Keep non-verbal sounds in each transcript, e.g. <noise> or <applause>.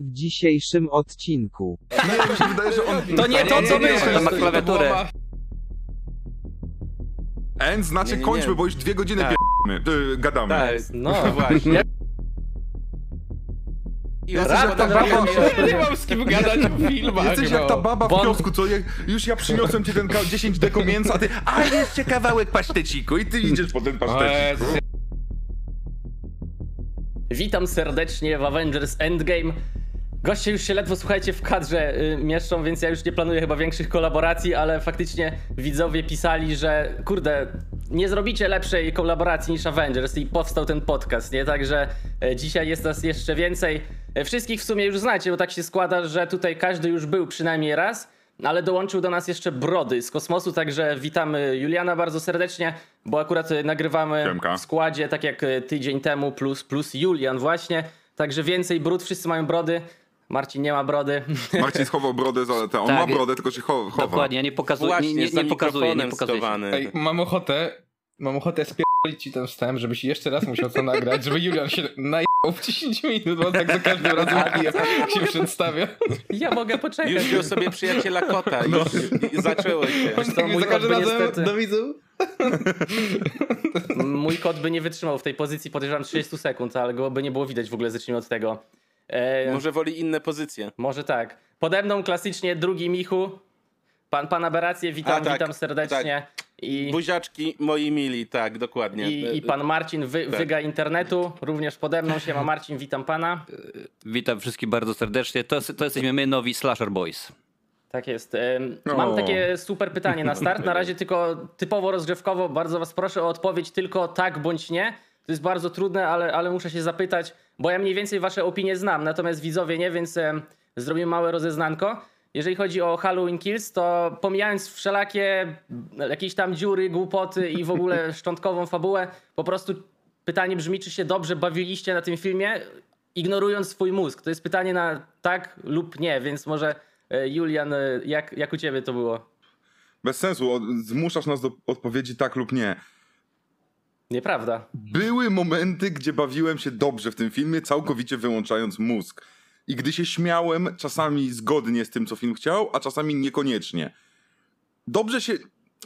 W dzisiejszym odcinku. Nie, mi się wydaje, że on... To nie to, co myślisz. To ma klawiaturę. End znaczy Nie, nie, nie. kończmy, bo już dwie godziny Tak. tak. gadamy. Tak, No. no właśnie. I Jesteś jak ta baba. Nie mam z kim gadać w filmach. jesteś jak ta no. baba w Bon- kiosku, co je, już ja przyniosłem ci ten ka- 10 deko mięsa, a ty, a jeszcze kawałek paszteciku i ty idziesz po ten O pasztecik. Witam serdecznie w Avengers Endgame. Goście już się ledwo, słuchajcie, w kadrze y, mieszczą, więc ja już nie planuję chyba większych kolaboracji, ale faktycznie widzowie pisali, że kurde, nie zrobicie lepszej kolaboracji niż Avengers i powstał ten podcast, nie? Także e, dzisiaj jest nas jeszcze więcej. E, Wszystkich w sumie już znacie, bo tak się składa, że tutaj każdy już był przynajmniej raz, ale dołączył do nas jeszcze Brody z kosmosu, także witamy Juliana bardzo serdecznie, bo akurat e, nagrywamy Siemka. w składzie, tak jak tydzień temu, plus, plus Julian właśnie. Także więcej brud, wszyscy mają brody. Marcin nie ma brody. Marcin schował brodę, za on Tak. ma brodę, tylko się cho- chowa. Dokładnie, ja nie pokazuję, Właśnie, nie, nie, pokazuję, nie pokazuję. Ej, mam ochotę, mam ochotę spierdolić ci ten wstęp, żebyś jeszcze raz musiał to nagrać, żeby Julian się najebał w 10 minut, bo tak za każdym <laughs> razem pije, się przedstawia. Ja mogę poczekać. Już wziął sobie przyjaciela kota, już i zaczęło się. Tak za każdym razem niestety, do widzów. mój kot by nie wytrzymał w tej pozycji, podejrzewam 30 sekund, ale go by nie było widać w ogóle, zacznijmy od tego. E, Może woli inne pozycje. Może tak. Pode mną klasycznie drugi Michu. Pan, pan Aberrację, witam, A, tak, witam serdecznie. I, Buziaczki moi mili, tak, dokładnie. i, I pan Marcin, wy, Tak. wyga internetu, również pode mną się ma Marcin, witam pana. Witam wszystkich bardzo serdecznie. To, to jesteśmy my, nowi Slasher Boys. Tak jest. O. Mam takie super pytanie na start. Na razie <laughs> tylko typowo rozgrzewkowo. Bardzo was proszę o odpowiedź tylko tak bądź nie. To jest bardzo trudne, ale, ale muszę się zapytać, bo ja mniej więcej wasze opinie znam, natomiast widzowie nie, więc zrobimy małe rozeznanko. Jeżeli chodzi o Halloween Kills, to pomijając wszelakie jakieś tam dziury, głupoty i w ogóle <laughs> szczątkową fabułę, po prostu pytanie brzmi, czy się dobrze bawiliście na tym filmie, ignorując swój mózg. To jest pytanie na tak lub nie, więc może e, Julian, e, jak, jak u ciebie to było? Bez sensu, zmuszasz nas do odpowiedzi tak lub nie. Nieprawda. Były momenty, gdzie bawiłem się dobrze w tym filmie, całkowicie wyłączając mózg. I gdy się śmiałem, czasami zgodnie z tym, co film chciał, a czasami niekoniecznie. Dobrze się.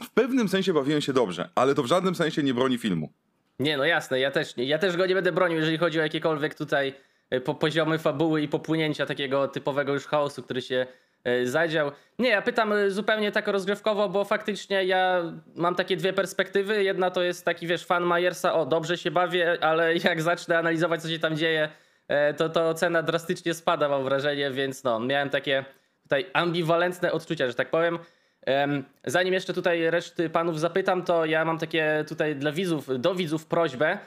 W pewnym sensie bawiłem się dobrze, ale to w żadnym sensie nie broni filmu. Nie, no jasne, ja też, nie. ja też go nie będę bronił, jeżeli chodzi o jakiekolwiek tutaj e, po, poziomy fabuły i popłynięcia takiego typowego już chaosu, który się zadział. Nie, ja pytam e, zupełnie tak rozgrywkowo, bo faktycznie ja mam takie dwie perspektywy. Jedna to jest taki, wiesz, fan Myersa, o, dobrze się bawię, ale jak zacznę analizować, co się tam dzieje, e, to, to cena drastycznie spada, mam wrażenie, więc no, miałem takie tutaj ambiwalentne odczucia, że tak powiem. Em, Zanim jeszcze tutaj reszty panów zapytam, to ja mam takie tutaj dla widzów, do widzów prośbę,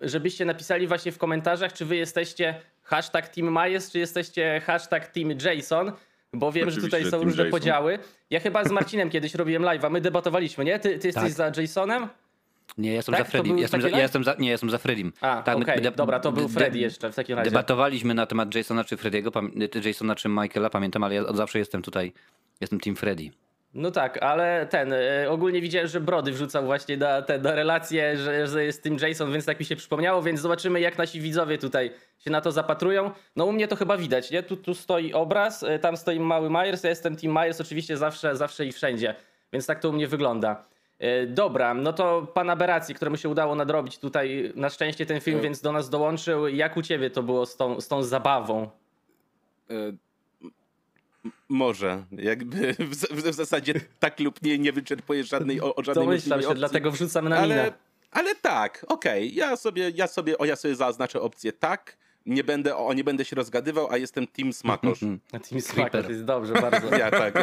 żebyście napisali właśnie w komentarzach, czy wy jesteście hashtag Team Myers, czy jesteście hashtag Team Jason, bo wiem, że Oczywiście tutaj są różne Jason. podziały. Ja chyba z Marcinem <laughs> kiedyś robiłem live'a, my debatowaliśmy, nie? Ty, ty jesteś Tak. za Jasonem? Nie, ja jestem Tak? za Freddym. Ja jestem za, ja jestem za, nie, jestem za Freddym. A, Tak, my okej, de- dobra, to był de- Freddy jeszcze w takim razie. Debatowaliśmy na temat Jasona czy Freddiego, Jasona czy Michaela, pamiętam, ale ja od zawsze jestem tutaj, jestem Team Freddy. No tak, ale ten, e, ogólnie widziałem, że Brody wrzucał właśnie na, te, na relację, że, że jest tym Jason, więc tak mi się przypomniało, więc zobaczymy jak nasi widzowie tutaj się na to zapatrują. No u mnie to chyba widać, nie? Tu, tu stoi obraz, e, tam stoi mały Myers, ja jestem Team Myers oczywiście zawsze, zawsze i wszędzie, więc tak to u mnie wygląda. E, Dobra, no to pan Aberracji, któremu się udało nadrobić tutaj na szczęście ten film, więc do nas dołączył. Jak u ciebie to było z tą, z tą zabawą? Może. Jakby <laughs> w, w zasadzie tak lub nie, nie wyczerpuje żadnej, o, o żadnej Domyślam możliwej się, opcji. dlatego wrzucam na minę. ale, ale tak, okej. Ja sobie, ja sobie, o ja sobie zaznaczę opcję tak. Nie będę, o, nie będę się rozgadywał, a jestem team smakosz. <laughs> Team Creeper. jest dobrze, bardzo. <laughs> Ja tak.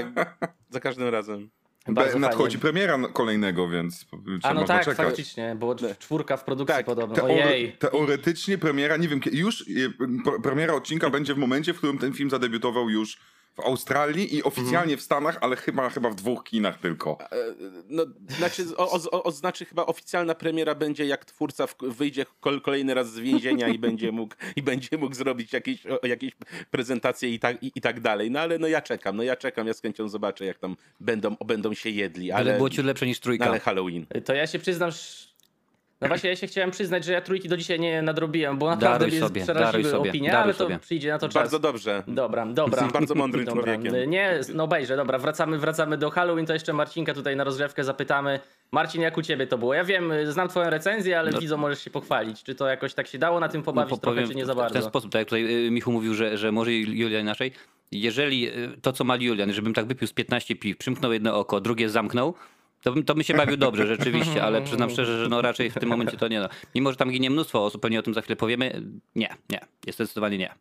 Za każdym razem. Bardzo nadchodzi fajnie. premiera kolejnego, więc A no tak, poczekać. faktycznie, było czwórka w produkcji Tak, podobno. Teore- Ojej. teoretycznie premiera, nie wiem, już pr- premiera odcinka będzie w momencie, w którym ten film zadebiutował już w Australii i oficjalnie w Stanach, ale chyba, chyba w dwóch kinach tylko. E, No, znaczy, o, o, o, znaczy chyba oficjalna premiera będzie jak twórca w, wyjdzie kol, kolejny raz z więzienia i będzie mógł, i będzie mógł zrobić jakieś, jakieś prezentacje i tak, i, i tak dalej. No ale no ja czekam, no ja czekam, ja z chęcią zobaczę jak tam będą, będą się jedli, Ale, ale, było ciut lepsze niż no, trójka. ale Halloween. To ja się przyznam, No właśnie, ja się chciałem przyznać, że ja trójki do dzisiaj nie nadrobiłem, bo naprawdę Daruj mnie sobie, przeraziły sobie, opinie, ale to sobie. przyjdzie na to czas. Bardzo dobrze. Dobra, dobra. Jesteś <laughs> bardzo mądrym Dobra. człowiekiem. Nie, no obejrzę, dobra, wracamy, wracamy do Halloween, to jeszcze Marcinka tutaj na rozgrzewkę zapytamy. Marcin, jak u ciebie to było? Ja wiem, znam twoją recenzję, ale No- widzą, możesz się pochwalić. Czy to jakoś tak się dało na tym pobawić No, trochę, powiem czy nie w- za W bardzo? ten sposób, tak jak tutaj y, Michu mówił, że, że może Julian inaczej. Jeżeli y, to, co ma Julian, żebym tak wypił z 15 piw, przymknął jedno oko, drugie zamknął, to to bym się bawił dobrze, <laughs> rzeczywiście, ale przyznam szczerze, że no raczej w tym momencie to nie. No. Mimo, że tam ginie mnóstwo osób, pewnie o tym za chwilę powiemy, nie, nie, jest zdecydowanie nie.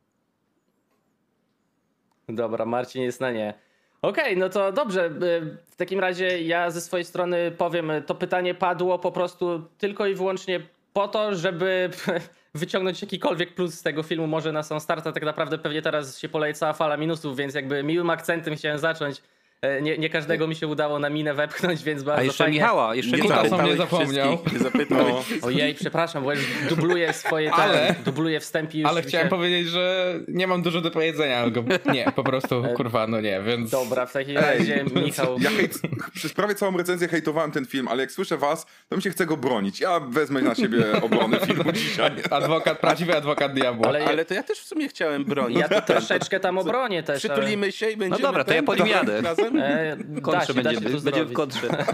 Dobra, Marcin jest na nie. Okej, no to dobrze. y, W takim razie ja ze swojej strony powiem, to pytanie padło po prostu tylko i wyłącznie po to, żeby <laughs> wyciągnąć jakikolwiek plus z tego filmu. Może na sam start, a tak naprawdę pewnie teraz się poleje cała fala minusów, więc jakby miłym akcentem chciałem zacząć. E, Nie, nie każdego mi się udało na minę wepchnąć, więc bardzo A jeszcze fajnie. Michała, jeszcze Nie Michał. zapytał. zapytałeś nie zapomniał. Nie zapytałeś. No. Ojej, przepraszam, bo już dubluję swoje Ale- ten, dubluję wstęp i już Ale chciałem się... powiedzieć, że nie mam dużo do powiedzenia, nie, po prostu kurwa, no nie, więc... Dobra, w takim Ej, razie Michał... Ja hejt, przez prawie całą recenzję hejtowałem ten film, ale jak słyszę was, to mi się chce go bronić. Ja wezmę na siebie obronę filmu dzisiaj. Adwokat, prawdziwy adwokat diabła. Ale- Ale to ja też w sumie chciałem bronić. Ja to troszeczkę tam obronię też. Przytulimy się i będziemy dobra, to ja ten- da Kontrze da będzie, się to będzie w kontrze. <laughs>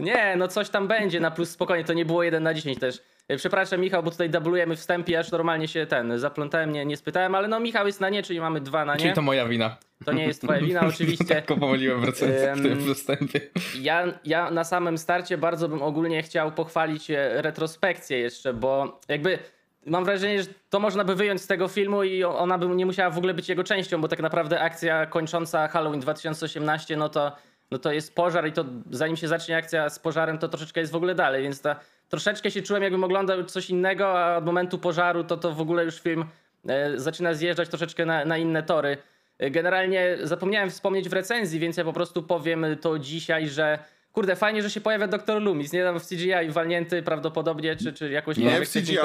Nie, no coś tam będzie na plus spokojnie, to nie było 1 na 10 też. E, Przepraszam Michał, bo tutaj dublujemy wstępie, aż normalnie się ten zaplątałem, nie, nie spytałem, ale no Michał jest na nie, czyli mamy dwa na Czyli nie. to moja wina. To nie jest twoja wina <laughs> oczywiście. Tylko pomyliłem w recenzji w tym wstępie. Ja, ja na samym starcie bardzo bym ogólnie chciał pochwalić e, retrospekcję jeszcze, bo jakby mam wrażenie, że to można by wyjąć z tego filmu i ona by nie musiała w ogóle być jego częścią, bo tak naprawdę akcja kończąca Halloween 2018, no to, no to jest pożar i to zanim się zacznie akcja z pożarem, to troszeczkę jest w ogóle dalej, więc ta, troszeczkę się czułem jakbym oglądał coś innego, a od momentu pożaru to to w ogóle już film e, zaczyna zjeżdżać troszeczkę na, na inne tory. E, Generalnie zapomniałem wspomnieć w recenzji, więc ja po prostu powiem to dzisiaj, że kurde, fajnie, że się pojawia Dr. Loomis, nie tam w CGI walnięty prawdopodobnie, czy, czy jakoś Nie w CGI.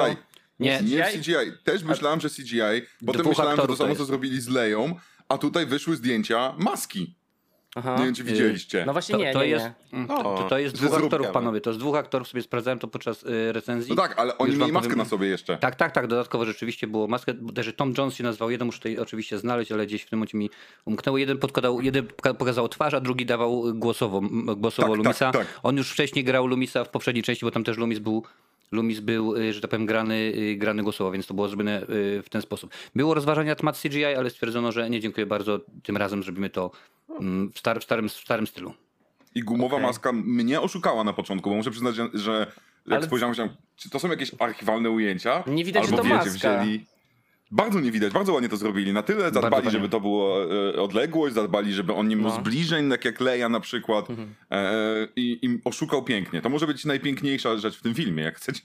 Nie, Nie w CGI. Też myślałem, że CGI. Potem myślałem, że to samo, jest. co zrobili z Leją, a tutaj wyszły zdjęcia maski. Aha. Nie wiem, czy widzieliście. No właśnie To, nie, to, nie, jest, nie. mm, O, to, to jest dwóch aktorów, zróbkami. panowie. To jest dwóch aktorów, sobie sprawdzałem to podczas y, recenzji. No tak, ale oni Już mieli maskę powiem- na sobie jeszcze. Tak, tak, tak. Dodatkowo rzeczywiście było maskę. Też Tom Jones się nazwał. Jeden muszę tutaj oczywiście znaleźć, ale gdzieś w tym momencie mi umknęło. Jeden podkładał, jeden poka- pokazał twarz, a drugi dawał głosową, m, głosowo Tak, Lumisa. tak, tak. On już wcześniej grał Lumisa w poprzedniej części, bo tam też Lumis był. Lumis był, y, że tak powiem, grany, y, grany głosowo, więc to było zrobione y, w ten sposób. Było rozważanie na temat CGI, ale stwierdzono, że nie, dziękuję bardzo. Tym razem zrobimy to mm, w, star, w, starym, w starym stylu. I gumowa Okej. maska mnie oszukała na początku, bo muszę przyznać, że, że jak Ale- spojrzałem, myślałem, czy to są jakieś archiwalne ujęcia? Nie widać, Albo że to wiecie, maska. wzięli... Bardzo nie widać, bardzo ładnie to zrobili. Na tyle zadbali, żeby to było e, odległość, zadbali, żeby on nie miał No. Mhm. zbliżeń, tak jak Leia na przykład. E, i, I oszukał pięknie. To może być najpiękniejsza rzecz w tym filmie, jak chcecie.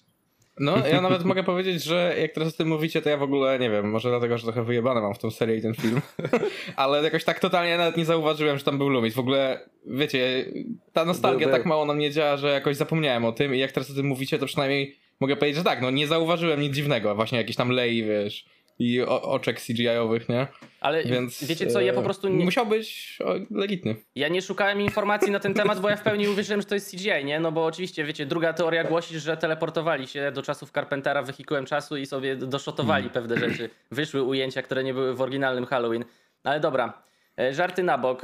No, ja nawet mogę powiedzieć, że jak teraz o tym mówicie, to ja w ogóle nie wiem, może dlatego, że trochę wyjebane mam w tą serię i ten film, <laughs> ale jakoś tak totalnie nawet nie zauważyłem, że tam był Loomis. W ogóle, wiecie, ta nostalgia tak mało na mnie działa, że jakoś zapomniałem o tym i jak teraz o tym mówicie, to przynajmniej mogę powiedzieć, że tak, no nie zauważyłem nic dziwnego, właśnie jakieś tam lei, wiesz, i o, oczek CGI-owych, nie? Ale Więc wiecie co, ja po e, prostu nie, Musiał być legitny. Ja nie szukałem informacji na ten temat, bo ja w pełni uwierzyłem, że to jest CGI, nie? No bo oczywiście, wiecie, druga teoria głosi, że teleportowali się do czasów Carpentera wehikułem czasu i sobie doszotowali pewne rzeczy. Wyszły ujęcia, które nie były w oryginalnym Halloween. Ale dobra, e, żarty na bok.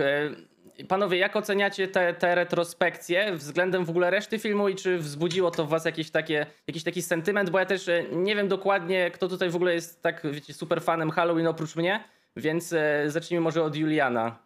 Panowie, jak oceniacie te, te retrospekcje względem w ogóle reszty filmu i czy wzbudziło to w was jakieś takie, jakiś taki sentyment? Bo ja też e, nie wiem dokładnie, kto tutaj w ogóle jest tak, wiecie, super fanem Halloween oprócz mnie, więc e, zacznijmy może od Juliana.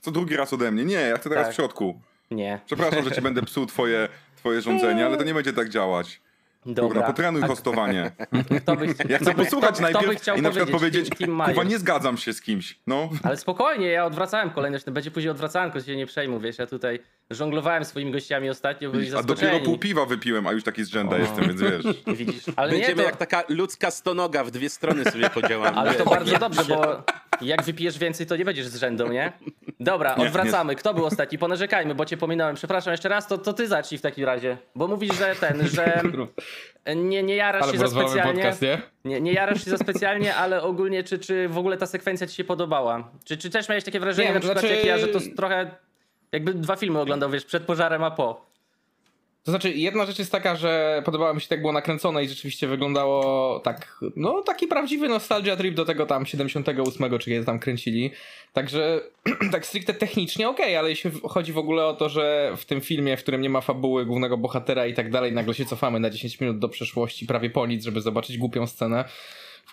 Co drugi raz ode mnie. Nie, ja chcę teraz Tak. w środku. Nie. Przepraszam, że ci będę psuł twoje, twoje rządzenie, <laughs> ale to nie będzie tak działać. Kurwa, Dobra. potrenuj hostowanie. <laughs> Kto by, Ja chcę posłuchać kto, kto by najpierw chciał i na przykład powiedzieć, team kurwa, Myers. nie zgadzam się z kimś. No, Ale spokojnie, ja odwracałem kolejność, będzie później odwracanko, się nie przejmuj, wiesz, ja tutaj żonglowałem swoimi gościami ostatnio, byli a dopiero pół piwa wypiłem, a już taki zrzęda jestem, więc wiesz. <laughs> Widzisz, ale nie, Będziemy to, jak taka ludzka stonoga, w dwie strony sobie podziałamy. ale to bardzo dobrze, bo jak wypijesz więcej, to nie będziesz z rzędą, nie? Dobra, Nie, odwracamy. Kto był ostatni? Ponarzekajmy, bo cię pominąłem. Przepraszam jeszcze raz, to, to ty zacznij w takim razie. Bo mówisz, że ten, że nie, nie jarasz Ale się za specjalnie. podcast, nie? Nie, nie jarasz się za specjalnie, ale ogólnie czy, czy w ogóle ta sekwencja ci się podobała? Czy, czy też miałeś takie wrażenie Nie, na przykład znaczy- jak ja, że to trochę jakby dwa filmy oglądał, wiesz, przed pożarem, a po? To znaczy, jedna rzecz jest taka, że podobało mi się, tak było nakręcone i rzeczywiście wyglądało tak, no taki prawdziwy nostalgia trip do tego tam 78, czy kiedy tam kręcili. Także <clears throat> tak stricte technicznie okej, ale jeśli chodzi w ogóle o to, że w tym filmie, w którym nie ma fabuły głównego bohatera i tak dalej, nagle się cofamy na 10 minut do przeszłości, prawie po nic, żeby zobaczyć głupią scenę,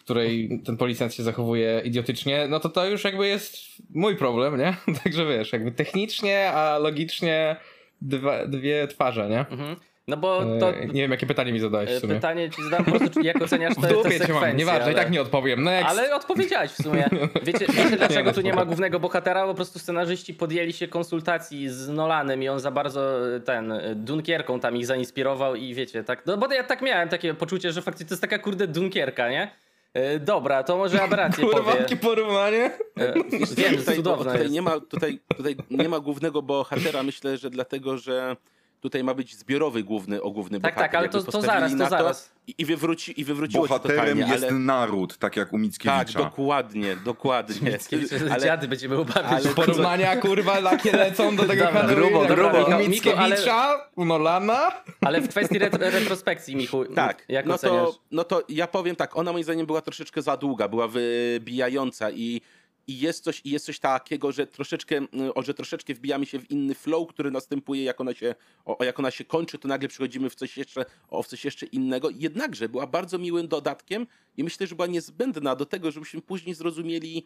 której ten policjant się zachowuje idiotycznie, no to to już jakby jest mój problem, nie? <laughs> Także wiesz, jakby technicznie, a logicznie dwa, dwie twarze, nie? Mhm. No bo to E, Nie wiem, jakie pytanie mi zadałeś w e, sumie. pytanie ci zadam po prostu, jak oceniasz <laughs> te, te sekwencje. mam, nieważne, ale... i tak nie odpowiem. Next. Ale odpowiedziałeś w sumie. <laughs> Wiecie, wiecie dlaczego no, tu nie ma głównego bohatera? Po prostu scenarzyści podjęli się konsultacji z Nolanem i on za bardzo e, ten Dunkierką tam ich zainspirował i wiecie, tak. No bo ja tak miałem takie poczucie, że faktycznie to jest taka kurde Dunkierka, nie? E, Dobra, to może aberrację Kurwa, powie. jakie porównanie. E, Wiem, tutaj, cudowne tutaj, jest. nie ma, tutaj, tutaj nie ma głównego bohatera, myślę, że dlatego, że tutaj ma być zbiorowy główny, o główny Tak, bohater. tak, ale to- to zaraz, to zaraz. I, i, wywróci, I wywróciło się Bohaterem totalnie, jest ale... naród, tak jak u Tak, Mickiewicza. dokładnie, dokładnie. <laughs> Ale... Dziady będziemy ubawiać. ale- Porównania, kurwa, lakie lecą do tego Dobra, grubo, grubo. Mickiewicza, Nolana. Ale w kwestii ret retrospekcji, Michu, <laughs> Tak, jak no oceniasz? to, no to ja powiem tak, ona moim zdaniem była troszeczkę za długa, była wybijająca i, i jest coś i jest coś takiego, że troszeczkę, mm, że troszeczkę wbijamy się w inny flow, który następuje, jak ona się, o, jak ona się kończy, to nagle przechodzimy w coś jeszcze, o, w coś jeszcze innego. Jednakże była bardzo miłym dodatkiem i myślę, że była niezbędna do tego, żebyśmy później zrozumieli,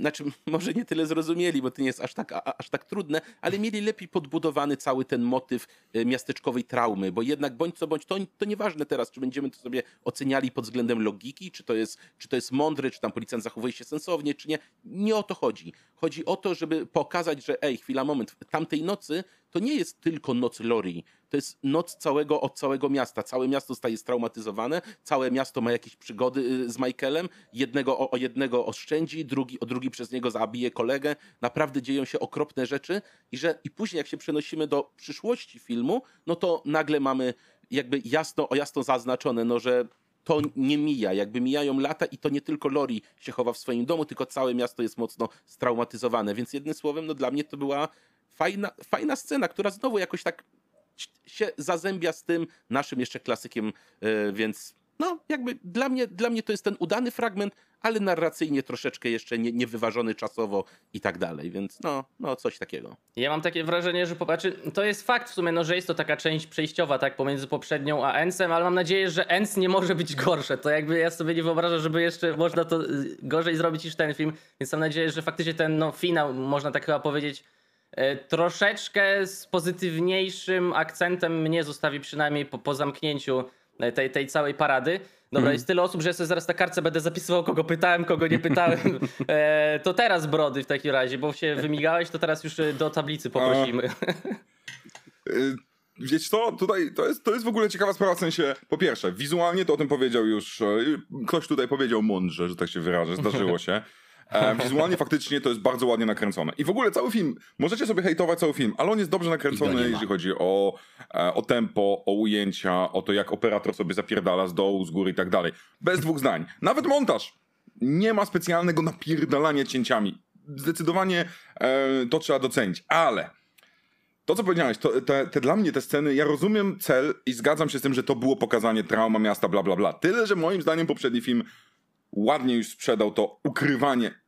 znaczy może nie tyle zrozumieli, bo to nie jest aż tak, a, aż tak trudne, ale mieli lepiej podbudowany cały ten motyw e, miasteczkowej traumy, bo jednak bądź co bądź, to, to nieważne teraz, czy będziemy to sobie oceniali pod względem logiki, czy to, jest, czy to jest mądre, czy tam policjant zachowuje się sensownie, czy nie. Nie o to chodzi. Chodzi o to, żeby pokazać, że ej, chwila, moment, tamtej nocy to nie jest tylko noc Lori, to jest noc całego, od całego miasta. Całe miasto zostaje straumatyzowane, całe miasto ma jakieś przygody y, z Michaelem, jednego o, o jednego oszczędzi, drugi, o drugi przez niego zabije kolegę. Naprawdę dzieją się okropne rzeczy i że i później jak się przenosimy do przyszłości filmu, no to nagle mamy jakby jasno, o jasno zaznaczone, no że to nie mija, jakby mijają lata i to nie tylko Lori się chowa w swoim domu, tylko całe miasto jest mocno straumatyzowane, więc jednym słowem, no dla mnie to była fajna, fajna scena, która znowu jakoś tak się zazębia z tym naszym jeszcze klasykiem, e, więc no jakby dla mnie, dla mnie to jest ten udany fragment, ale narracyjnie troszeczkę jeszcze nie, niewyważony czasowo i tak dalej, więc no, no coś takiego. Ja mam takie wrażenie, że popatrzę, to jest fakt w sumie, no, że jest to taka część przejściowa, tak, pomiędzy poprzednią a Ensem, ale mam nadzieję, że Ens nie może być gorsze. To jakby ja sobie nie wyobrażam, żeby jeszcze można to y, gorzej zrobić niż ten film, więc mam nadzieję, że faktycznie ten no, finał, można tak chyba powiedzieć, troszeczkę z pozytywniejszym akcentem mnie zostawi przynajmniej po, po zamknięciu e, tej, tej całej parady. Dobra, jest tyle osób, że ja sobie zaraz na kartce będę zapisywał, kogo pytałem, kogo nie pytałem. <laughs> E, to teraz Brody w takim razie, bo się wymigałeś, to teraz już e, do tablicy poprosimy. Y, <laughs> Wiecie co, tutaj to jest, to jest w ogóle ciekawa sprawa, w sensie, po pierwsze, wizualnie to o tym powiedział już, e, ktoś tutaj powiedział mądrze, że tak się wyrażę, zdarzyło <laughs> się. E, wizualnie faktycznie to jest bardzo ładnie nakręcone. I w ogóle cały film, możecie sobie hejtować cały film, ale on jest dobrze nakręcony, jeżeli chodzi o, e, o tempo, o ujęcia, o to jak operator sobie zapierdala z dołu, z góry i tak dalej. Bez dwóch zdań. Nawet montaż. Nie ma specjalnego napierdalania cięciami. Zdecydowanie e, to trzeba docenić, ale to, co powiedziałeś, to, te, te dla mnie te sceny, ja rozumiem cel i zgadzam się z tym, że to było pokazanie trauma miasta, bla, bla, bla. Tyle, że moim zdaniem poprzedni film ładnie już sprzedał to ukrywanie,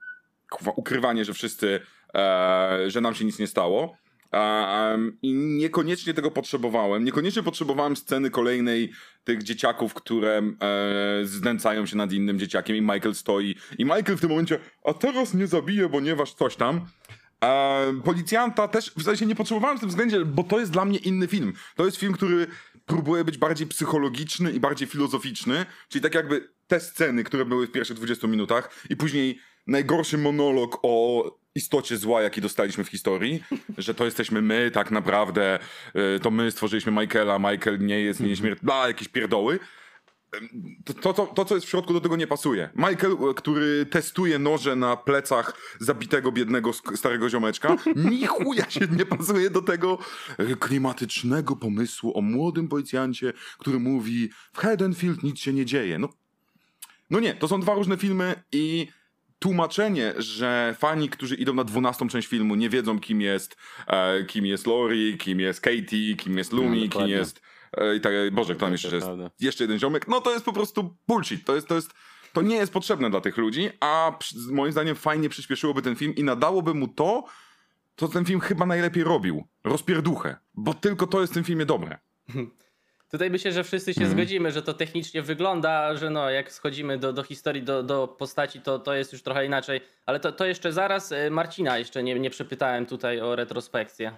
ukrywanie, że wszyscy, e, że nam się nic nie stało. E, I niekoniecznie tego potrzebowałem. Niekoniecznie potrzebowałem sceny kolejnej tych dzieciaków, które e, znęcają się nad innym dzieciakiem i Michael stoi. I Michael w tym momencie, a teraz nie zabiję, ponieważ coś tam. E, policjanta też w sensie nie potrzebowałem w tym względzie, bo to jest dla mnie inny film. To jest film, który próbuje być bardziej psychologiczny i bardziej filozoficzny, czyli tak jakby te sceny, które były w pierwszych 20 minutach i później najgorszy monolog o istocie zła, jaki dostaliśmy w historii, <laughs> że to jesteśmy my tak naprawdę, e, to my stworzyliśmy Michaela, Michael nie jest nieśmiertelny, bla, jakieś pierdoły to, to, to, co jest w środku, do tego nie pasuje. Michael, e, który testuje noże na plecach zabitego, biednego, starego ziomeczka, <laughs> ni chuja się nie pasuje do tego e, klimatycznego pomysłu o młodym policjancie, który mówi w Haddonfield nic się nie dzieje. No, no nie, to są dwa różne filmy i tłumaczenie, że fani, którzy idą na 12 część filmu, nie wiedzą, kim jest, e, kim jest Lori, kim jest Katie, kim jest Lumi, kim dokładnie. jest. E, I tak, Boże, kto tam To jeszcze jest? prawda. Jeszcze jeden ziomek. No to jest po prostu bullshit. To jest, to jest. To nie jest potrzebne dla tych ludzi, a przy- moim zdaniem fajnie przyspieszyłoby ten film i nadałoby mu to, co ten film chyba najlepiej robił. Rozpierduchę. Bo tylko to jest w tym filmie dobre. <laughs> Tutaj myślę, że wszyscy się Mhm. zgodzimy, że to technicznie wygląda, że no jak schodzimy do, do historii, do, do postaci, to, to jest już trochę inaczej. Ale to, to jeszcze zaraz e, Marcina jeszcze nie, nie przepytałem tutaj o retrospekcję.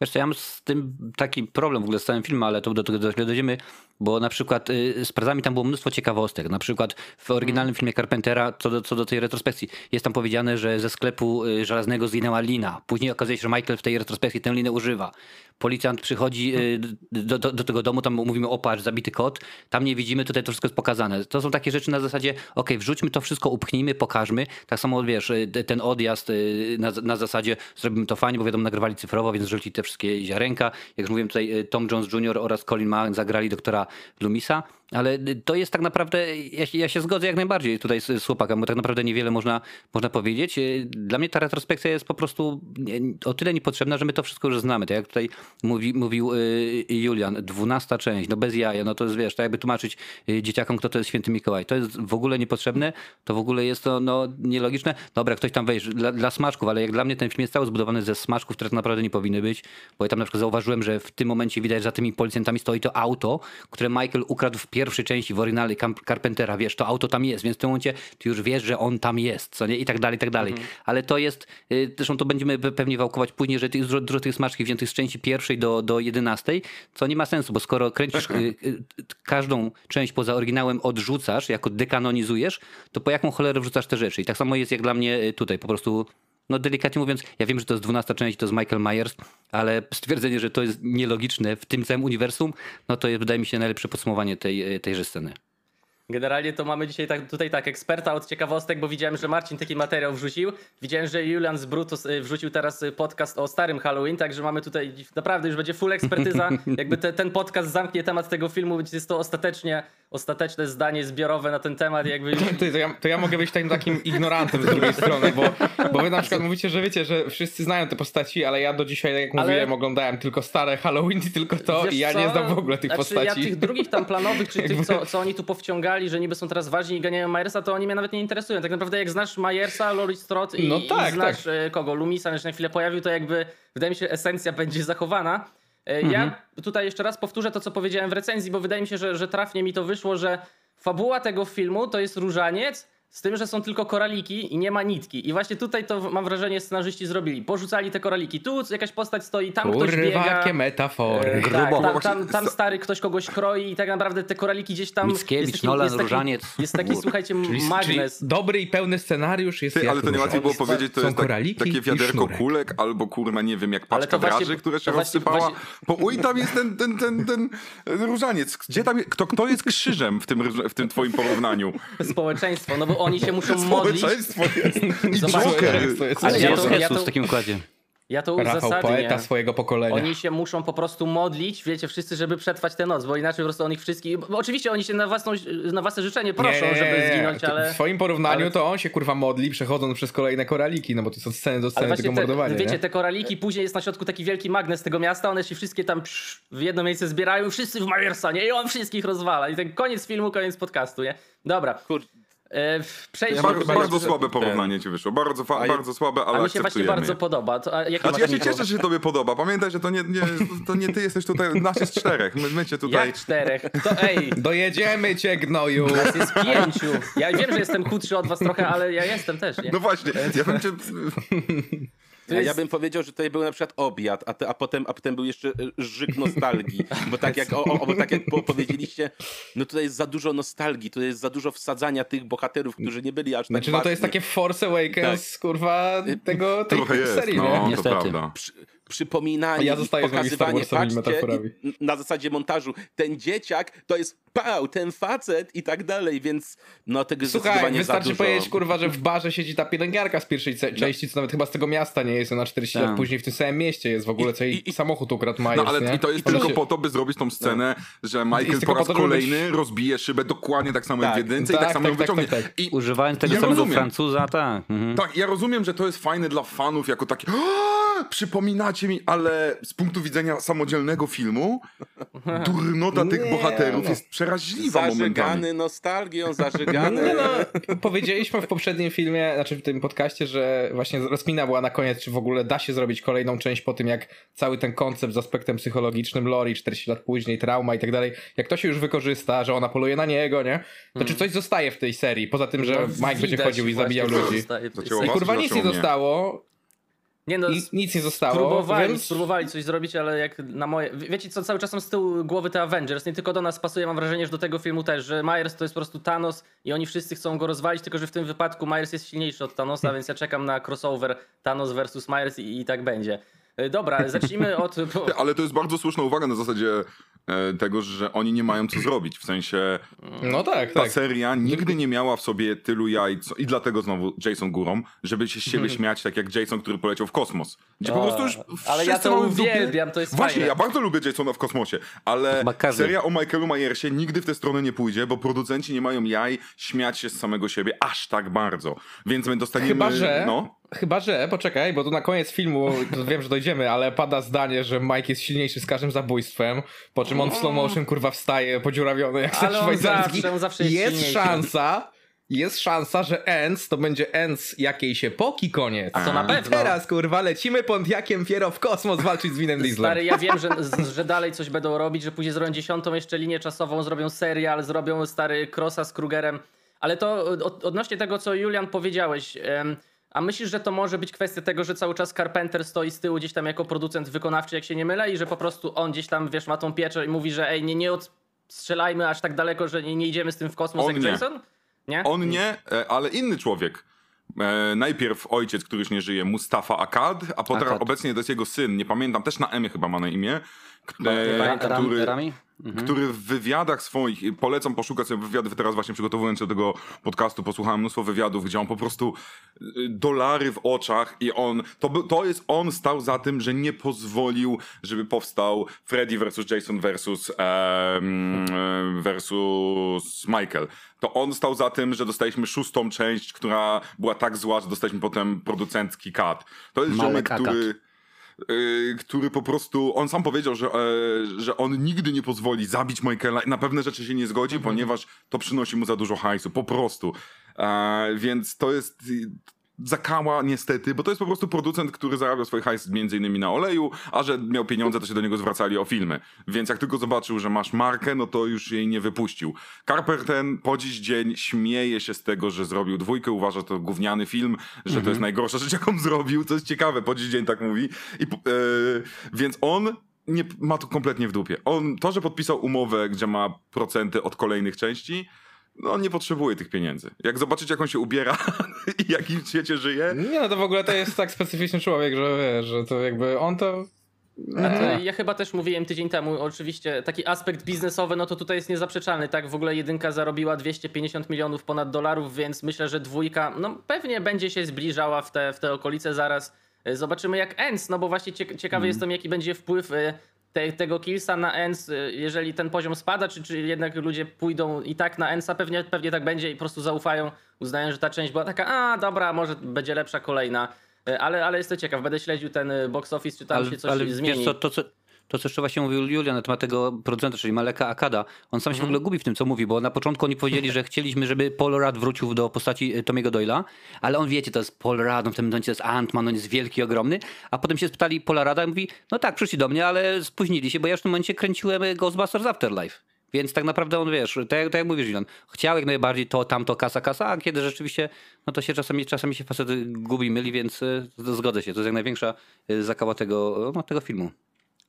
Wiesz co, ja mam z tym taki problem w ogóle z całym filmem, ale to do tego do, dojdziemy, bo na przykład y, z Prazami tam było mnóstwo ciekawostek. Na przykład w oryginalnym filmie Carpentera, co do, co do tej retrospekcji, jest tam powiedziane, że ze sklepu y, żelaznego zginęła lina. Później okazuje się, że Michael w tej retrospekcji tę linę używa. Policjant przychodzi y, do, do, do tego domu, tam mówimy o patrz, zabity kot, tam nie widzimy, tutaj to wszystko jest pokazane. To są takie rzeczy na zasadzie, okej, wrzućmy to wszystko, upchnijmy, pokażmy. Tak samo, wiesz, y, ten odjazd y, na, na zasadzie zrobimy to fajnie, bo wiadomo, nagrywali cyfrowo, więc rzucili te wszystkie ziarenka. Jak już mówiłem tutaj, Tom Jones Jr. oraz Colin Mann zagrali doktora Lumisa. Ale y, to jest tak naprawdę, ja, się- ja się zgodzę jak najbardziej tutaj z, z chłopakiem, bo tak naprawdę niewiele można, można powiedzieć. Y, Dla mnie ta retrospekcja jest po prostu o tyle niepotrzebna, że my to wszystko już znamy. Tak jak tutaj mówi, mówił y, Julian, dwunasta część, no bez jaja, no to jest wiesz, tak jakby tłumaczyć dzieciakom, kto to jest święty Mikołaj. To jest w ogóle niepotrzebne, to w ogóle jest to no, nielogiczne. Dobra, ktoś tam wejść dla, dla smaczków, ale jak dla mnie ten film jest cały zbudowany ze smaczków, które tak naprawdę nie powinny być, bo ja tam na przykład zauważyłem, że w tym momencie widać, że za tymi policjantami stoi to auto, które Michael ukradł w pierwszej części, w Carpentera, wiesz, to auto tam jest, więc w tym momencie ty już wiesz, że on tam jest, co nie? I tak dalej, i tak dalej. Ale to jest, y, zresztą to będziemy pe- pewnie wałkować później, że tych, dużo, dużo tych smaczków wziętych z części pierwszej do, do jedenastej, co nie ma sensu, bo skoro kręcisz <clears throat> y, y, każdą część poza oryginałem odrzucasz, jako dekanonizujesz, to po jaką cholerę wrzucasz te rzeczy? I tak samo jest jak dla mnie tutaj, po prostu no delikatnie mówiąc, ja wiem, że to jest 12 część, to jest Michael Myers, ale stwierdzenie, że to jest nielogiczne w tym całym uniwersum, no to jest, wydaje mi się, najlepsze podsumowanie tej, y, tejże sceny. Generalnie to mamy dzisiaj tak, tutaj tak eksperta od ciekawostek, bo widziałem, że Marcin taki materiał wrzucił. Widziałem, że Julian z Brutus y, wrzucił teraz y, podcast o starym Halloween, także mamy tutaj naprawdę już będzie full ekspertyza. <laughs> Jakby te, ten podcast zamknie temat tego filmu, więc jest to ostatecznie, ostateczne zdanie zbiorowe na ten temat. Jakby <laughs> to, ja, to ja mogę być takim, takim ignorantem z drugiej strony, bo, bo wy na przykład mówicie, że wiecie, że wszyscy znają te postaci, ale ja do dzisiaj, tak jak Ale- mówiłem, oglądałem tylko stare Halloween i tylko to Wiesz i ja co? nie znam w ogóle tych znaczy, postaci. Ja tych drugich tam planowych, czy tych, co, co oni tu powciągali, że niby są teraz ważni i ganiają Myersa, to oni mnie nawet nie interesują. Tak naprawdę jak znasz Myersa, Laurie Strode i, No tak, i znasz e, kogo, Lumisa, że na chwilę pojawił, to jakby wydaje mi się esencja będzie zachowana. E, Mhm. Ja tutaj jeszcze raz powtórzę to, co powiedziałem w recenzji, bo wydaje mi się, że, że trafnie mi to wyszło, że fabuła tego filmu to jest różaniec, z tym, że są tylko koraliki i nie ma nitki. I właśnie tutaj to mam wrażenie scenarzyści zrobili. Porzucali te koraliki. Tu jakaś postać stoi, tam ktoś Kurwa, biega. jakie metafory. E, Grubo. Tak, tam, tam, tam stary ktoś kogoś kroi i tak naprawdę te koraliki gdzieś tam... Mickiewicz, jest taki, Nolan, jest taki, Różaniec. Jest taki, słuchajcie, Czyli, magnes. czyli dobry i pełny scenariusz jest Ty, ale to nie łatwiej było powiedzieć, to Są jest tak, takie wiaderko kulek, albo kurna, nie wiem, jak paczka to właśnie- draży, które się rozsypała. właśnie- Bo uj, tam jest ten, ten, ten, ten różaniec. Gdzie tam, je- kto, kto jest krzyżem w tym, w tym twoim porównaniu? <laughs> Społeczeństwo, no bo oni się muszą <laughs> modlić. Społeczeństwo jest. <laughs> I Joker. Ale ja to- ja to- w takim układzie? Ja to Rafał, uzasadnię. poeta swojego pokolenia. Oni się muszą po prostu modlić, wiecie, wszyscy, żeby przetrwać tę noc, bo inaczej po prostu on ich wszystkich... Bo oczywiście oni się na, własną, na własne życzenie proszą, Nie, żeby zginąć, ale... W swoim porównaniu ale- to on się kurwa modli, przechodząc przez kolejne koraliki, no bo to są sceny do sceny tego te, mordowania. wiecie, nie? te koraliki, później jest na środku taki wielki magnes tego miasta, one się wszystkie tam psz, w jedno miejsce zbierają, i wszyscy w Myersa, nie? I on wszystkich rozwala. I ten koniec filmu, koniec podcastu, nie? Dobra, Kur... e, przejdźmy... Bardzo, bardzo jest- słabe porównanie ci wyszło. Bardzo, fa- bardzo słabe, ale A mi się właśnie bardzo je. podoba. To, Znaczy, ja się cieszę, że się tobie podoba. Pamiętaj, że to nie, nie, to nie ty jesteś tutaj, nas jest czterech. My, my cię tutaj... Jak czterech? To ej, <laughs> Dojedziemy cię, gnoju! nas jest pięciu. Ja wiem, że jestem chudszy od was trochę, ale ja jestem też, nie? No właśnie, ja bym cię... <laughs> To Ja, jest- ja bym powiedział, że tutaj był na przykład obiad, a, te, a, potem, a potem był jeszcze żyk nostalgii. Bo tak jak, o, o, bo tak jak po, powiedzieliście, no tutaj jest za dużo nostalgii, tutaj jest za dużo wsadzania tych bohaterów, którzy nie byli aż tak Znaczy, no to jest takie Force Awakens, kurwa, tego, tej Trochę jest, serii, no, nie? to Niestety. prawda. Przy, przypominanie Ja i zostaję Star pokazywanie, patrzcie, i na zasadzie montażu, ten dzieciak to jest pał, ten facet i tak dalej, więc no tego Słuchaj, zdecydowanie wystarczy za dużo. powiedzieć, kurwa, że w barze siedzi ta pielęgniarka z pierwszej ce- części, co nawet chyba z tego miasta nie jest, ona 40 Tak. lat później w tym samym mieście jest w ogóle, co jej i- i- samochód ukradł Myers, No ale nie? i to jest Ona tylko się- po to, by zrobić tą scenę, że Michael po raz to, kolejny rozbije szybę dokładnie tak samo jak w Tak. jedynce i tak Tak, samo tak, ją tak, wyciągnie. tak, tak. I Używając tego Ja samego rozumiem. Francuza, tak. Mhm. Tak, ja rozumiem, że to jest fajne dla fanów jako takie "Aaa, przypominacie mi, ale z punktu widzenia samodzielnego filmu durnota tych Nie, bohaterów no. jest przeraźliwa momentami. Zażegany nostalgią, <laughs> zażegany... Nie no, powiedzieliśmy w poprzednim filmie, znaczy w tym podcaście, że właśnie rozkmina była na koniec, czy w ogóle da się zrobić kolejną część po tym, jak cały ten koncept z aspektem psychologicznym Lori 40 lat później, trauma i tak dalej, jak to się już wykorzysta, że ona poluje na niego, nie? To czy coś zostaje w tej serii, poza tym, że No, Mike będzie chodził i zabijał ludzi. I kurwa nic nie zostało, Nie no, i nic nie zostało, Próbowali, więc... próbowali coś zrobić, ale jak na moje. Wie- Wiecie co, cały czas są z tyłu głowy te Avengers. Nie tylko do nas pasuje, mam wrażenie, że do tego filmu też, że Myers to jest po prostu Thanos i oni wszyscy chcą go rozwalić, tylko że w tym wypadku Myers jest silniejszy od Thanosa, więc ja czekam na crossover Thanos versus Myers i, i tak będzie. E, Dobra, zacznijmy <laughs> od. Ale to jest bardzo słuszna uwaga na zasadzie e, tego, że oni nie mają co zrobić. W sensie No tak, ta tak. seria nigdy nie miała w sobie tylu jaj, co, i dlatego znowu Jason górą, żeby się z siebie śmiać tak jak Jason, który poleciał w kosmos. Gdzie po prostu już ale ja to mamy w dupie- uwielbiam, to jest Właśnie, fajne. ja bardzo lubię Jasona w kosmosie, ale seria o Michaelu Myersie nigdy w tę stronę nie pójdzie, bo producenci nie mają jaj śmiać się z samego siebie aż tak bardzo. Więc my dostaniemy... Chyba, że. No, Chyba, że. Poczekaj, bo tu na koniec filmu, wiem, że dojdziemy, ale pada zdanie, że Mike jest silniejszy z każdym zabójstwem. Po czym on w slow motion kurwa wstaje podziurawiony jak Ale on zawsze- on zawsze jest jest silniejszy. szansa. Jest szansa, że Ends to będzie Ends jakiejś epoki koniec. A to na pewno. Teraz kurwa lecimy Pontiakiem Fiero w kosmos walczyć z Winem Dieslem. Stary, ja wiem, że, że dalej coś będą robić, że później zrobią dziesiątą jeszcze linię czasową, zrobią serial, zrobią stary Crossa z Krugerem. Ale to od, odnośnie tego, co Julian powiedziałeś, em, a myślisz, że to może być kwestia tego, że cały czas Carpenter stoi z tyłu gdzieś tam jako producent wykonawczy, jak się nie mylę, i że po prostu on gdzieś tam, wiesz, ma tą pieczę i mówi, że ej, nie, nie odstrzelajmy aż tak daleko, że nie, nie idziemy z tym w kosmos On jak nie. Jason? Nie? on nie, e, ale inny człowiek. E, najpierw ojciec, który już nie żyje, Mustafa Akkad, a potem Akkad. obecnie to jest jego syn, nie pamiętam, też na M chyba ma na imię, e, który, Rami? Mhm. który w wywiadach swoich, polecam poszukać sobie wywiady, teraz właśnie przygotowując się do tego podcastu, posłuchałem mnóstwo wywiadów, gdzie on po prostu y, dolary w oczach i on, to, to jest, on stał za tym, że nie pozwolił, żeby powstał Freddy versus Jason versus, em, versus Michael. To on stał za tym, że dostaliśmy szóstą część, która była tak zła, że dostaliśmy potem producencki cut. To jest Malek ziomek, który który po prostu, on sam powiedział, że, e, że on nigdy nie pozwoli zabić Michaela i na pewne rzeczy się nie zgodzi, Mhm. ponieważ to przynosi mu za dużo hajsu, po prostu. E, więc to jest y, zakała niestety, bo to jest po prostu producent, który zarabiał swój hajs między innymi na oleju, a że miał pieniądze, to się do niego zwracali o filmy. Więc jak tylko zobaczył, że masz markę, no to już jej nie wypuścił. Carper ten po dziś dzień śmieje się z tego, że zrobił dwójkę, uważa że to gówniany film, że to jest najgorsza rzecz, jaką zrobił, co jest ciekawe, po dziś dzień tak mówi. I, e, więc on nie ma to kompletnie w dupie. On, to, że podpisał umowę, gdzie ma procenty od kolejnych części, no on nie potrzebuje tych pieniędzy. Jak zobaczycie, jak on się ubiera <laughs> i jakim świecie żyje, Nie no, to w ogóle to jest tak specyficzny człowiek, że wiesz, że to jakby on to... A to ja chyba też mówiłem tydzień temu, oczywiście taki aspekt biznesowy, no to tutaj jest niezaprzeczalny, tak? W ogóle jedynka zarobiła 250 milionów ponad dolarów, więc myślę, że dwójka, no pewnie będzie się zbliżała w te, w te okolice zaraz. E, Zobaczymy jak Ends, no bo właśnie cie, ciekawy jestem, jaki będzie wpływ e, te, tego Killsa na Ends, e, jeżeli ten poziom spada, czy, czy jednak ludzie pójdą i tak na Endsa, pewnie, pewnie tak będzie i po prostu zaufają, uznają, że ta część była taka, a dobra, może będzie lepsza kolejna. E, Ale, ale jestem ciekaw, będę śledził ten e, box office, czy tam ale, się coś ale zmieni. wiesz co, to co, to co jeszcze właśnie mówił Julian na temat tego producenta, czyli Maleka Akada, on sam się w ogóle gubi w tym, co mówi, bo na początku oni powiedzieli, że chcieliśmy, żeby Paul Rudd wrócił do postaci e, Tomiego Doyla, ale on wiecie, to jest Paul Rudd, on w tym momencie to jest Ant-Man, on jest wielki, ogromny, a potem się spytali Paula Rudda i mówi, no tak, przyszli do mnie, ale spóźnili się, bo ja już w tym momencie kręciłem e, Ghostbusters Afterlife. Więc tak naprawdę on, wiesz, tak, jak- tak jak mówisz, Julian, chciał jak najbardziej to, tamto, kasa, kasa, a kiedy rzeczywiście, no to się czasami, czasami się facety gubi, myli, więc e, zgodzę się, to jest jak największa zakała tego, no, tego filmu.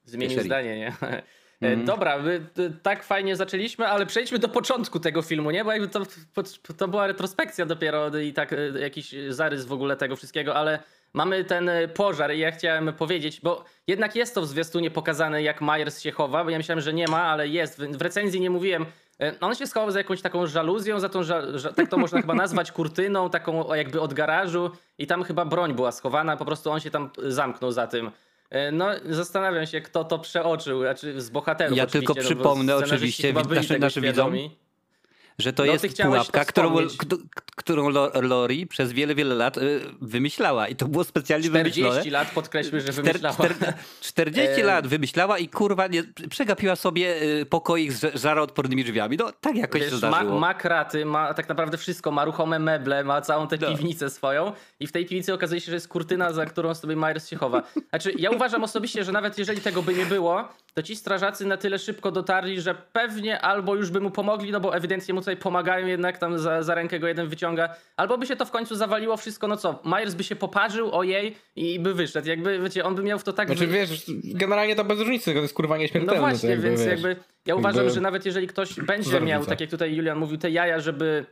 Zmienił serii. zdanie, nie? <laughs> Mhm. Dobra, my tak fajnie zaczęliśmy, ale przejdźmy do początku tego filmu, nie? Bo jakby to, to była retrospekcja dopiero i tak e, jakiś zarys w ogóle tego wszystkiego, ale mamy ten e, pożar i ja chciałem powiedzieć, bo jednak jest to w zwiastunie pokazane, jak Myers się chowa, bo ja myślałem, że nie ma, ale jest. W recenzji nie mówiłem. On się schował za jakąś taką żaluzją, za tą, ża- tak to można chyba nazwać, <laughs> kurtyną, taką jakby od garażu i tam chyba broń była schowana, po prostu on się tam zamknął za tym. E, No, zastanawiam się, kto to przeoczył, znaczy z bohaterów Ja tylko no przypomnę scenarzyści oczywiście byli naszym- widzom. Że to No, jest pułapka, którą, którą Lo- Lori przez wiele, wiele lat y, wymyślała. I to było specjalnie 40 wymyślone. lat podkreślmy, że wymyślała. czter- 40 <laughs> E, lat wymyślała i kurwa nie, przegapiła sobie y, pokoik z żaroodpornymi drzwiami. No tak jakoś się Wiesz, ma, zdarzyło. ma kraty, ma tak naprawdę wszystko, ma ruchome meble, ma całą tę No. piwnicę swoją i w tej piwnicy okazuje się, że jest kurtyna, za którą sobie Myers się chowa. Znaczy, ja uważam osobiście, że nawet jeżeli tego by nie było, to ci strażacy na tyle szybko dotarli, że pewnie albo już by mu pomogli, no bo ewidentnie mu tutaj pomagają, jednak tam za, za rękę go jeden wyciąga, albo by się to w końcu zawaliło wszystko, no co, Myers by się poparzył, ojej, i by wyszedł. Jakby, wiecie, on by miał w to tak... Znaczy wy- wiesz, generalnie to bez różnicy, to jest kurwa no nieśmiertelny. to właśnie, jakby, więc wiesz. jakby ja uważam, jakby- że nawet jeżeli ktoś będzie miał, tak jak tutaj Julian mówił, te jaja, żeby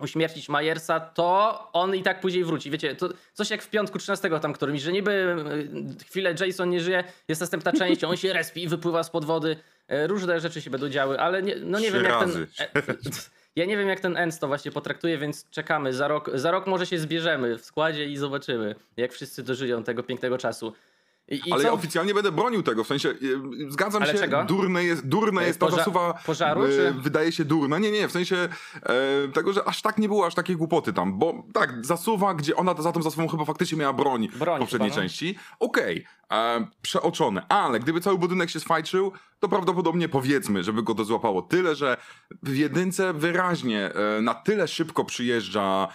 uśmiercić Majersa, to on i tak później wróci. Wiecie, to coś jak w piątku 13 tam którymś, że niby y, chwilę Jason nie żyje, jest następna część, on się respi i wypływa spod wody. Y, Różne rzeczy się będą działy, ale nie, no nie Trzy wiem jak razy. ten... e, Ja nie wiem jak ten Ends to właśnie potraktuje, więc czekamy. Za rok, za rok może się zbierzemy w składzie i zobaczymy, jak wszyscy dożyją tego pięknego czasu. I, i Ale co? ja oficjalnie będę bronił tego, w sensie e, zgadzam Ale się, czego? durne jest, durne E, jest ta poża- zasuwa, pożaru, e, czy- wydaje się durna. Nie, nie, w sensie e, tego, że aż tak nie było, aż takiej głupoty tam, bo tak, zasuwa, gdzie ona za tą zasuwą chyba faktycznie miała broń, Broń w poprzedniej chyba, no. części, okej, e, przeoczone, ale gdyby cały budynek się sfajczył, to prawdopodobnie powiedzmy, żeby go to złapało. Tyle, że w jedynce wyraźnie e, na tyle szybko przyjeżdża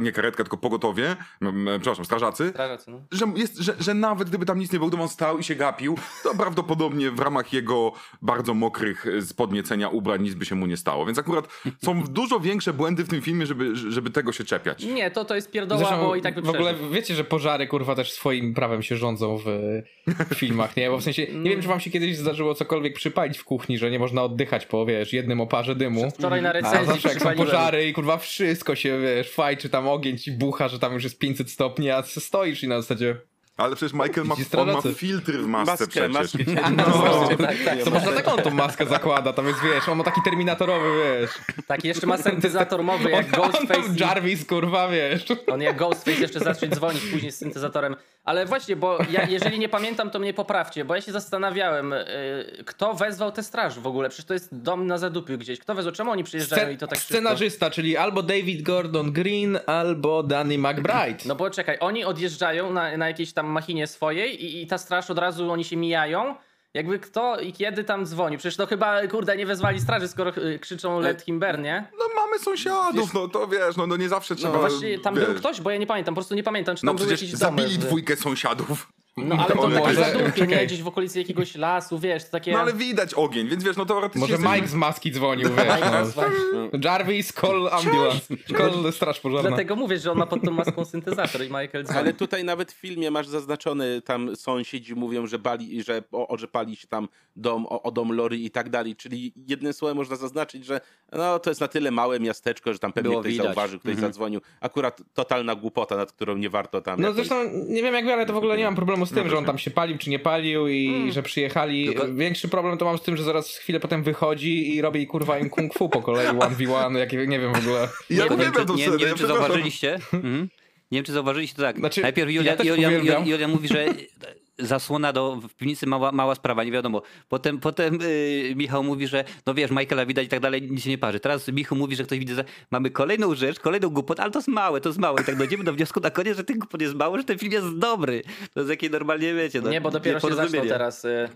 nie karetka, tylko pogotowie, e, przepraszam, strażacy, Strażacy, no. że, jest, że, że nawet gdyby tam nic nie było, gdyby on stał i się gapił, to prawdopodobnie w ramach jego bardzo mokrych e, z podniecenia ubrań nic by się mu nie stało. Więc akurat są dużo większe błędy w tym filmie, żeby, żeby tego się czepiać. Nie, to to jest pierdoła, Zresztą bo i tak by w ogóle wiecie, że pożary kurwa też swoim prawem się rządzą w, w filmach, nie? Bo w sensie, nie wiem czy wam się kiedyś zdarzyło cokolwiek przypalić w kuchni, że nie można oddychać po, wiesz, jednym oparze dymu. Wczoraj na A recenzji zawsze jak są pożary i kurwa wszystko się, wiesz, fajczy, tam ogień ci bucha, że tam już jest 500 stopni, a stoisz i na zasadzie... Ale przecież Michael ma, on ma filtry w masce Maskę, przecież. maskę. No, tak, tak. to można taką tą maskę zakłada, tam jest, wiesz, on ma taki terminatorowy, wiesz. Tak, jeszcze ma syntezator mowy jak <laughs> on, on Ghostface. i- Jarvis, kurwa, wiesz. On jak Ghostface jeszcze zacznie dzwonić później z syntezatorem. Ale właśnie, bo ja, jeżeli nie pamiętam, to mnie poprawcie, bo ja się zastanawiałem, y, kto wezwał tę straż w ogóle? Przecież to jest dom na zadupiu gdzieś. Kto wezwał? Czemu oni przyjeżdżają Scen- i to tak szybko? scenarzysta, czyli albo David Gordon Green, albo Danny McBride. No bo czekaj, oni odjeżdżają na, na jakiejś tam machinie swojej i, i ta straż od razu, oni się mijają. Jakby kto i kiedy tam dzwoni? Przecież to chyba, kurde, nie wezwali straży, skoro y, krzyczą Let him burn, nie? No mamy sąsiadów, no to wiesz, no, no nie zawsze trzeba... No właśnie, tam wiesz. był ktoś, bo ja nie pamiętam, po prostu nie pamiętam, czy No tam jakieś domy. zabili dwójkę sąsiadów. No ale to może- zadupie, nie? Gdzieś w okolicy jakiegoś lasu, wiesz, to takie... No ale widać ogień, więc wiesz, no teoretycznie... Może jesteśmy- Mike z maski dzwonił, wiesz. No. Jarvis, call ambulance. Call straż pożarna. Dlatego mówię, że on ma pod tą maską syntezator i Michael dzwoni. Ale tutaj nawet w filmie masz zaznaczony, tam sąsiedzi mówią, że, bali, że, o, o, że pali się tam dom, o, o dom Lory i tak dalej. Czyli jednym słowem można zaznaczyć, że no, to jest na tyle małe miasteczko, że tam pewnie Było ktoś widać. zauważył, ktoś zadzwonił. Akurat totalna głupota, nad którą nie warto tam No jakoś... zresztą nie wiem jak wy, ale to w ogóle nie mam problemu z tym, że on tam się palił czy nie palił i że przyjechali. Tylko- Większy problem to mam z tym, że zaraz chwilę potem wychodzi i robi kurwa im kung fu po kolei 1v1, jak nie wiem w ogóle. Ja nie, uwielbiam wiem, czy, nie, nie ja wiem, czy zauważyliście. Mhm. Nie wiem, czy zauważyliście to tak. Znaczy, Najpierw ja Julian, też Julian, uwielbiam. Julian, Julian mówi, że zasłona do, w piwnicy mała, mała sprawa, nie wiadomo. Potem, potem yy, Michał mówi, że no wiesz, Michaela widać i tak dalej, nic się nie parzy. Teraz Michał mówi, że ktoś widzi, że mamy kolejną rzecz, kolejną głupotę, ale to jest małe, to jest małe. I tak dojdziemy do wniosku na koniec, że tych głupot jest mało, że ten film jest dobry. To jest jakie normalnie wiecie. No, Nie, bo dopiero się zaczął nieporozumienie. teraz. y.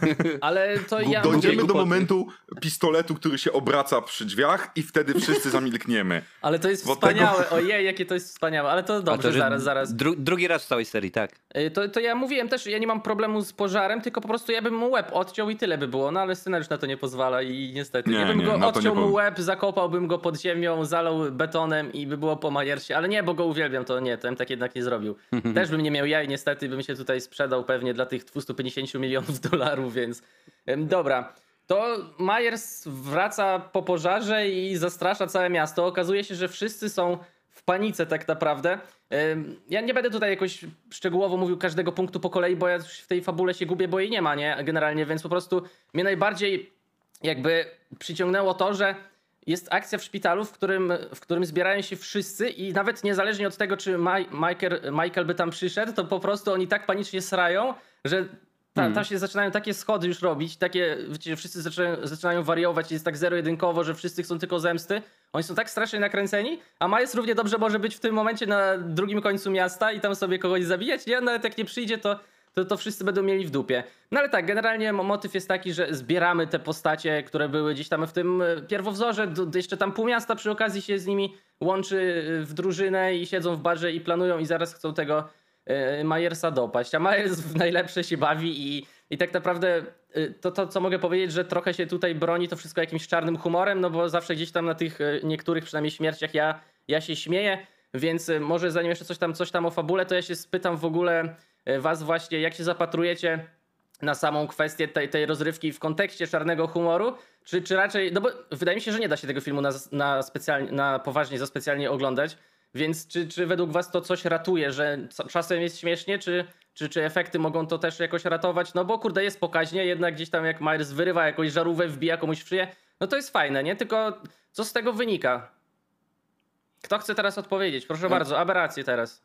<laughs> Ale to ja Dojdziemy do momentu pistoletu, który się obraca przy drzwiach i wtedy wszyscy zamilkniemy. <laughs> Ale to jest Bo wspaniałe. Ojej, jakie to jest wspaniałe. Ale to dobrze, to, zaraz, zaraz. Dru, drugi raz w całej serii, tak. Y, To, to ja mówiłem też, ja nie mam problemu z pożarem, tylko po prostu ja bym mu łeb odciął i tyle by było, no ale scenariusz na to nie pozwala i niestety. Nie, ja bym nie, go na to odciął mu łeb, zakopałbym go pod ziemią, zalał betonem i by było po Majersie, ale nie, bo go uwielbiam, to nie, to bym tak jednak nie zrobił. <laughs> Też bym nie miał jaj, niestety bym się tutaj sprzedał pewnie dla tych 250 milionów <laughs> dolarów, więc dobra. To Myers wraca po pożarze i zastrasza całe miasto. Okazuje się, że wszyscy są w panice tak naprawdę. Ja nie będę tutaj jakoś szczegółowo mówił każdego punktu po kolei, bo ja w tej fabule się gubię, bo jej nie ma, nie? Generalnie, więc po prostu mnie najbardziej jakby przyciągnęło to, że jest akcja w szpitalu, w którym, w którym zbierają się wszyscy i nawet niezależnie od tego, czy Michael, Michael by tam przyszedł, to po prostu oni tak panicznie srają, że ta, tam się zaczynają takie schody już robić, takie, wiecie, wszyscy zaczynają, zaczynają wariować, jest tak zero-jedynkowo, że wszyscy chcą tylko zemsty. Oni są tak strasznie nakręceni, a Miles równie dobrze może być w tym momencie na drugim końcu miasta i tam sobie kogoś zabijać, nie? Nawet jak nie przyjdzie, to, to, to wszyscy będą mieli w dupie. No ale tak, generalnie mo- motyw jest taki, że zbieramy te postacie, które były gdzieś tam w tym e, pierwowzorze, jeszcze tam pół miasta przy okazji się z nimi łączy e, w drużynę i siedzą w barze i planują i zaraz chcą tego Majersa dopaść. A Majers najlepsze się bawi i, i tak naprawdę e, to, to, co mogę powiedzieć, że trochę się tutaj broni to wszystko jakimś czarnym humorem, no bo zawsze gdzieś tam na tych e, niektórych przynajmniej śmierciach ja, ja się śmieję, więc e, może zanim jeszcze coś tam, coś tam o fabule, to ja się spytam w ogóle e, was właśnie, jak się zapatrujecie na samą kwestię tej, tej rozrywki w kontekście czarnego humoru, czy, czy raczej, no bo wydaje mi się, że nie da się tego filmu na, na, specjalnie, na poważnie, za specjalnie oglądać, więc czy, czy według was to coś ratuje, że czasem jest śmiesznie, czy, czy, czy efekty mogą to też jakoś ratować? No bo kurde, jest pokaźnie, jednak gdzieś tam jak Myers wyrywa jakąś żarówkę, wbija komuś w szyję, no to jest fajne, nie? Tylko co z tego wynika? Kto chce teraz odpowiedzieć? Proszę bardzo, aberracje teraz.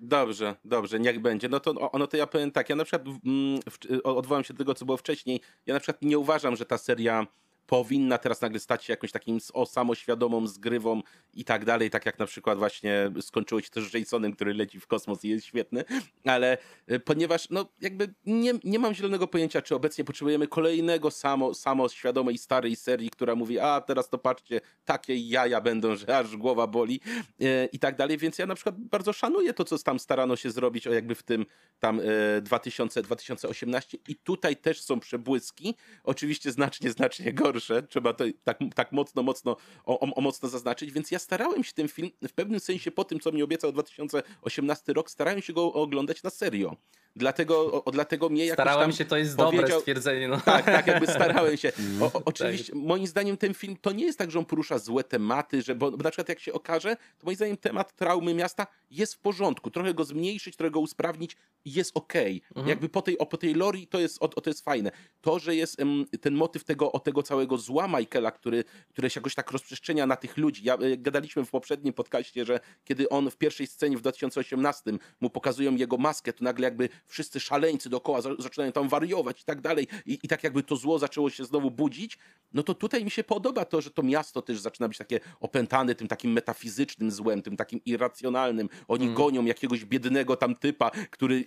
Dobrze, dobrze, niech będzie. No to, o- no to ja powiem tak, ja na przykład mm, odwołam się do tego, co było wcześniej. Ja na przykład nie uważam, że ta seria powinna teraz nagle stać się jakąś takim samoświadomą zgrywą i tak dalej, tak jak na przykład właśnie skończyło się też Jasonem, który leci w kosmos i jest świetny, ale y, ponieważ no jakby nie, nie mam zielonego pojęcia, czy obecnie potrzebujemy kolejnego samo, samoświadomej starej serii, która mówi, a teraz to patrzcie, takie jaja będą, że aż głowa boli e, i tak dalej, więc ja na przykład bardzo szanuję to, co tam starano się zrobić, o jakby w tym tam e, 2000, 2018 i tutaj też są przebłyski, oczywiście znacznie, znacznie gorsze, trzeba to tak, tak mocno, mocno, o, o, o mocno zaznaczyć, więc ja starałem się ten film w pewnym sensie po tym, co mi obiecał 2018 rok, starałem się go oglądać na serio. Dlatego, o, o, dlatego mnie jakoś Starałem się, to jest dobre stwierdzenie. No. tak, tak, jakby starałem się. <laughs> O, Tak. o, oczywiście, moim zdaniem ten film to nie jest tak, że on porusza złe tematy, że, bo, bo na przykład jak się okaże, to moim zdaniem temat traumy miasta jest w porządku. Trochę go zmniejszyć, trochę go usprawnić jest okej. Mhm. Jakby po tej, o, po tej lori to jest, o, o, to jest fajne. To, że jest ten motyw tego, o tego całego zła Michaela, który, który się jakoś tak rozprzestrzenia na tych ludzi. Ja, e, gadaliśmy w poprzednim podcaście, że kiedy on w pierwszej scenie w 2018 mu pokazują jego maskę, to nagle jakby wszyscy szaleńcy dookoła za- zaczynają tam wariować i tak dalej. I, I tak jakby to zło zaczęło się znowu budzić. No to tutaj mi się podoba to, że to miasto też zaczyna być takie opętane tym takim metafizycznym złem, tym takim irracjonalnym. Oni gonią jakiegoś biednego tam typa, który y,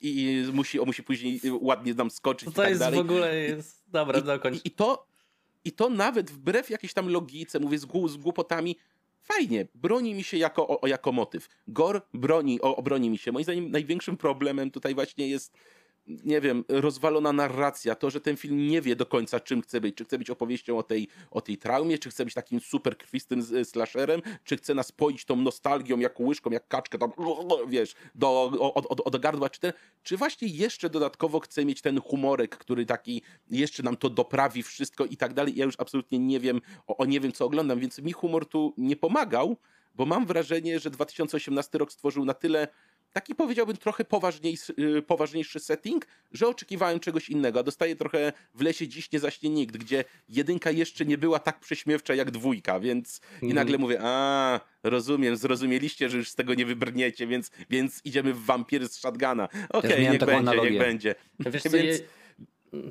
i, i musi, musi później y, ładnie nam skoczyć To, i to tak jest dalej. w ogóle jest. Dobra, dokończ. I, i, to, I to nawet wbrew jakiejś tam logice, mówię z, głu- z głupotami, fajnie, broni mi się jako, o, jako motyw. Gor broni, o, obroni mi się. Moim zdaniem największym problemem tutaj właśnie jest, nie wiem, rozwalona narracja, to, że ten film nie wie do końca, czym chce być. Czy chce być opowieścią o tej, o tej traumie, czy chce być takim super krwistym slasherem, czy chce nas poić tą nostalgią, jak łyżką, jak kaczkę tam, wiesz, do, od, od, od gardła, czy, ten, czy właśnie jeszcze dodatkowo chce mieć ten humorek, który taki jeszcze nam to doprawi wszystko i tak dalej. Ja już absolutnie nie wiem, o, o nie wiem, co oglądam, więc mi humor tu nie pomagał, bo mam wrażenie, że 2018 rok stworzył na tyle taki powiedziałbym trochę poważniejszy, y, poważniejszy setting, że oczekiwałem czegoś innego, a dostaję trochę w lesie dziś nie zaśnie nikt, gdzie jedynka jeszcze nie była tak prześmiewcza jak dwójka, więc i Mhm. nagle mówię, a rozumiem, zrozumieliście, że już z tego nie wybrniecie, więc, więc idziemy w wampiry z shotguna. Okej, miałem niech będzie, niech analogię. będzie. Wiesz <laughs> Więc- je...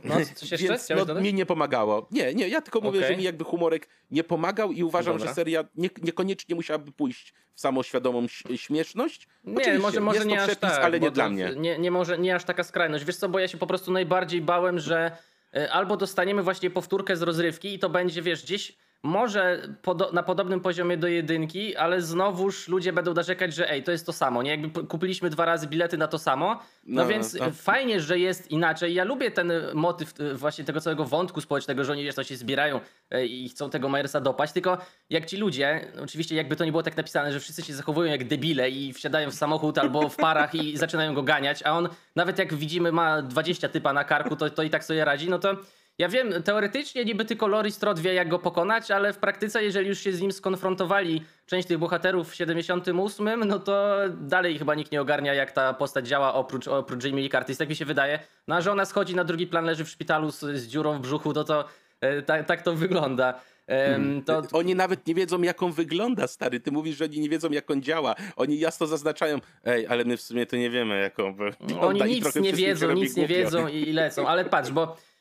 No, coś jeszcze Więc chciałeś no, dodać? mi nie pomagało. Nie, nie, ja tylko mówię, Okej. że mi jakby humorek nie pomagał i uważam, Dobra. że seria nie, niekoniecznie musiałaby pójść w samoświadomą śmieszność. Nie, Oczywiście, może, może nie to aż przepis, tak. ale nie dla mnie. Nie, nie, może, nie aż taka skrajność. Wiesz co, bo ja się po prostu najbardziej bałem, że y, albo dostaniemy właśnie powtórkę z rozrywki i to będzie, wiesz, gdzieś może podo- na podobnym poziomie do jedynki, ale znowuż ludzie będą narzekać, że ej, to jest to samo, nie? Jakby kupiliśmy dwa razy bilety na to samo, no, No, więc to- fajnie, że jest inaczej. Ja lubię ten motyw y, właśnie tego całego wątku społecznego, że oni wiesz, to się zbierają y, i chcą tego Myersa dopaść, tylko jak ci ludzie, oczywiście jakby to nie było tak napisane, że wszyscy się zachowują jak debile i wsiadają w samochód albo w parach i zaczynają go ganiać, a on nawet jak widzimy ma 20 typa na karku, to, to i tak sobie radzi, no to ja wiem, teoretycznie niby tylko Lori Strode wie jak go pokonać, ale w praktyce jeżeli już się z nim skonfrontowali część tych bohaterów w 78, no to dalej chyba nikt nie ogarnia jak ta postać działa oprócz, oprócz Jamie Lee Curtis, tak mi się wydaje. No a że ona schodzi na drugi plan, leży w szpitalu z, z dziurą w brzuchu, no to e, tak, tak to wygląda. Em, to, Oni nawet nie wiedzą, jak on wygląda, stary. Ty mówisz, że oni nie wiedzą, jak on działa. Oni jasno zaznaczają, ej, ale my w sumie to nie wiemy, jak on wygląda. Oni nic nie wiedzą, nic nie wiedzą i, lecą. Ale patrz, bo e,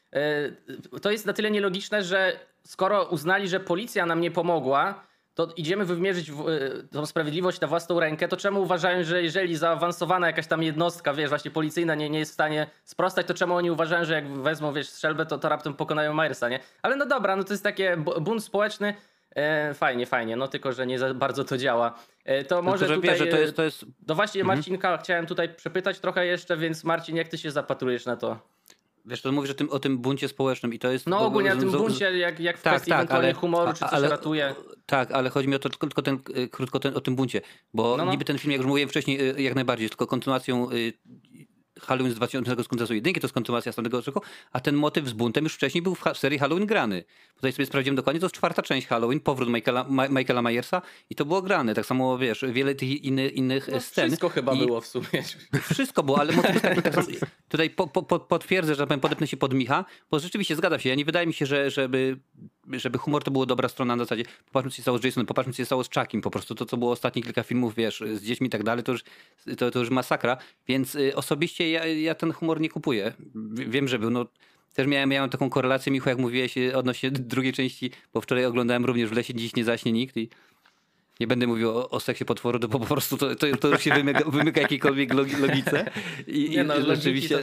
to jest na tyle nielogiczne, że skoro uznali, że policja nam nie pomogła, to idziemy wymierzyć w, e, tą sprawiedliwość na własną rękę, to czemu uważają, że jeżeli zaawansowana jakaś tam jednostka, wiesz, właśnie policyjna nie, nie jest w stanie sprostać, to czemu oni uważają, że jak wezmą, wiesz, strzelbę, to, to raptem pokonają Myersa, nie? Ale no dobra, no to jest takie bu- bunt społeczny, e, fajnie, fajnie, no tylko, że nie za bardzo to działa. E, to może Tylko, tutaj... że to e, jest, to jest no właśnie Marcinka chciałem tutaj przepytać trochę jeszcze, więc Marcin, jak ty się zapatrujesz na to? Wiesz, to mówisz o tym, o tym buncie społecznym i to jest... No ogólnie na tym buncie, jak, jak w Tak, kwestii tak, ewentualnie ale- humoru, czy coś ale- ratuje. Tak, ale chodzi mi o to tylko, ten, y, krótko ten, o tym buncie, bo No, no. niby ten film, jak już mówiłem wcześniej, y, jak najbardziej tylko kontynuacją y, Halloween z 2000 z kontynuacją jedynki, to jest kontynuacja z tamtego roku, a ten motyw z buntem już wcześniej był w serii Halloween grany. Tutaj sobie sprawdziłem dokładnie, to jest czwarta część Halloween, powrót Michaela, Ma- Michaela Myersa i to było grane. Tak samo, wiesz, wiele tych inny, innych No, scen. wszystko chyba I- było w sumie. wszystko było, ale motyw tak samo, <laughs> tutaj po, po, po, potwierdzę, że tak powiem, podepnę się pod Micha, bo rzeczywiście zgadza się. Ja nie wydaje mi się, że, żeby, żeby humor to była dobra strona na zasadzie popatrzmy, co się stało z Jasonem, popatrzmy, co się stało z Chuckiem, po prostu to, co było ostatnie kilka filmów, wiesz, z dziećmi i tak dalej, to już, to, to już masakra, więc y, osobiście ja, ja ten humor nie kupuję. Wiem, że był, no też miałem, miałem taką korelację, Michu, jak mówiłeś y, odnośnie drugiej części, bo wczoraj oglądałem również w lesie, dziś nie zaśnie nikt i nie będę mówił o, o seksie potworu, to po prostu to, to, to już się wymyka, wymyka jakiejkolwiek logi- logice. I, Nie i no, rzeczywiście.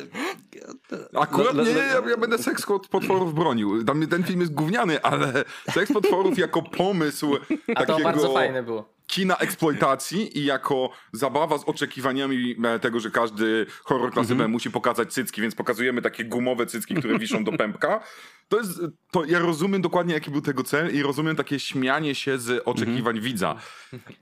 Akurat Lo- lo- nie, ja, ja będę seks potworów bronił. Dla mnie ten film jest gówniany, ale seks potworów jako pomysł A to takiego bardzo fajne było. kina eksploitacji i jako zabawa z oczekiwaniami e, tego, że każdy horror klasy B musi pokazać cycki, więc pokazujemy takie gumowe cycki, które wiszą do pępka. To jest, to ja rozumiem dokładnie jaki był tego cel i rozumiem takie śmianie się z oczekiwań widza.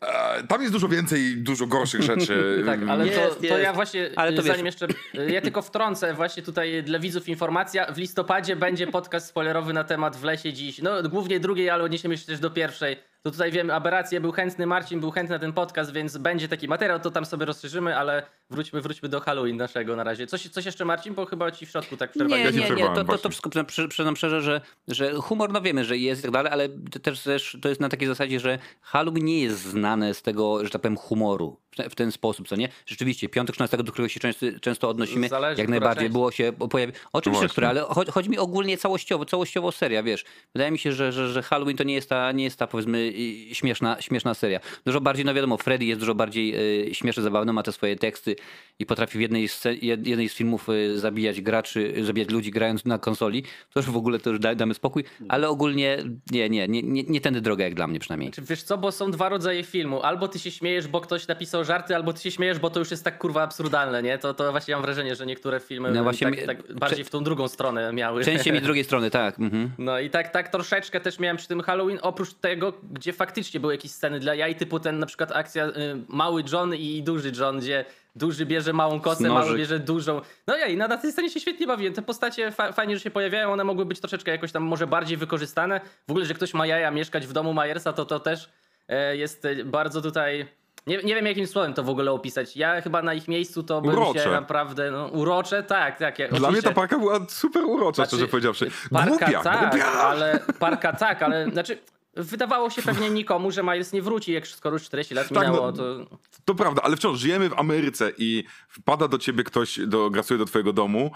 E, tam jest dużo więcej, dużo gorszych rzeczy. <laughs> Tak, ale to, Jest, to jest. ja właśnie, Ale to zanim wiesz- jeszcze, ja tylko wtrącę właśnie tutaj dla widzów informacja. W listopadzie będzie podcast spoilerowy na temat w lesie dziś. No głównie drugiej, ale odniesiemy się też do pierwszej. To tutaj wiem, aberracje był chętny, Marcin był chętny na ten podcast, więc będzie taki materiał, to tam sobie rozszerzymy, ale wróćmy, wróćmy do Halloween naszego na razie. Coś, coś jeszcze Marcin, bo chyba ci w środku tak przerwali. Nie, nie, nie, to, to, to wszystko przy- przyznam szczerze, że, że humor, no wiemy, że jest i tak dalej, ale to też, też to jest na takiej zasadzie, że Halloween nie jest znane z tego, że tak powiem, humoru w te- w ten sposób, co nie? Rzeczywiście, piątek 13, do którego się często, często odnosimy, Zależy, jak najbardziej część. było się pojawi. Oczywiście, które, ale chodzi, chodzi mi ogólnie całościowo, całościowo seria, wiesz. Wydaje mi się, że, że, że Halloween to nie jest ta, nie jest ta powiedzmy śmieszna, śmieszna seria. Dużo bardziej, no wiadomo, Freddy jest dużo bardziej y, śmieszny, zabawny, ma te swoje teksty i potrafi w jednej z, jednej z filmów y, zabijać graczy, y, zabijać ludzi grając na konsoli. To już w ogóle to już da, damy spokój, ale ogólnie nie, nie, nie, nie, nie tędy droga jak dla mnie przynajmniej. Czy Wiesz co, bo są dwa rodzaje filmu. Albo ty się śmiejesz, bo ktoś napisał żarty, albo ty się śmiejesz, bo to już jest tak kurwa absurdalne, nie? To, to właśnie mam wrażenie, że niektóre filmy No właśnie tak, tak bardziej w tą drugą stronę miały. Częściej mi <laughs> drugiej strony, tak. Mhm. No i tak, tak troszeczkę też miałem przy tym Halloween, oprócz tego, gdzie faktycznie były jakieś sceny dla jaj, typu ten na przykład akcja y, mały John i duży John, gdzie duży bierze małą Nożyk. mały bierze dużą. No ja i na, tej scenie się świetnie bawiłem. Te postacie fa fajnie, że się pojawiają, one mogły być troszeczkę jakoś tam może bardziej wykorzystane. W ogóle, że ktoś ma jaja mieszkać w domu Myersa, to to też e, jest e, bardzo tutaj... Nie, nie wiem jakim słowem to w ogóle opisać. Ja chyba na ich miejscu to bym Urocze. się naprawdę... No, urocze, tak, tak. ja- Dla mnie ta parka była super urocza, znaczy, szczerze powiedziawszy. Parka głupia, tak, głupia! ale parka tak, ale znaczy wydawało się pewnie nikomu, że Miles nie wróci, jak skoro już 40 lat Tak, minęło, no, to To prawda, ale wciąż żyjemy w Ameryce i wpada do ciebie ktoś, do, grasuje do twojego domu,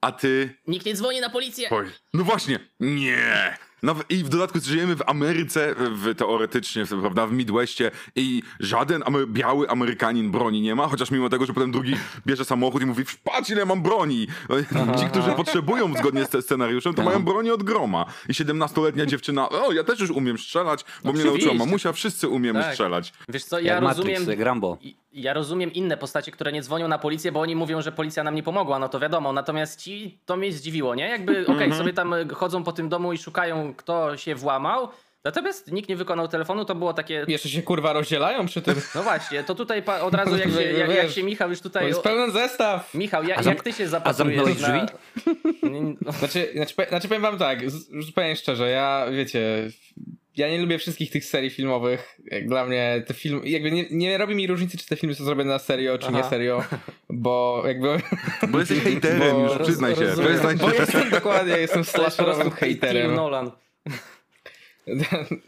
a ty nikt nie dzwoni na policję. powiesz, no właśnie, nie, Naw- I w dodatku żyjemy w Ameryce, w, teoretycznie, w, prawda, w Midwestie i żaden amer- biały Amerykanin broni nie ma, chociaż mimo tego, że potem drugi bierze samochód i mówi, patrz ile mam broni. Ci, którzy potrzebują zgodnie z scenariuszem, to mają broni od groma. I 17-letnia <laughs> dziewczyna, o, ja też już umiem strzelać, bo mnie Oczywiście. nauczyła mamusia, wszyscy umiemy Tak. strzelać. Wiesz co, ja Jak rozumiem... Matrix, jak Rambo. I- Ja rozumiem inne postacie, które nie dzwonią na policję, bo oni mówią, że policja nam nie pomogła, no to wiadomo. Natomiast ci to mnie zdziwiło, nie? Jakby, okej, Mhm. sobie tam y, chodzą po tym domu i szukają, kto się włamał. Natomiast nikt nie wykonał telefonu, to było takie. Jeszcze się kurwa rozdzielają przy tym. No właśnie, to tutaj pa- od razu jak <laughs> się, jak, jak się Michał już To tutaj. jest pełen zestaw. Michał, ja, A zam- jak ty się a zapatrujesz na... drzwi? <laughs> No, Znaczy, znaczy, znaczy powiem wam tak, z- zupełnie szczerze, ja wiecie, ja nie lubię wszystkich tych serii filmowych. Jak dla mnie te filmy, jakby nie, nie robi mi różnicy, czy te filmy są zrobione na serio, czy nie Aha. serio, bo jakby... Bo jesteś hejterem, <laughs> Bo już roz- przyznaj się. To rozumiem. jest Bo jestem dokładnie, jestem jest slasherowym hejterem. Nolan.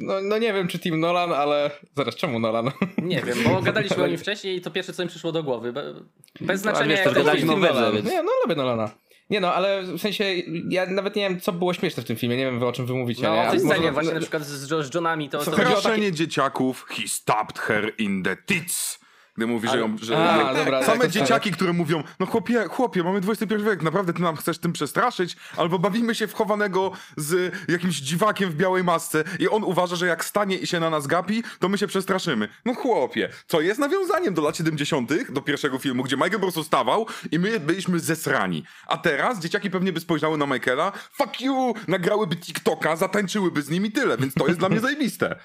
No, no nie wiem, czy Team Nolan, ale... Zaraz, czemu Nolan? Nie wiem, bo gadaliśmy o nim wcześniej i to pierwsze, co mi przyszło do głowy. Be- Bez znaczenia, jak to gadaliśmy film. o Wedze, Nolan. Nie, no lubię Nolana. Nie no, ale w sensie, ja nawet nie wiem, co było śmieszne w tym filmie, nie wiem, o czym wy mówicie. No, nie? tej Może- scenie właśnie na przykład z, z Johnami, to... to takie- dzieciaków, he stabbed her in the tits. Gdy mówi, że ją... Że, A, dobra, Same tak, dzieciaki, które mówią, no chłopie, chłopie, mamy XXI wiek, naprawdę ty nam chcesz tym przestraszyć? Albo bawimy się w chowanego z jakimś dziwakiem w białej masce i on uważa, że jak stanie i się na nas gapi, to my się przestraszymy. No chłopie, co jest nawiązaniem do lat 70., do pierwszego filmu, gdzie Michael po prostu stawał i my byliśmy zesrani. A teraz dzieciaki pewnie by spojrzały na Michaela, fuck you, nagrałyby TikToka, zatańczyłyby z nimi tyle, więc to jest dla mnie <laughs> zajebiste.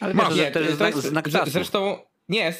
Ale Masz. wiesz, to jest znak, znak czasu. Zresztą, nie,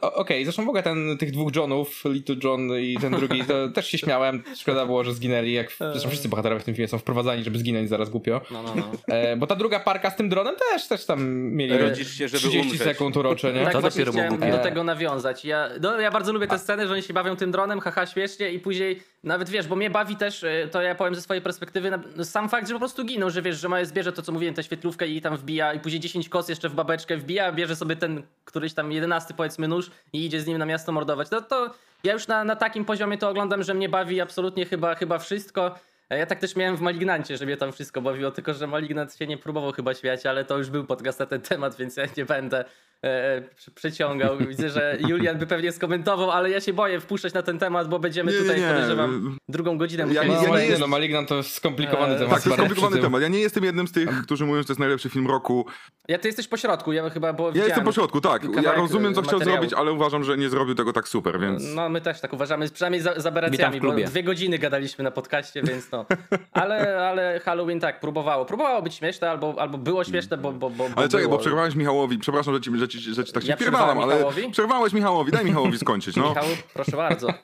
okej, zresztą w ogóle ten, tych dwóch Johnów, Little John i ten drugi, to <laughs> też się śmiałem. Szkoda było, że zginęli, jak zresztą wszyscy bohaterowie w tym filmie są wprowadzani, żeby zginąć zaraz głupio. No, no, no. E, bo ta druga parka z tym dronem też, też tam mieli Rodzisz się, żeby 30 umrzeć. sekund urocze, nie? <laughs> Tak To dopiero chciałem do tego nawiązać. Ja, no, ja bardzo lubię te sceny, że oni się bawią tym dronem, haha, śmiesznie i później, nawet wiesz, bo mnie bawi też, y, to ja powiem ze swojej perspektywy, no, sam fakt, że po prostu giną, że wiesz, że ma zbierze to, co mówiłem, tę świetlówkę i tam wbija i później 10 kos jeszcze w babeczkę wbija, bierze sobie ten któryś tam 11 powiedzmy nóż i idzie z nim na miasto mordować. No to ja już na, na takim poziomie to oglądam, że mnie bawi absolutnie chyba, chyba wszystko. E, Ja tak też miałem w Malignancie, że mnie tam wszystko bawiło, tylko że Malignant się nie próbował chyba śmiać, ale to już był podcast na ten temat, więc ja nie będę e, przy- przeciągał. Widzę, że Julian by pewnie skomentował, ale ja się boję wpuszczać na ten temat, bo będziemy Nie, tutaj, nie. podejrzewam, drugą godzinę Ja musieli nie- No, ja ale nie nie, jest- no Malignant to jest skomplikowany Eee, temat. Tak, to skomplikowany temat. Ja nie jestem jednym z tych, którzy mówią, że to jest najlepszy film roku. Ja ty jesteś po środku, ja chyba, bo Ja jestem po środku, tak. Ja rozumiem, co e, chciał materiału. zrobić, ale uważam, że nie zrobił tego tak super, więc... No my też tak uważamy, przynajmniej za, za w bo klubie. dwie godziny gadaliśmy na podcaście, więc no. <laughs> Ale, ale Halloween tak, próbowało. Próbowało być śmieszne, albo, albo było śmieszne, bo, bo, bo, Ale czekaj, było. bo przerwałeś Michałowi, przepraszam, że ci, że ci, że ci tak się Ja przerwałem ale Michałowi? przerwałeś Michałowi, daj Michałowi skończyć, no. Michał, proszę bardzo.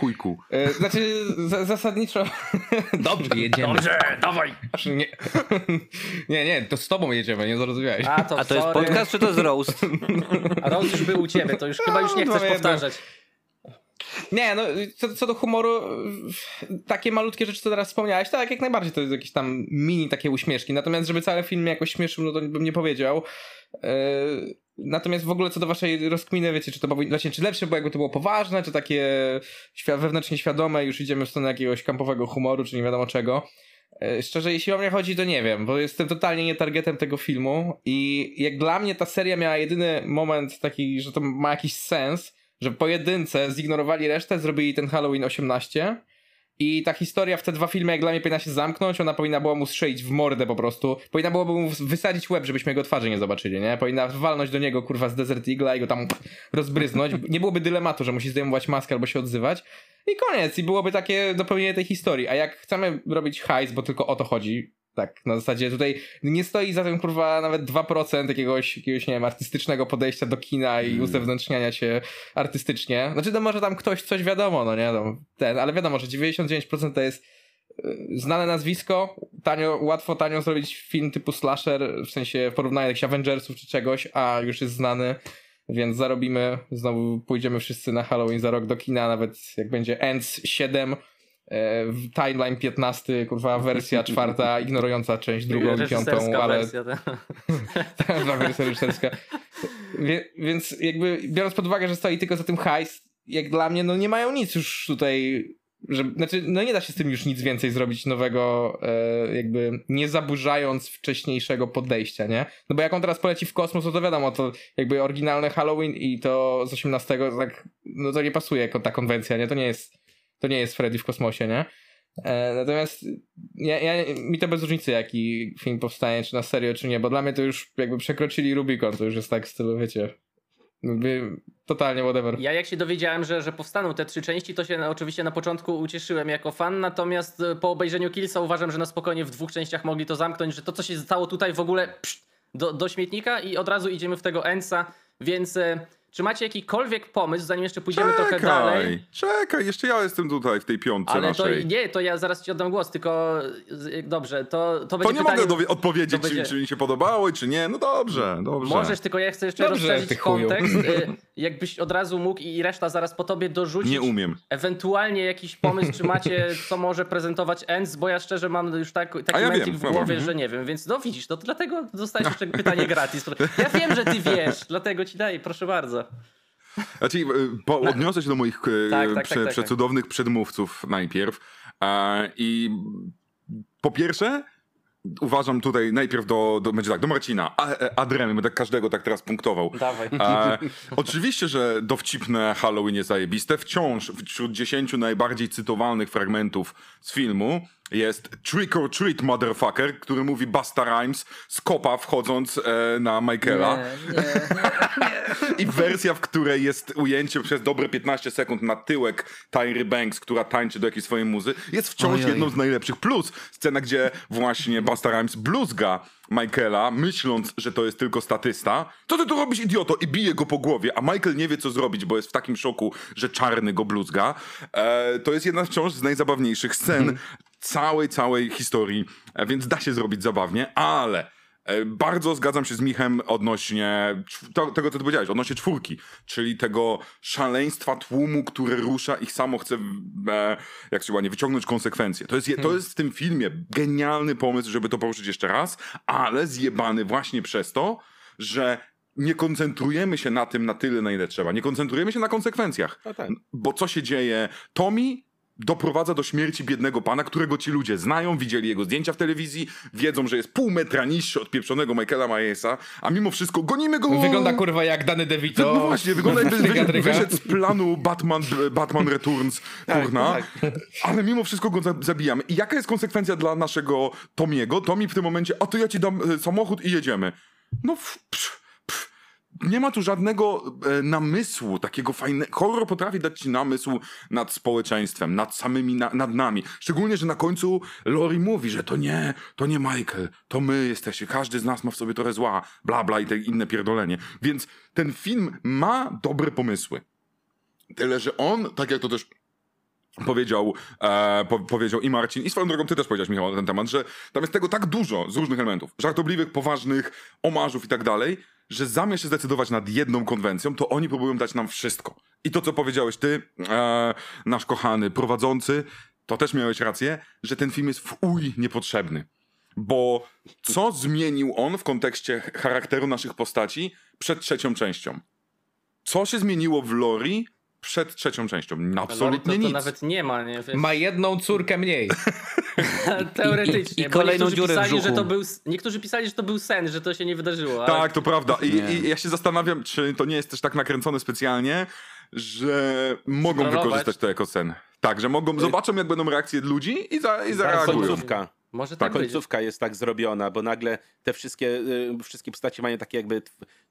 Chujku. E, Znaczy, za, zasadniczo... Dobrze, <laughs> jedziemy. Dobrze, dawaj! Aż Nie, <laughs> nie, nie, to z tobą jedziemy, nie zrozumiałeś. A to, A to jest podcast, czy to jest roast? <laughs> A Rose już był u ciebie, to już chyba już nie No, chcesz no, powtarzać. Nie, no co, co do humoru, takie malutkie rzeczy, co teraz wspomniałeś, tak, jak najbardziej to jest jakieś tam mini takie uśmieszki. Natomiast, żeby cały film jakoś śmieszył, no to bym nie powiedział. Yy, natomiast w ogóle co do waszej rozkminy, wiecie, czy to powinno, właśnie, czy lepsze było, jakby to było poważne, czy takie wewnętrznie świadome, już idziemy w stronę jakiegoś kampowego humoru, czy nie wiadomo czego. Yy, Szczerze, jeśli o mnie chodzi, to nie wiem, bo jestem totalnie nie targetem tego filmu i jak dla mnie ta seria miała jedyny moment taki, że to ma jakiś sens, że pojedynce zignorowali resztę, zrobili ten Halloween 18 i ta historia w te dwa filmy jak dla mnie powinna się zamknąć, ona powinna była mu strzelić w mordę po prostu, powinna byłoby mu wysadzić łeb, żebyśmy jego twarzy nie zobaczyli, nie? Powinna walnąć do niego kurwa z Desert Eagle'a i go tam rozbryznąć, nie byłoby dylematu, że musi zdejmować maskę albo się odzywać. I koniec, i byłoby takie dopełnienie tej historii, a jak chcemy robić hajs, bo tylko o to chodzi, tak, na zasadzie tutaj nie stoi za tym kurwa nawet 2% jakiegoś, jakiegoś nie wiem, artystycznego podejścia do kina i uzewnętrzniania się artystycznie. Znaczy, no może tam ktoś coś wiadomo, no nie, no, ten, ale wiadomo, że 99% to jest y, znane nazwisko, tanio, łatwo tanio zrobić film typu slasher, w sensie w porównaniu jakichś Avengersów czy czegoś, a już jest znany, więc zarobimy, znowu pójdziemy wszyscy na Halloween za rok do kina, nawet jak będzie Ends 7, e, w timeline 15, kurwa, wersja czwarta, ignorująca część <laughs> drugą i piątą, ale wersja. tak. <laughs> ta wersja reżyserska. Wie, więc jakby biorąc pod uwagę, że stoi tylko za tym hajs, jak dla mnie, no nie mają nic już tutaj że, znaczy, no nie da się z tym już nic więcej zrobić nowego, e, jakby nie zaburzając wcześniejszego podejścia, nie? No bo jak on teraz poleci w kosmos, no to wiadomo, to jakby oryginalne Halloween i to z 18, to tak, no to nie pasuje jako ta konwencja, nie? To nie jest, to nie jest Freddy w kosmosie, nie? E, natomiast ja, ja, mi to bez różnicy, jaki film powstanie, czy na serio, czy nie, bo dla mnie to już jakby przekroczyli Rubikon, to już jest tak w stylu, wiecie, totalnie whatever. Ja jak się dowiedziałem, że, że powstaną te trzy części, to się oczywiście na początku ucieszyłem jako fan, natomiast e, po obejrzeniu Killsa uważam, że na spokojnie w dwóch częściach mogli to zamknąć, że to co się stało tutaj w ogóle psz, do, do śmietnika i od razu idziemy w tego Ensa, więc e, czy macie jakikolwiek pomysł, zanim jeszcze pójdziemy trochę dalej? czekaj, jeszcze ja jestem tutaj w tej piątce Ale to naszej. nie, to ja zaraz ci oddam głos, tylko dobrze, to, to To będzie nie pytanie... mogę dowie- odpowiedzieć, to czy, czy mi się podobało, czy nie. No dobrze, dobrze. Możesz, tylko ja chcę jeszcze Dobrze, rozszerzyć kontekst. y, <laughs> Jakbyś od razu mógł i reszta zaraz po tobie dorzucić. Nie umiem. Ewentualnie jakiś pomysł, czy macie, co może prezentować Ends, bo ja szczerze mam już tak, taki ja wiem, w dobra. głowie, że nie wiem, więc no widzisz, to dlatego dostajesz jeszcze <laughs> pytanie gratis. Ja wiem, że ty wiesz, dlatego ci daję, proszę bardzo. Znaczy, e, po, odniosę się do moich e, Tak, tak, tak, prze, tak, tak. przecudownych przedmówców najpierw. I po pierwsze, uważam tutaj najpierw do, do, będzie tak, do Marcina, e, Adremy, będę każdego tak teraz punktował. Dawaj. E, oczywiście, że dowcipne Halloween jest zajebiste. Wciąż wśród 10 najbardziej cytowalnych fragmentów z filmu jest Trick or Treat Motherfucker, który mówi Basta Rhymes z kopa wchodząc e, na Michaela. <laughs> I wersja, w której jest ujęcie przez dobre 15 sekund na tyłek Tyry Banks, która tańczy do jakiejś swojej muzy, jest wciąż Ojoj. jedną z najlepszych. Plus scena, gdzie właśnie Basta Rhymes bluzga Michaela, myśląc, że to jest tylko statysta. Co ty tu robisz, idioto? I bije go po głowie, a Michael nie wie, co zrobić, bo jest w takim szoku, że czarny go bluzga. E, to jest jedna wciąż z najzabawniejszych scen całej, całej historii, e, więc da się zrobić zabawnie, ale e, bardzo zgadzam się z Michem odnośnie to, tego, co ty powiedziałeś, odnośnie czwórki, czyli tego szaleństwa tłumu, które rusza i samo chce, e, jak się ładnie, wyciągnąć konsekwencje. To jest, je- to jest w tym filmie genialny pomysł, żeby to poruszyć jeszcze raz, ale zjebany właśnie przez to, że nie koncentrujemy się na tym na tyle, na ile trzeba. Nie koncentrujemy się na konsekwencjach. No tak. Bo co się dzieje? Tommy doprowadza do śmierci biednego pana, którego ci ludzie znają, widzieli jego zdjęcia w telewizji, wiedzą, że jest pół metra niższy od pieprzonego Michaela Myersa, a mimo wszystko gonimy go! Wygląda kurwa jak Dany DeVito. No właśnie, wygląda jakby Tryga, wyszedł, z planu Batman, Batman Returns, kurna. tak. Ale mimo wszystko go za- zabijamy. I jaka jest konsekwencja dla naszego Tomiego? Tomi w tym momencie, a to ja ci dam e, samochód i jedziemy. No psz, psz. Nie ma tu żadnego e, namysłu, takiego fajnego. Horror potrafi dać ci namysł nad społeczeństwem, nad samymi, na, nad nami. Szczególnie, że na końcu Lori mówi, że to nie, to nie Michael, to my jesteśmy, każdy z nas ma w sobie trochę zła, bla bla i te inne pierdolenie. Więc ten film ma dobre pomysły. Tyle, że on, tak jak to też powiedział, e, po, powiedział i Marcin, i swoją drogą ty też powiedziałeś, Michał, na ten temat, że tam jest tego tak dużo z różnych elementów, żartobliwych, poważnych, omarzów i tak dalej, że zamiast się zdecydować nad jedną konwencją, to oni próbują dać nam wszystko. I to, co powiedziałeś ty, e, nasz kochany prowadzący, to też miałeś rację, że ten film jest w uj niepotrzebny. Bo co zmienił on w kontekście charakteru naszych postaci przed trzecią częścią? Co się zmieniło w Lori przed trzecią częścią? Lori Absolutnie to, to nic. nawet nie ma, nie? Wiesz, Ma jedną córkę mniej. <laughs> Teoretycznie. I- i bo kolejną niektórzy dziurę w pisali, że brzuchu. to był, niektórzy pisali, że to był sen, że to się nie wydarzyło. ale- Tak, to prawda. I. I ja się zastanawiam, czy to nie jest też tak nakręcone specjalnie, że mogą wykorzystać to jako sen. Tak, że mogą, zobaczą jak będą reakcje ludzi i, za, i zareagują. Końcówka. Może tak, Ta być. końcówka jest tak zrobiona, bo nagle te wszystkie, y, wszystkie postacie mają takie jakby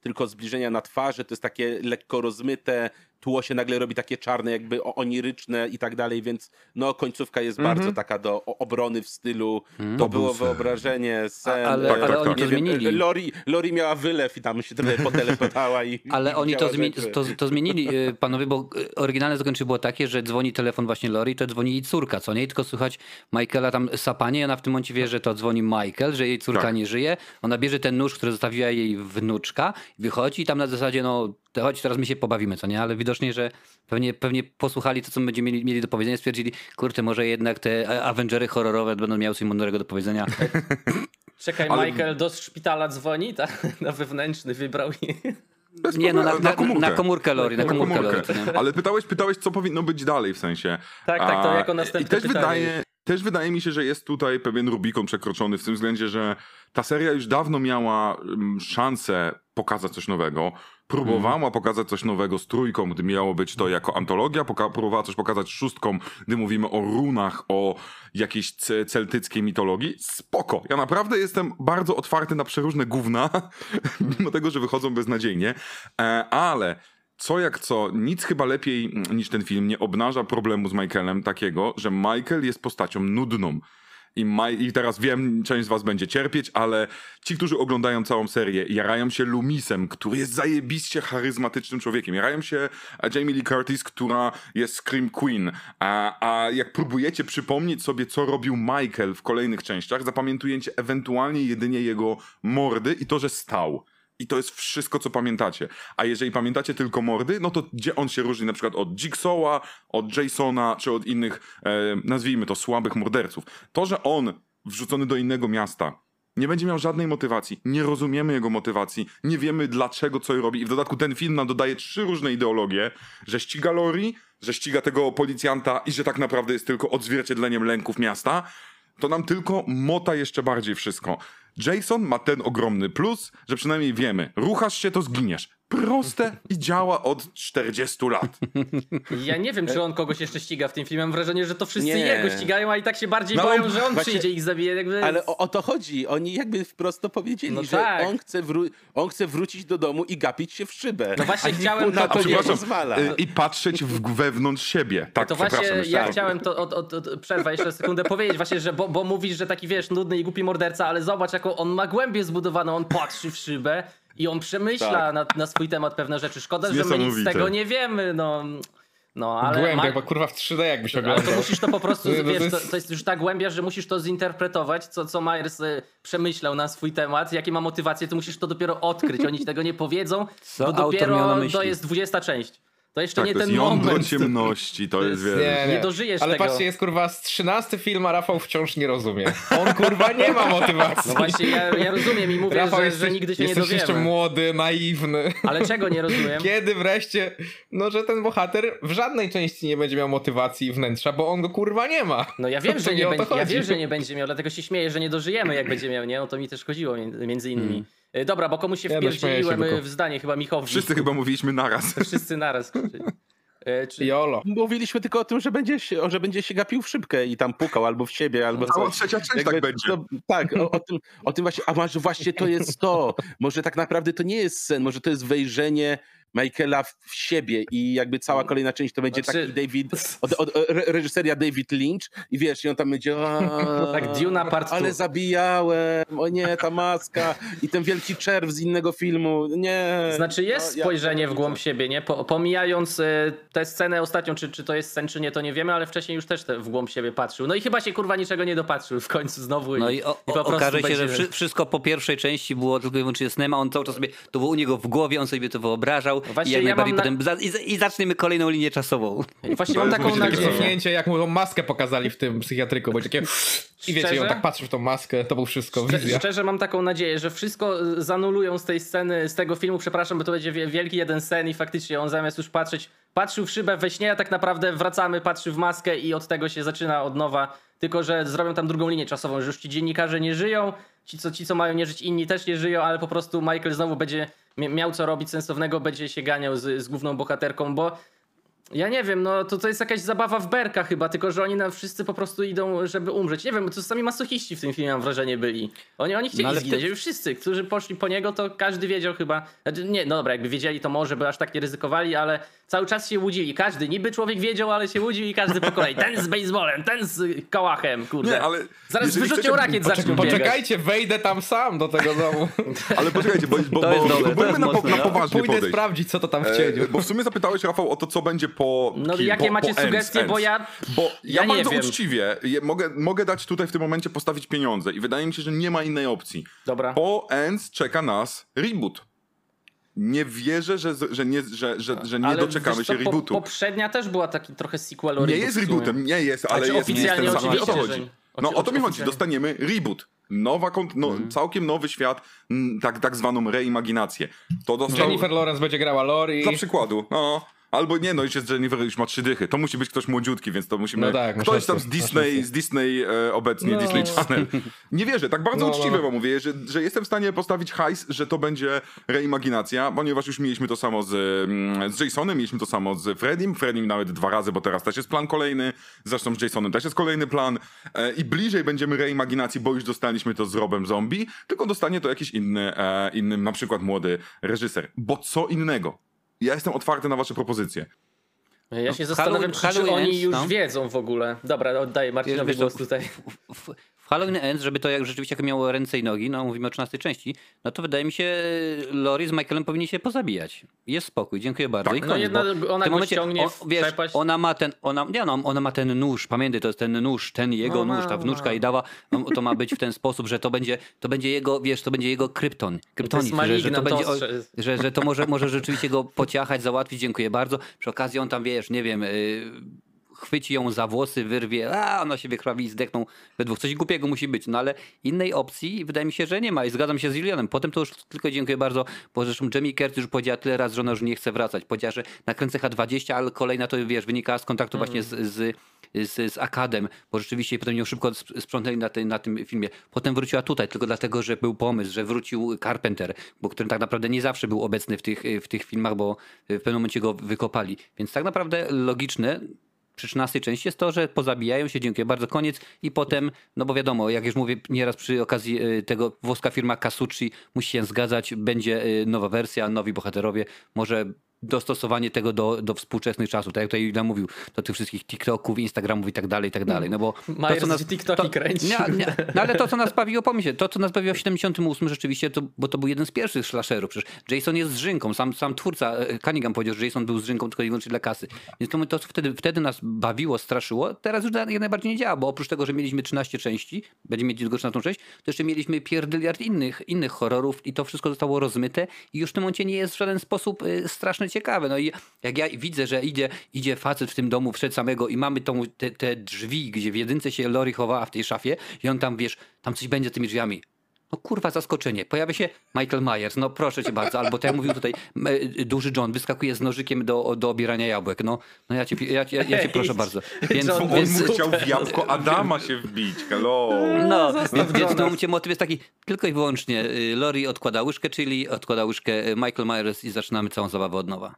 tylko zbliżenia na twarzy, to jest takie lekko rozmyte, tło się nagle robi takie czarne, jakby oniryczne i tak dalej, więc no końcówka jest bardzo taka do obrony w stylu, to Mhm. To był było sen. wyobrażenie, sen. ale- ale nie oni to zmienili. <laughs> Lori, Lori miała wylew i tam się trochę <laughs> potelepotała i Ale i oni to, zmieni- to, to zmienili, y, panowie, bo y, oryginalne zakończenie było takie, że dzwoni telefon właśnie Lori, to dzwoni jej córka, co nie? Tylko słychać Michaela tam sapanie i ona w tym momencie wie, że to dzwoni Michael, że jej córka Tak. nie żyje. Ona bierze ten nóż, który zostawiła jej wnuczka, wychodzi i tam na zasadzie, no to chodź, teraz my się pobawimy, co nie? Ale widocznie, że pewnie, pewnie posłuchali to, co będziemy mieli, mieli do powiedzenia, stwierdzili, kurczę, może jednak te Avengery horrorowe będą miały coś mądrego do powiedzenia. <laughs> Czekaj, Ale- Michael do szpitala dzwoni, tak? Na wewnętrzny wybrał i... Bez Nie, no na, problemu, na, komórkę. na komórkę Lori, na Na komórkę Lori. komórkę. nie? Ale pytałeś, pytałeś, co powinno być dalej w sensie. Tak, tak, to jako następne I też pytanie. wydaje, też wydaje mi się, że jest tutaj pewien Rubikon przekroczony w tym względzie, że ta seria już dawno miała mm, szansę pokazać coś nowego. Próbowała Mhm. pokazać coś nowego z trójką, gdy miało być to jako antologia, poka- próbowała coś pokazać z szóstką, gdy mówimy o runach, o jakiejś ce- celtyckiej mitologii. Spoko. Ja naprawdę jestem bardzo otwarty na przeróżne gówna, <laughs> mimo tego, że wychodzą beznadziejnie, e, ale co jak co, nic chyba lepiej mm, niż ten film nie obnaża problemu z Michaelem takiego, że Michael jest postacią nudną. I, I teraz wiem, część z was będzie cierpieć, ale ci, którzy oglądają całą serię, jarają się Lumisem, który jest zajebiście charyzmatycznym człowiekiem. Jarają się e, Jamie Lee Curtis, która jest Scream Queen. A, a jak próbujecie przypomnieć sobie, co robił Michael w kolejnych częściach, zapamiętujecie ewentualnie jedynie jego mordy i to, że stał. I to jest wszystko, co pamiętacie. A jeżeli pamiętacie tylko mordy, no to gdzie on się różni na przykład od Jigsaw'a, od Jasona, czy od innych, e, nazwijmy to, słabych morderców. To, że on wrzucony do innego miasta nie będzie miał żadnej motywacji, nie rozumiemy jego motywacji, nie wiemy dlaczego, co robi. I w dodatku ten film nam dodaje trzy różne ideologie, że ściga Lori, że ściga tego policjanta i że tak naprawdę jest tylko odzwierciedleniem lęków miasta, to nam tylko mota jeszcze bardziej wszystko. Jason ma ten ogromny plus, że przynajmniej wiemy, ruchasz się, to zginiesz. Proste i działa od 40 lat. Ja nie wiem, czy on kogoś jeszcze ściga w tym filmie. Mam wrażenie, że to wszyscy Nie. jego ścigają, a i tak się bardziej No, boją, że on właśnie- przyjdzie i ich zabije. Jakby... Ale o, o to chodzi. Oni jakby wprost to powiedzieli, No że tak. on, chce on chce wrócić do domu i gapić się w szybę. No właśnie chciałem na to nie pozwala. Y, I patrzeć w, wewnątrz siebie. Tak, to właśnie ja chciałem to od, od, od przerwę jeszcze sekundę powiedzieć właśnie, że bo, bo mówisz, że taki wiesz, nudny i głupi morderca, ale zobacz jaką on ma głębię zbudowaną, on patrzy w szybę i on przemyśla Tak. na, na swój temat pewne rzeczy. Szkoda, że my nic z tego nie wiemy, no. No, ale, Głębia, ma- bo kurwa w 3D jakbyś ale to oglądał. musisz to po prostu, <laughs> No to wiesz, to, jest- to jest już tak głębia, że musisz to zinterpretować, co, co Myers y, przemyślał na swój temat, jakie ma motywacje, to musisz to dopiero odkryć. Oni ci tego nie powiedzą, Co bo dopiero to jest 20 część. To jeszcze Tak, nie to jest ten jądro moment. ciemności, to, To jest, jest- wiesz... Nie dożyjesz Ale tego. patrzcie, jest kurwa z 13 film, a Rafał wciąż nie rozumie. On kurwa nie ma motywacji. No właśnie, ja, ja rozumiem i mówię, Rafał, że, jesteś, że nigdy się nie jesteś jeszcze dowiemy. młody, naiwny. Ale czego nie rozumiem? Kiedy wreszcie, no że ten bohater w żadnej części nie będzie miał motywacji i wnętrza, bo on go kurwa nie ma. No ja wiem, To że nie nie, będzie, ja wiem, że nie będzie miał, dlatego się śmieję, że nie dożyjemy, jak będzie miał, nie? O to mi też chodziło między innymi. E, Dobra, bo komuś się Ja się, wpierdzieliłem e, w zdanie, chyba Michowi. Wszyscy chyba mówiliśmy naraz. <laughs> Wszyscy naraz. E, Czy... Jolo. Mówiliśmy tylko o tym, że będzie, się, że będzie się gapił w szybkę i tam pukał albo w siebie, albo Cała trzecia część Jakby tak będzie. To, tak, o, o, tym, o tym właśnie, a może właśnie to jest to. Może tak naprawdę to nie jest sen, może to jest wejrzenie Michaela w w siebie i jakby cała kolejna część to będzie Znaczy- taki David, <laughs> od, od, re- reżyseria David Lynch i wiesz, i on tam będzie "A, <laughs> Tak, Duna part ale two. zabijałem, o nie, ta maska i ten wielki czerw z innego filmu, nie. Znaczy jest No, ja- spojrzenie w ja- głąb siebie, nie? Po, pomijając e, tę scenę ostatnią, czy, czy to jest sen, czy nie, to nie wiemy, ale wcześniej już też te, w głąb siebie patrzył. No i chyba się kurwa niczego nie dopatrzył w końcu znowu. No i o, po o, prostu okaże się, że wszy, wszystko po pierwszej części było tylko i wyłącznie snem, a on cały czas sobie, to było u niego w głowie, on sobie to wyobrażał Właśnie i jak ja najbardziej mam na- potem za, i, i zaczniemy kolejną linię czasową. Właśnie mam taką nadzieję. jak mu tą maskę pokazali w tym psychiatryku, bo takie... I wiecie, Szczerze? on tak patrzy w tą maskę, to był wszystko, Szczerze, wizja. szczerze mam taką nadzieję, że wszystko y, zanulują z tej sceny, z tego filmu, przepraszam, bo to będzie wie- wielki jeden sen i faktycznie on zamiast już patrzeć, patrzył w szybę we śnie, a tak naprawdę wracamy, patrzy w maskę i od tego się zaczyna od nowa, tylko że zrobią tam drugą linię czasową, że już ci dziennikarze nie żyją, ci co, ci co mają nie żyć, inni też nie żyją, ale po prostu Michael znowu będzie mia- miał co robić sensownego, będzie się ganiał z, z główną bohaterką, bo ja nie wiem, no to, to jest jakaś zabawa w berka chyba, tylko że oni nam wszyscy po prostu idą, żeby umrzeć. Nie wiem, to sami masochiści w tym filmie mam wrażenie byli. Oni, oni chcieli No zginąć, już wszyscy, którzy poszli po niego, to każdy wiedział chyba. Znaczy, nie, no dobra, jakby wiedzieli to może, by aż tak nie ryzykowali, ale cały czas się łudzili. Każdy, niby człowiek wiedział, ale się łudził i każdy po kolei. Ten z baseballem, ten z kałachem, kurde. Nie, ale Zaraz wyrzucił chcecie- rakiet, Poczek- zaczną biegać. poczekajcie, wejdę tam sam do tego domu. <laughs> Ale poczekajcie, bo, bo, bo dobre, jest na, po, mocne, na no. poważnie Pójdę podejść. sprawdzić, co to tam w cieniu. E, bo w sumie zapytałeś, Rafał, o to, co będzie po. No ki- jakie po, macie po sugestie, ends, bo ja... Bo ja, Ja nie bardzo wiem. uczciwie je, mogę, mogę dać tutaj w tym momencie postawić pieniądze i wydaje mi się, że nie ma innej opcji. Dobra. Po Ends czeka nas reboot. Nie wierzę, że, że, nie, że, że, że nie Ale doczekamy wiesz się rebootu. Po, poprzednia też była taki trochę sequel o nie reboot jest rebootem, nie jest, ale jest, nie jest oficjalnie ten sam. O to chodzi. że- No o to mi chodzi, oficjalnie. dostaniemy reboot. Nowa, kont- no, Mhm. całkiem nowy świat, tak, tak zwaną reimaginację. To dostał... Jennifer Lawrence będzie grała Lori. Dla przykładu, no. Albo nie, no już jest Jennifer, już ma trzy dychy. To musi być ktoś młodziutki, więc to musimy... No tak, masz ktoś tam rację, z Disney, z Disney e, obecnie, No. Disney Channel. Nie wierzę, tak bardzo No, no, uczciwie no. wam mówię, że, że jestem w stanie postawić hajs, że to będzie reimaginacja, ponieważ już mieliśmy to samo z, mm, z Jasonem, mieliśmy to samo z Fredim, Fredim nawet dwa razy, bo teraz też jest plan kolejny, zresztą z Jasonem też jest kolejny plan e, i bliżej będziemy reimaginacji, bo już dostaliśmy to z Robem Zombie, tylko dostanie to jakiś inny, e, inny na przykład młody reżyser. Bo co innego? Ja jestem otwarty na wasze propozycje. Ja się w zastanawiam, Halloween- czy, oni już no. wiedzą w ogóle. Dobra, oddaję Marcinowi Wiesz, głos tutaj. W, w, w Halloween Ends, żeby to jak rzeczywiście miało ręce i nogi, no mówimy o 13 części, no to wydaje mi się, Lori z Michaelem powinni się pozabijać. Jest spokój, dziękuję bardzo. Tak. I No koniec, jedna- bo ona w tym go momencie, ściągnie, o, wiesz, przepaść. ona ma ten, ona, nie no, ona ma ten nóż, pamiętaj, to jest ten nóż, ten jego No, nóż, ta wnuczka i dała, no, to ma być w ten sposób, że to będzie, to będzie jego, wiesz, to będzie jego krypton, kryptonit, że, że to będzie, o, że, że to może, może rzeczywiście go pociachać, załatwić, dziękuję bardzo. Przy okazji on tam, wiesz, nie wiem, yy, chwyci ją za włosy, wyrwie, a ona się wykrwawi i zdechną we dwóch. Coś głupiego musi być, no ale innej opcji wydaje mi się, że nie ma i zgadzam się z Julianem. Potem to już tylko dziękuję bardzo, bo zresztą Jamie Curtis już powiedziała tyle razy, że ona już nie chce wracać. Powiedziała, że nakręcę H20, ale kolejna to, wiesz, wynika z kontaktu właśnie z, z, z, z Akadem, bo rzeczywiście potem ją szybko sp- sprzątnęli na, tej, na tym filmie. Potem wróciła tutaj, tylko dlatego, że był pomysł, że wrócił Carpenter, bo który tak naprawdę nie zawsze był obecny w tych, w tych filmach, bo w pewnym momencie go wykopali. Więc tak naprawdę logiczne, przy 13 części jest to, że pozabijają się, dziękuję bardzo, koniec i potem, no bo wiadomo, jak już mówię nieraz przy okazji y, tego, włoska firma Casucci musi się zgadzać, będzie y, nowa wersja, nowi bohaterowie, może dostosowanie tego do, do współczesnych czasów, tak jak tutaj Julia mówił, do tych wszystkich TikToków, Instagramów i tak dalej, i tak dalej, no bo Myers TikToki kręci. nie, nie, no ale to, co nas bawiło, pomyśl, to, co nas bawiło w 78 rzeczywiście, to, bo to był jeden z pierwszych slasherów. Przecież Jason jest zrzynką, sam, sam twórca e, Cunningham powiedział, że Jason był zrzynką tylko i wyłącznie dla kasy. Więc to, to co wtedy, wtedy nas bawiło, straszyło, teraz już jak najbardziej nie działa, bo oprócz tego, że mieliśmy 13 części, będziemy mieć tylko 13 część, to jeszcze mieliśmy pierdyliard innych, innych horrorów i to wszystko zostało rozmyte i już w tym momencie nie jest w żaden sposób y, strasznie ciekawe. No i jak ja widzę, że idzie, idzie facet w tym domu przed samego i mamy tą, te, te drzwi, gdzie w jedynce się Lori chowała w tej szafie i on tam, wiesz, tam coś będzie tymi drzwiami. No kurwa, zaskoczenie. Pojawia się Michael Myers, no proszę cię bardzo. Albo tak jak mówił tutaj e, duży John, wyskakuje z nożykiem do, do obierania jabłek. No, no ja, cię, ja, ja, ja cię proszę bardzo. Więc, John, On więc, mu chciał w jabłko Adama się wbić, hello. no, Zostaw więc, więc w Johna. tym momencie motyw jest taki tylko i wyłącznie y, Lori odkłada łyżkę chili, odkłada łyżkę y, Michael Myers i zaczynamy całą zabawę od nowa.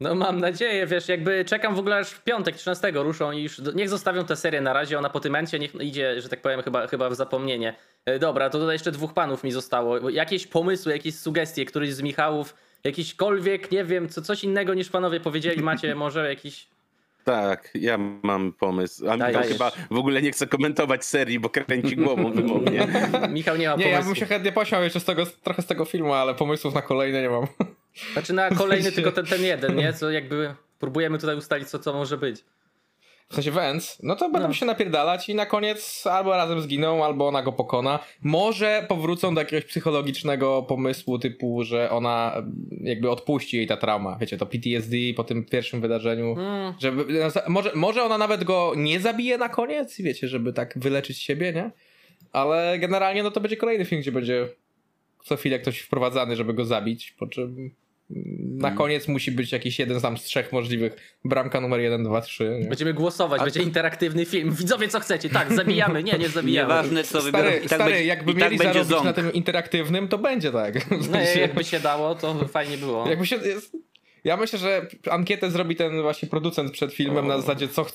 No mam nadzieję, wiesz, jakby czekam w ogóle aż w piątek 13 ruszą i już niech zostawią tę serię na razie, ona po tym momencie niech idzie, że tak powiem, chyba, chyba w zapomnienie. E, Dobra, to tutaj jeszcze dwóch panów mi zostało. Jakieś pomysły, jakieś sugestie, któryś z Michałów, jakiśkolwiek, nie wiem, co, coś innego niż panowie powiedzieli, macie <laughs> może jakiś... Tak, ja mam pomysł. A Michał Dajesz. chyba w ogóle nie chce komentować serii, bo kręci głową wymownie. <laughs> Michał nie ma Nie, pomysłu. ja bym się chętnie posiał jeszcze z tego, trochę z tego filmu, ale pomysłów na kolejne nie mam. <laughs> Znaczy na kolejny sensie- tylko ten, ten jeden, nie? Co jakby próbujemy tutaj ustalić, co, co może być. W sensie Vance, no to będą No. się napierdalać i na koniec albo razem zginą, albo ona go pokona. Może powrócą do jakiegoś psychologicznego pomysłu typu, że ona mm, jakby odpuści jej ta trauma. Wiecie, to PTSD po tym pierwszym wydarzeniu. Mm. Żeby, może, może ona nawet go nie zabije na koniec, wiecie, żeby tak wyleczyć siebie, nie? Ale generalnie no to będzie kolejny film, gdzie będzie co chwilę ktoś wprowadzany, żeby go zabić, po czym na koniec musi być jakiś jeden tam z trzech możliwych. Bramka numer 1, 2, 3. Nie? Będziemy głosować, będzie interaktywny film. Widzowie, co chcecie? Tak, zabijamy. Nie, nie zabijamy. Nieważne co wybiorą, Stary, i tak stary będzie, jakby i tak mieli będzie zarobić ząb. na tym interaktywnym, to będzie tak. No, sensie, jakby się dało, to fajnie było. jakby się, ja myślę, że ankietę zrobi ten właśnie producent przed filmem na zasadzie co,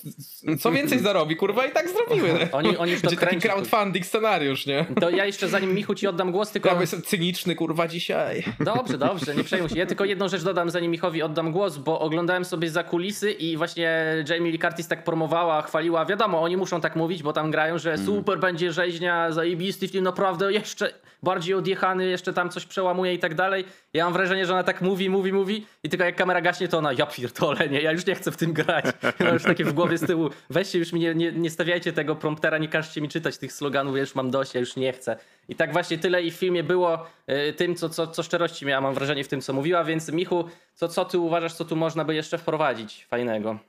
co więcej zarobi, kurwa i tak zrobimy. nie? Oni, oni już to Będzie taki crowdfunding scenariusz, nie? To ja jeszcze zanim Michu ci oddam głos, tylko... Ja jestem cyniczny, kurwa, dzisiaj. Dobrze, dobrze, nie przejmuj się. Ja tylko jedną rzecz dodam, zanim Michowi oddam głos, bo oglądałem sobie za kulisy i właśnie Jamie Lee Curtis tak promowała, chwaliła. Wiadomo, oni muszą tak mówić, bo tam grają, że super będzie rzeźnia, zajebisty film, naprawdę jeszcze bardziej odjechany, jeszcze tam coś przełamuje i tak dalej. Ja mam wrażenie, że ona tak mówi, mówi, mówi i tylko jak kamera gaśnie, to ona, ja pierdolę, nie, ja już nie chcę w tym grać. <laughs> Ja już takie w głowie z tyłu, weźcie już mi, nie, nie, nie stawiajcie tego promptera, nie każcie mi czytać tych sloganów, ja już mam dość, ja już nie chcę. I tak właśnie tyle i w filmie było y, tym, co, co, co szczerości miała, mam wrażenie, w tym, co mówiła, więc Michu, co, co ty uważasz, co tu można by jeszcze wprowadzić fajnego?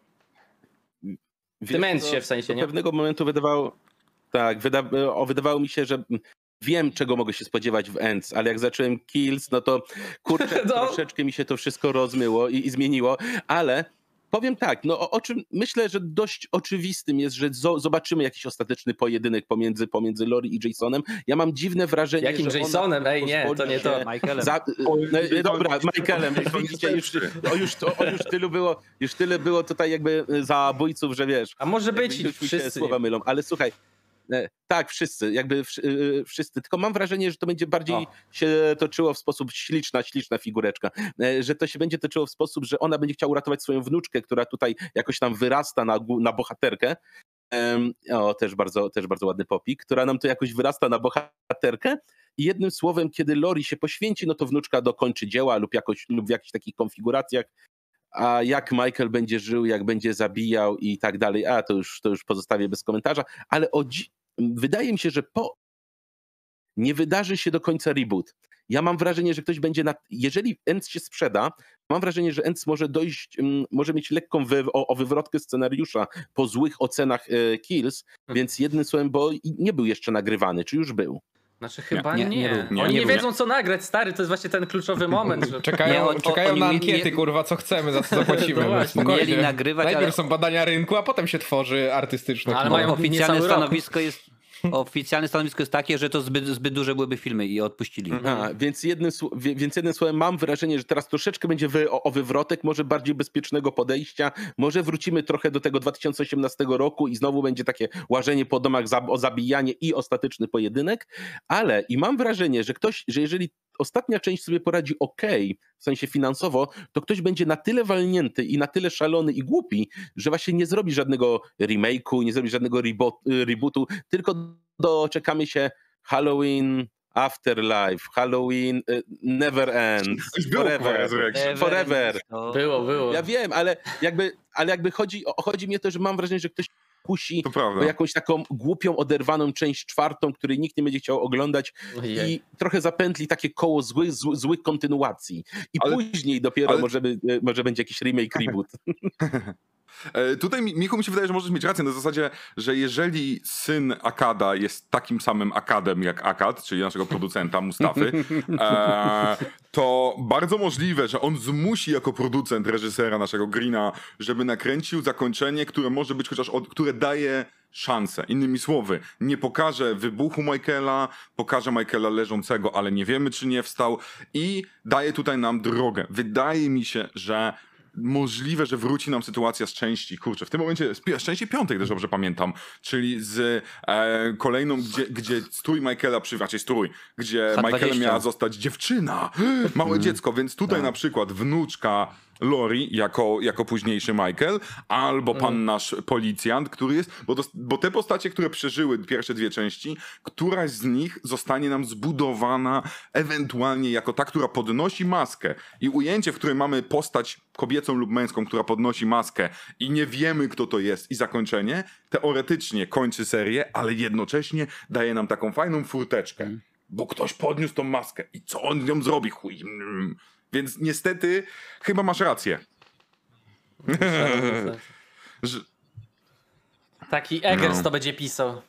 Wiesz Demencie co, w sensie, do nie? pewnego momentu wydawało, tak, wyda, o, wydawało mi się, że wiem, czego mogę się spodziewać w Ends, ale jak zacząłem Kills, no to kurczę, <laughs> No. troszeczkę mi się to wszystko rozmyło i, i zmieniło, ale powiem tak, no o, o czym myślę, że dość oczywistym jest, że zo, zobaczymy jakiś ostateczny pojedynek pomiędzy, pomiędzy Lori i Jasonem. Ja mam dziwne wrażenie, Jakim że Jasonem? Ej, nie, to nie to. Michaelem. Za, no, dobra, Michaelem, widzicie, już, o, już, to, o, już tylu było, już tyle było tutaj jakby zabójców, że wiesz, A może być się wszyscy. słowa mylą, ale słuchaj, e, tak, wszyscy, jakby wsz- e, wszyscy, tylko mam wrażenie, że to będzie bardziej O. się toczyło w sposób śliczna, śliczna figureczka, e, że to się będzie toczyło w sposób, że ona będzie chciała uratować swoją wnuczkę, która tutaj jakoś tam wyrasta na, na bohaterkę, o, też bardzo, też bardzo ładny popik, która nam tu jakoś wyrasta na bohaterkę. I jednym słowem, kiedy Lori się poświęci, no to wnuczka dokończy dzieła lub, jakoś, lub w jakichś takich konfiguracjach, a jak Michael będzie żył, jak będzie zabijał i tak dalej, a to już, to już pozostawię bez komentarza, ale o dzi- wydaje mi się, że po nie wydarzy się do końca reboot. Ja mam wrażenie, że ktoś będzie na. Jeżeli Ents się sprzeda, mam wrażenie, że Ents może dojść, mm, może mieć lekką wy, o, o wywrotkę scenariusza po złych ocenach e, Kills, więc jednym słowem, bo nie był jeszcze nagrywany, czy już był? Znaczy chyba nie. nie, nie. Nie, Oni nie wiedzą co nagrać, stary, to jest właśnie ten kluczowy moment, że... <laughs> Czekają, Nie, o- czekają na ankiety, nie- kurwa, co chcemy, za co zapłacimy. <laughs> No no. Mieli nagrywać, Najpierw ale- są badania rynku, a potem się tworzy artystyczne No, ale kino. mają oficjalne stanowisko jest oficjalne stanowisko jest takie, że to zbyt, zbyt duże byłyby filmy i odpuścili. A, więc, jednym, więc jednym słowem mam wrażenie, że teraz troszeczkę będzie wy, o, o wywrotek, może bardziej bezpiecznego podejścia, może wrócimy trochę do tego 2018 roku i znowu będzie takie łażenie po domach, zabijanie i ostateczny pojedynek, ale i mam wrażenie, że ktoś, że jeżeli ostatnia część sobie poradzi ok, w sensie finansowo, to ktoś będzie na tyle walnięty i na tyle szalony i głupi, że właśnie nie zrobi żadnego remake'u, nie zrobi żadnego rebo- rebootu, tylko doczekamy się Halloween Afterlife, Halloween y, Never kurwa Forever. Forever. To- Było, było. Ja wiem, ale jakby, ale jakby chodzi, chodzi mi o to, że mam wrażenie, że ktoś kusi o jakąś taką głupią, oderwaną część czwartą, której nikt nie będzie chciał oglądać Ojej. i trochę zapętli takie koło złych, zły, złych kontynuacji. I Ale- później dopiero ale- może, by, e, może będzie jakiś remake, <laughs> reboot. E, Tutaj mi- Michu mi się wydaje, że możesz mieć rację na zasadzie, że jeżeli syn Akada jest takim samym Akadem jak Akad, czyli naszego producenta Mustafy, e, to bardzo możliwe, że on zmusi jako producent reżysera naszego Greena, żeby nakręcił zakończenie, które może być chociaż, od, które daje szansę. Innymi słowy, nie pokaże wybuchu Michaela, pokaże Michaela leżącego, ale nie wiemy, czy nie wstał i daje tutaj nam drogę. Wydaje mi się, że możliwe, że wróci nam sytuacja z części, kurczę, w tym momencie z, części piątej też dobrze pamiętam, czyli z e, kolejną, gdzie, gdzie strój Michaela, przy, raczej strój, gdzie H20. Michaelem miała zostać dziewczyna, małe dziecko, więc tutaj na przykład wnuczka Lori jako, jako późniejszy Michael, albo pan nasz policjant, który jest, bo, to, bo te postacie, które przeżyły pierwsze dwie części, któraś z nich zostanie nam zbudowana ewentualnie jako ta, która podnosi maskę. I ujęcie, w którym mamy postać kobiecą lub męską, która podnosi maskę i nie wiemy, kto to jest i zakończenie, teoretycznie kończy serię, ale jednocześnie daje nam taką fajną furteczkę, bo ktoś podniósł tą maskę i co on z nią zrobi, chuj. Więc niestety chyba masz rację. <laughs> Taki Eggers No. to będzie pisał.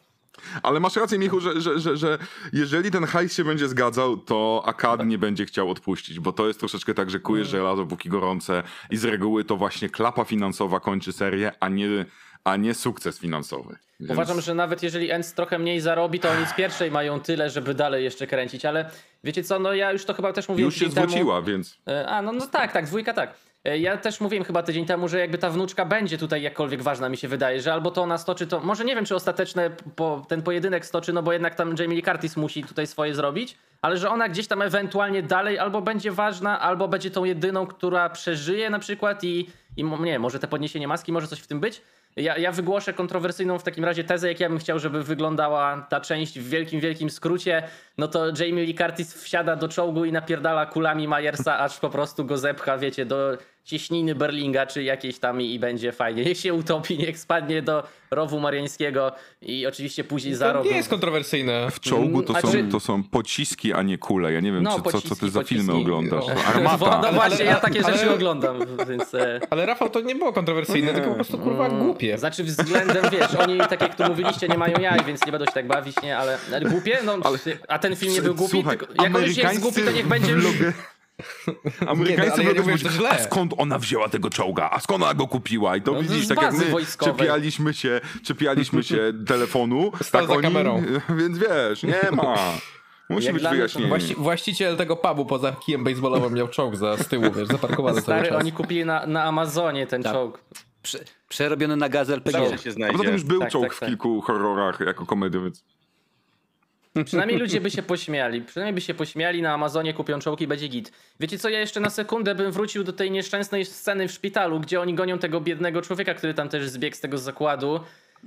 Ale masz rację, Michu, że, że, że, że jeżeli ten hajs się będzie zgadzał, to Akad nie będzie chciał odpuścić, bo to jest troszeczkę tak, że kujesz żelazo póki gorące i z reguły to właśnie klapa finansowa kończy serię, a nie, a nie sukces finansowy. Więc... Uważam, że nawet jeżeli Ents trochę mniej zarobi, to oni z pierwszej mają tyle, żeby dalej jeszcze kręcić, ale wiecie co, no ja już to chyba też mówiłem Już się tydzień temu. zwróciła, więc... E, A, no, no tak, tak, dwójka tak. E, Ja też mówiłem chyba tydzień temu, że jakby ta wnuczka będzie tutaj jakkolwiek ważna, mi się wydaje, że albo to ona stoczy, to może nie wiem, czy ostateczne po, ten pojedynek stoczy, no bo jednak tam Jamie Lee Curtis musi tutaj swoje zrobić, ale że ona gdzieś tam ewentualnie dalej albo będzie ważna, albo będzie tą jedyną, która przeżyje na przykład i, i nie, może te podniesienie maski, może coś w tym być. Ja, ja wygłoszę kontrowersyjną w takim razie tezę, jak ja bym chciał, żeby wyglądała ta część w wielkim, wielkim skrócie. No to Jamie Lee Curtis wsiada do czołgu i napierdala kulami Myersa, aż po prostu go zepcha, wiecie, do cieśniny Berlinga czy jakiejś tam i, i będzie fajnie. Niech się utopi, niech spadnie do rowu mariańskiego i oczywiście później za To nie jest kontrowersyjne. W czołgu to, A są, czy- to są pociski, a nie kule. Ja nie wiem, No, czy, co, co ty pociski, za filmy pociski. oglądasz. O. To armata. No właśnie, ja takie ale- rzeczy oglądam, więc... E... Ale Rafał, to nie było kontrowersyjne, tylko po prostu kurwa głupie. Znaczy względem, wiesz, oni tak jak tu mówiliście, nie mają jaj, więc nie będą się tak bawić, nie, ale, ale głupie? No, Ale- a ten film nie był głupi, Słuchaj, tylko, jak on już jest głupi, to niech będzie... vloge- Amerykańscy nie to mówią, źle. A skąd ona wzięła tego czołga? A skąd ona go kupiła? I to No, to widzisz, z tak jak my wojskowej. czepialiśmy się, czepialiśmy się <laughs> telefonu, Stał tak za oni, kamerą. <laughs> więc wiesz, nie ma. Musi Jak być to wyjaśnienie. Właści właściciel tego pubu poza kijem baseballowym miał czołg za z tyłu, wiesz, zaparkowany cały Stary, czas. oni kupili na, na Amazonie ten Tak. czołg. Prze, przerobiony na gaz LPG. A tym już był Tak, czołg tak, w tak. kilku horrorach jako komedia, więc... Przynajmniej ludzie by się pośmiali. Przynajmniej by się pośmiali, na Amazonie kupią czołg i będzie git. Wiecie co, ja jeszcze na sekundę bym wrócił do tej nieszczęsnej sceny w szpitalu, gdzie oni gonią tego biednego człowieka, który tam też zbiegł z tego zakładu.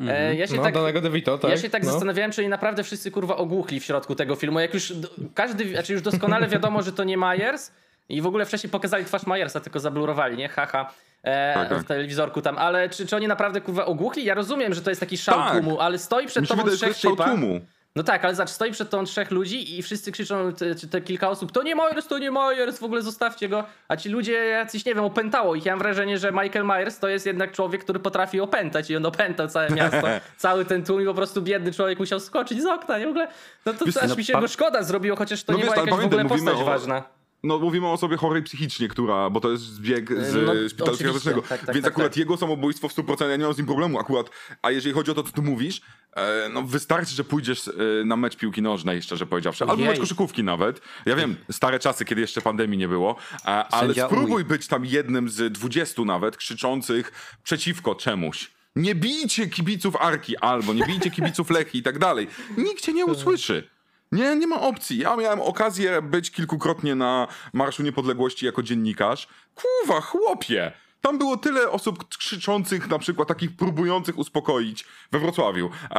E, ja się No, tak... danego DeVito, tak? Ja się tak no. zastanawiałem, czy naprawdę wszyscy kurwa ogłuchli w środku tego filmu. Jak już każdy, znaczy już doskonale wiadomo, że to nie Myers i w ogóle wcześniej pokazali twarz Myersa, tylko zablurowali, nie? Haha. E, w telewizorku tam, ale czy, czy oni naprawdę kurwa ogłuchli? Ja rozumiem, że to jest taki szał Tak. tłumu, ale stoi przed Mi się tobą wydaje, trzech typa. tłumu. No tak, ale zobacz, stoi przed tą trzech ludzi i wszyscy krzyczą, te, czy te kilka osób, to nie Myers, to nie Myers, w ogóle zostawcie go. A ci ludzie jacyś, nie wiem, opętało ich. Ja mam wrażenie, że Michael Myers to jest jednak człowiek, który potrafi opętać i on opętał całe miasto. <laughs> Cały ten tłum i po prostu biedny człowiek musiał skoczyć z okna, nie? W ogóle, no to Wiesz, aż no, mi się go szkoda zrobiło, chociaż to No nie wiesz, była jakaś w ogóle postać o- ważna. No mówimy o osobie chorej psychicznie, która, bo to jest zbieg z No, oczywiście. psychiatrycznego, Tak, tak, więc tak, akurat tak. jego samobójstwo w 100% ja nie mam z nim problemu akurat, a jeżeli chodzi o to, co ty mówisz, e, no wystarczy, że pójdziesz e, na mecz piłki nożnej, szczerze powiedziawszy, albo Ojej. mecz koszykówki nawet, ja wiem, stare czasy, kiedy jeszcze pandemii nie było, e, ale Sędzia spróbuj uj. być tam jednym z 20 nawet, krzyczących przeciwko czemuś. Nie bijcie kibiców Arki albo nie bijcie kibiców Lechi i tak dalej. Nikt cię nie <laughs> usłyszy. Nie, nie ma opcji. Ja miałem okazję być kilkukrotnie na Marszu Niepodległości jako dziennikarz. Kuwa, chłopie! Tam było tyle osób krzyczących, na przykład takich próbujących uspokoić we Wrocławiu. E,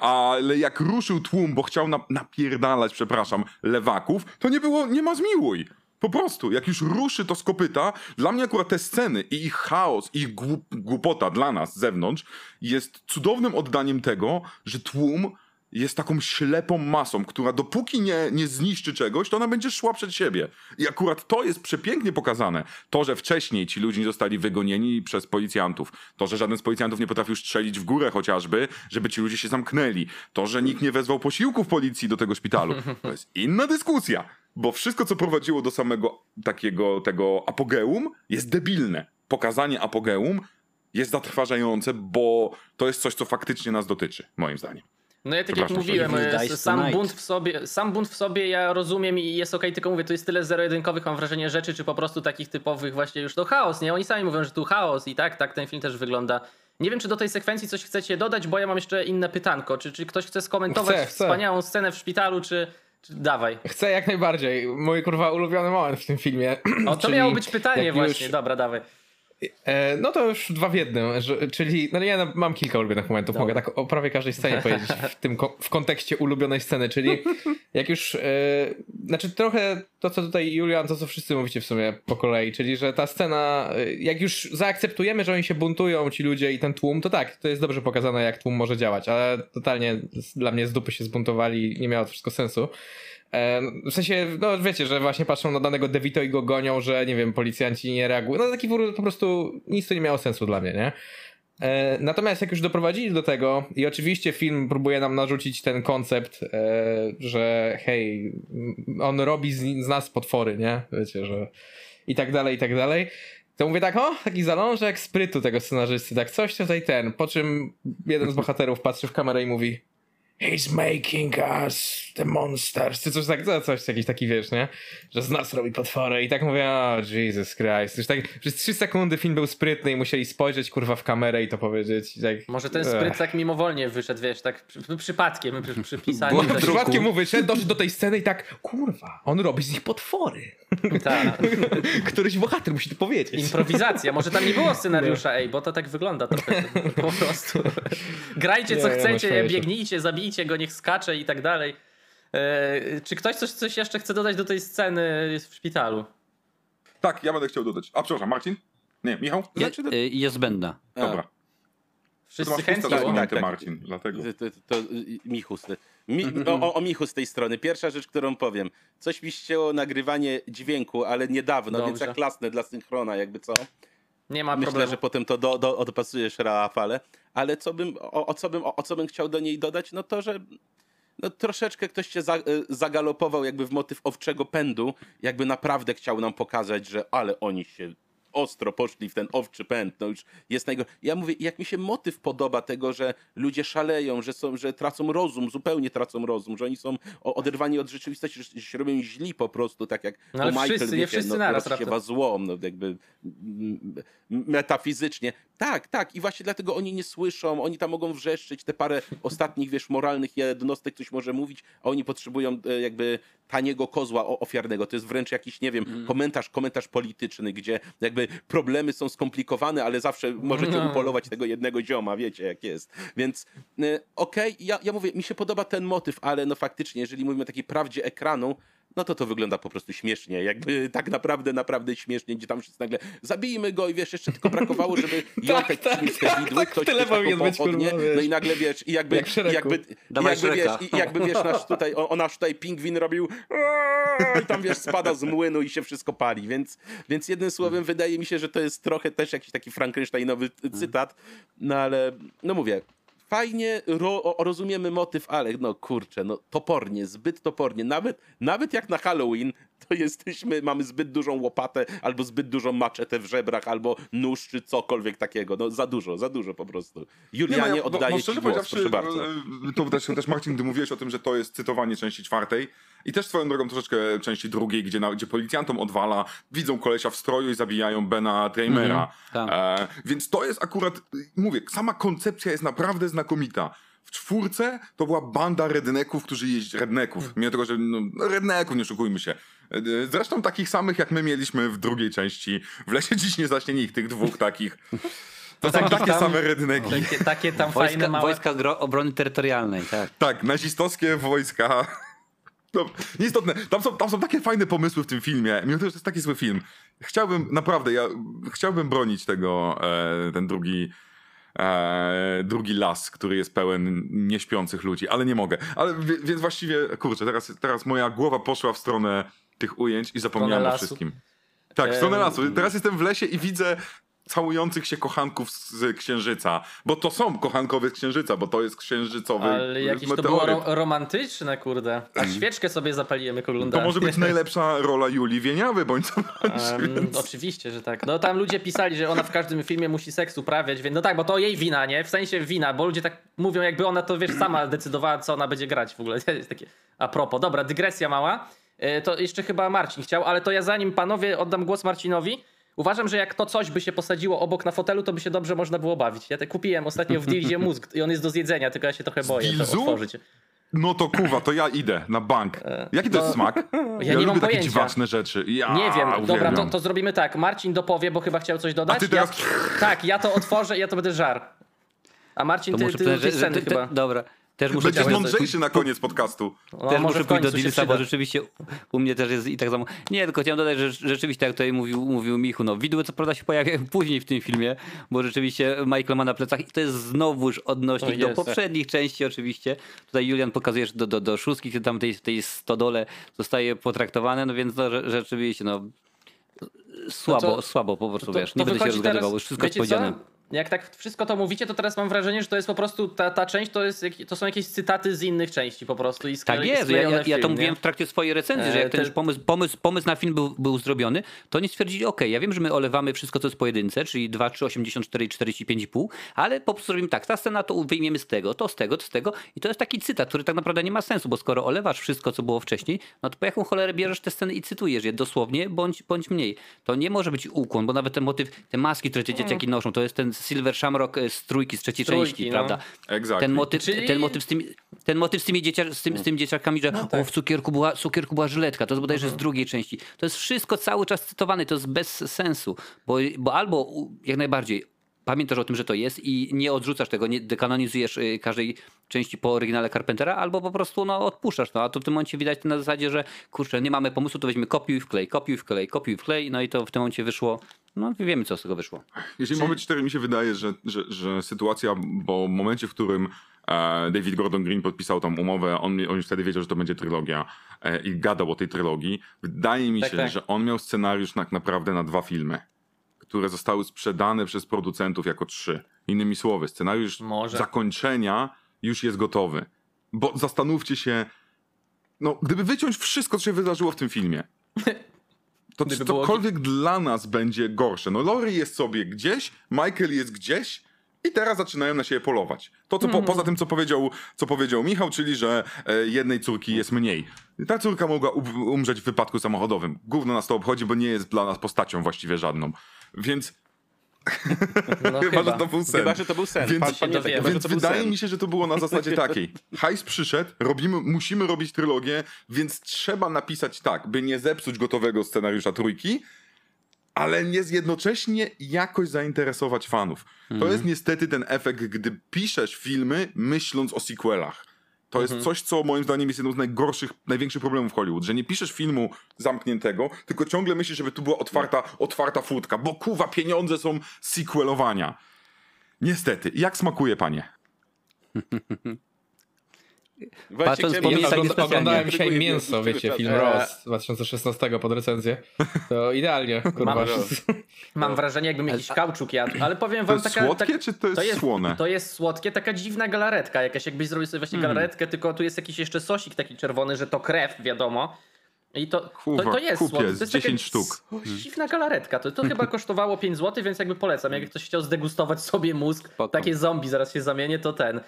ale jak ruszył tłum, bo chciał na, napierdalać, przepraszam, lewaków, to nie było, nie ma zmiłuj. Po prostu, jak już ruszy to z kopyta, dla mnie akurat te sceny i ich chaos, ich głup, głupota dla nas z zewnątrz jest cudownym oddaniem tego, że tłum jest taką ślepą masą, która dopóki nie, nie zniszczy czegoś, to ona będzie szła przed siebie. I akurat to jest przepięknie pokazane. To, że wcześniej ci ludzie nie zostali wygonieni przez policjantów, to, że żaden z policjantów nie potrafił strzelić w górę chociażby, żeby ci ludzie się zamknęli, to, że nikt nie wezwał posiłków policji do tego szpitalu, to jest inna dyskusja. Bo wszystko, co prowadziło do samego takiego tego apogeum, jest debilne. Pokazanie apogeum jest zatrważające, bo to jest coś, co faktycznie nas dotyczy, moim zdaniem. No ja tak jak mówiłem, e, sam bunt w sobie, sam bunt w sobie ja rozumiem i jest okej, tylko mówię, to jest tyle zero-jedynkowych mam wrażenie rzeczy, czy po prostu takich typowych właśnie już to chaos, nie? Oni sami mówią, że tu chaos i tak, tak ten film też wygląda. Nie wiem, czy do tej sekwencji coś chcecie dodać, bo ja mam jeszcze inne pytanko. Czy, czy ktoś chce skomentować Chcę, chcę. wspaniałą scenę w szpitalu, czy, czy dawaj. Chcę jak najbardziej. Mój kurwa ulubiony moment w tym filmie. O, to miało być pytanie właśnie, już- dobra, dawaj. E, no to już dwa w jednym, że, czyli, no no, mam kilka ulubionych momentów, Dobra. mogę tak o prawie każdej scenie <laughs> powiedzieć w tym w kontekście ulubionej sceny, czyli jak już, e, znaczy trochę to co tutaj Julian, to co wszyscy mówicie w sumie po kolei, czyli że ta scena, e, jak już zaakceptujemy, że oni się buntują, ci ludzie i ten tłum, to tak, to jest dobrze pokazane jak tłum może działać, ale totalnie dla mnie z dupy się zbuntowali, nie miało to wszystko sensu. W sensie, no wiecie, że właśnie patrzą na danego DeVito i go gonią, że nie wiem, policjanci nie reagują. No taki po- prostu nic to nie miało sensu dla mnie, nie? E, Natomiast jak już doprowadzili do tego i oczywiście film próbuje nam narzucić ten koncept, e, że hej, on robi z nas potwory, nie? Wiecie, że i tak dalej, i tak dalej. To mówię tak, o, taki zalążek sprytu tego scenarzysty, tak coś tutaj ten, po czym jeden z bohaterów patrzy w kamerę i mówi He's making us the monsters. Czy coś tak, co- coś, jakiś taki wiesz, nie? Że z nas robi potwory. I tak mówię, o Jesus Christ. Już tak, przez trzy sekundy film był sprytny i musieli spojrzeć kurwa w kamerę i to powiedzieć. i Tak, Może ten Ech. spryt tak mimowolnie wyszedł, wiesz, tak przy, przypadkiem, przy, przypisanie. Bo- Przypadkiem mu wyszedł, doszedł do tej sceny i tak, kurwa, on robi z nich potwory. Tak. <laughs> Któryś bohater musi to powiedzieć. Improwizacja. Może tam nie było scenariusza, ej, bo to tak wygląda trochę. Po prostu. <laughs> Grajcie co Nie, masz chcecie, biegnijcie, zabijcie go, niech skacze i tak dalej. E, czy ktoś coś, coś jeszcze chce dodać do tej sceny w szpitalu? Tak, ja będę chciał dodać. A przepraszam, Marcin? Nie, Michał? Je, Znaczy, to- y, jest zbędna. Dobra. Wszyscy chętnie. tak, dokumenty, tak. Marcin, dlatego. To, to, to Michus. Mi, o, o- o Michu z tej strony. Pierwsza rzecz, którą powiem. Coś mi ścięło nagrywanie dźwięku, ale niedawno, więc Dobrze. ja klasnę dla synchrona, jakby co. Nie ma Myślę, problemu. że potem to do, do, dopasujesz Rafale. Ale co bym, o, o, co bym, o, o co bym chciał do niej dodać, no to, że no, troszeczkę ktoś cię za, y, zagalopował jakby w motyw owczego pędu, jakby naprawdę chciał nam pokazać, że ale oni się ostro poszli w ten owczy pęd, no już jest najgo... Ja mówię, jak mi się motyw podoba tego, że ludzie szaleją, że, są, że tracą rozum, zupełnie tracą rozum, że oni są oderwani od rzeczywistości, że się robią źli po prostu, tak jak No ale Michael, wszyscy, nie wiecie, wszyscy no, naraz rozsiewa raptem. złom, no jakby metafizycznie. Tak, tak i właśnie dlatego oni nie słyszą, oni tam mogą wrzeszczeć, te parę ostatnich, wiesz, moralnych jednostek coś może mówić, a oni potrzebują e, jakby taniego kozła ofiarnego. To jest wręcz jakiś, nie wiem, Mm. komentarz, komentarz polityczny, gdzie jakby problemy są skomplikowane, ale zawsze możecie No. upolować tego jednego zioma, wiecie jak jest. Więc e, okej, ja, ja mówię, mi się podoba ten motyw, ale no faktycznie, jeżeli mówimy o takiej prawdzie ekranu, no to to wygląda po prostu śmiesznie. Jakby <laughs> tak naprawdę, naprawdę śmiesznie, gdzie tam wszyscy nagle zabijmy go i wiesz, jeszcze tylko brakowało, żeby <laughs> jąkać tak, tak, te widły, tak, ktoś tyle powinien być, kurwa, no i nagle wiesz, i jakby, Jak jakby, jakby wiesz, i jakby wiesz, nasz tutaj, o, nasz tutaj pingwin robił i tam wiesz, spada z młynu i się wszystko pali, więc, więc jednym słowem wydaje mi się, że to jest trochę też jakiś taki Frankensteinowy cytat, no ale, no mówię, fajnie ro, rozumiemy motyw, ale no kurczę, no topornie, zbyt topornie. Nawet, nawet jak na Halloween, <laughs> to jesteśmy, mamy zbyt dużą łopatę, albo zbyt dużą maczetę w żebrach, albo nóż, czy cokolwiek takiego. No za dużo, za dużo po prostu. Julianie, no, oddaję ci szczerze głos, proszę bardzo. e, To też, też Marcin, gdy mówiłeś o tym, że to jest cytowanie części czwartej i też swoją drogą troszeczkę części drugiej, gdzie, na, gdzie policjantom odwala, widzą kolesia w stroju i zabijają Bena Dreymera. tak. e, więc to jest akurat, mówię, sama koncepcja jest naprawdę znakomita. W czwórce to była banda redneków, którzy jeździ... Redneków. Mimo tego, że... No, redneków, nie szukujmy się. E, Zresztą takich samych, jak my mieliśmy w drugiej części. W lesie dziś nie zaśnie ich, tych dwóch takich. To są Takich takie tam- same redneki. Takie, takie tam fajne Wojska, małe... wojska obrony terytorialnej, tak. Tak, nazistowskie wojska. <laughs> No, nieistotne. Tam są, tam są takie fajne pomysły w tym filmie, mimo tego, że to jest taki zły film. Chciałbym, naprawdę, ja chciałbym bronić tego, e, ten drugi, e, drugi las, który jest pełen nieśpiących ludzi, ale nie mogę. Ale więc właściwie, kurczę, teraz, teraz moja głowa poszła w stronę tych ujęć i zapomniałem o wszystkim. Tak, w stronę lasu. Teraz jestem w lesie i widzę całujących się kochanków z księżyca. Bo to są kochankowie z księżyca, bo to jest księżycowy Ale jakieś to było meteoryt. ro romantyczne, kurde. A świeczkę sobie zapaliłem, jak To oglądałem. może być <laughs> najlepsza rola Julii Wieniawy, bądź co Em, więc... Oczywiście, że tak. No tam ludzie pisali, że ona w każdym filmie musi seks uprawiać, więc no tak, bo to jej wina, nie? W sensie wina, bo ludzie tak mówią, jakby ona to wiesz, sama decydowała, co ona będzie grać w ogóle. <laughs> To jest takie. A propos, dobra, dygresja mała. E, To jeszcze chyba Marcin chciał, ale to ja zanim panowie oddam głos Marcinowi. Uważam, że jak to coś by się posadziło obok na fotelu, to by się dobrze można było bawić. Ja te kupiłem ostatnio w Dilzie <laughs> mózg i on jest do zjedzenia, tylko ja się trochę boję to otworzyć. No to kuwa, to ja idę na bank. Jaki to jest no, smak? <laughs> Ja, nie mam lubię takie pojęcia. dziwaczne rzeczy. Ja Nie wiem, dobra, uwielbiam. to, to zrobimy tak. Marcin dopowie, bo chyba chciał coś dodać. A ty teraz- Ja, tak, ja to otworzę i ja to będę żar. A Marcin, To ty, ty, ty że sceny te, chyba. te, dobra. Też muszę Będziesz mądrzejszy na koniec podcastu. No, też może muszę pójść do Dilsa, bo rzeczywiście u mnie też jest i tak samo. Nie, tylko chciałem dodać, że rzeczywiście, jak tutaj mówił, mówił Michu, no widły co prawda się pojawiają <laughs> później w tym filmie, bo rzeczywiście Michael ma na plecach i to jest znowuż odnośnik O do poprzednich części oczywiście. Tutaj Julian pokazuje, że do, do, do szóstki, kiedy tam tej, tej stodole zostaje potraktowane, no więc no, rzeczywiście, no słabo, No to- słabo po prostu, To- wiesz, to nie będę się rozgadywał, już wszystko jest wiecie co? Jak tak wszystko to mówicie, to teraz mam wrażenie, że to jest po prostu ta, ta część, to, jest, to są jakieś cytaty z innych części po prostu. I Tak jest, ja, ja, ja to film, mówiłem nie? w trakcie swojej recenzji, że E, jak ten te- pomysł, pomysł, pomysł na film był, był zrobiony, to oni stwierdzili, ok, ja wiem, że my olewamy wszystko, co jest pojedyncze, czyli 2, 3, 84 i 45,5, ale po prostu robimy tak, ta scena to wyjmiemy z tego, to z tego, to z tego i to jest taki cytat, który tak naprawdę nie ma sensu, bo skoro olewasz wszystko, co było wcześniej, no to po jaką cholerę bierzesz te sceny i cytujesz je dosłownie, bądź, bądź mniej. To nie może być ukłon, bo nawet ten motyw, te maski, które te dzieciaki noszą, to jest ten Silver Shamrock e, z trójki, z trzeciej trójki, części, no. prawda? Exactly. Ten motyw, Czyli- ten motyw z tymi, ten motyw z tymi, dziecia, z, tym, z tymi dzieciakami, że o, w cukierku była, cukierku była żyletka, to jest bodajże z drugiej części. To jest wszystko cały czas cytowane, to jest bez sensu, bo, bo albo jak najbardziej pamiętasz o tym, że to jest i nie odrzucasz tego, nie dekanonizujesz y, każdej części po oryginale Carpentera, albo po prostu no, odpuszczasz to. A to w tym momencie widać na zasadzie, że kurczę, nie mamy pomysłu, to weźmy kopiuj wklej, kopiuj wklej, kopiuj wklej, no i to w tym momencie wyszło, no wiemy co z tego wyszło. Jeżeli mamy cztery, mi się wydaje, że, że, że sytuacja, bo w momencie, w którym e, David Gordon Green podpisał tą umowę, on, on już wtedy wiedział, że to będzie trylogia e, i gadał o tej trylogii. Wydaje mi Tak, się, tak. że on miał scenariusz tak naprawdę na dwa filmy, które zostały sprzedane przez producentów jako trzy. Innymi słowy, scenariusz Może. zakończenia już jest gotowy. Bo zastanówcie się, no, gdyby wyciąć wszystko, co się wydarzyło w tym filmie, <laughs> to czy było- cokolwiek dla nas będzie gorsze. No Lori jest sobie gdzieś, Michael jest gdzieś i teraz zaczynają na siebie polować. To co po, poza tym, co powiedział, co powiedział Michał, czyli że e, jednej córki jest mniej. Ta córka mogła u- umrzeć w wypadku samochodowym. Gówno nas to obchodzi, bo nie jest dla nas postacią właściwie żadną. Więc No, <laughs> chyba, że to był sen. Chyba, że to był sen. Więc, więc wydaje sen. mi się, że to było na zasadzie takiej. Hajs przyszedł, robimy, musimy robić trylogię, więc trzeba napisać tak, by nie zepsuć gotowego scenariusza trójki, ale nie jednocześnie jakoś zainteresować fanów. To jest niestety ten efekt, gdy piszesz filmy myśląc o sequelach. To jest coś, co moim zdaniem jest jedną z najgorszych, największych problemów Hollywood, że nie piszesz filmu zamkniętego, tylko ciągle myślisz, żeby tu była otwarta, otwarta furtka, bo kuwa, pieniądze są sequelowania. Niestety. Jak smakuje, panie? <laughs> Wojciech, Patrząc po miejscach ogląda, oglądałem dzisiaj Mięso, wiecie, film. Ross z 2016 pod recenzję. To idealnie, <laughs> kurwa. Mam-. Mam wrażenie, jakbym jakiś kauczuk jadł, ale powiem To wam jest taka... słodkie, tak- czy to jest, słone? To jest słodkie, taka dziwna galaretka jakaś, jakbyś zrobił sobie właśnie Mm. galaretkę, tylko tu jest jakiś jeszcze sosik taki czerwony, że to krew, wiadomo. I to, to, Kurwa, to jest kupię, słodkie. z To jest taka 10 sztuk. Dziwna galaretka. To, to chyba <laughs> kosztowało 5 zł, więc jakby polecam. Jak ktoś chciał zdegustować sobie mózg, Spoko. takie zombie, zaraz się zamienię, to ten.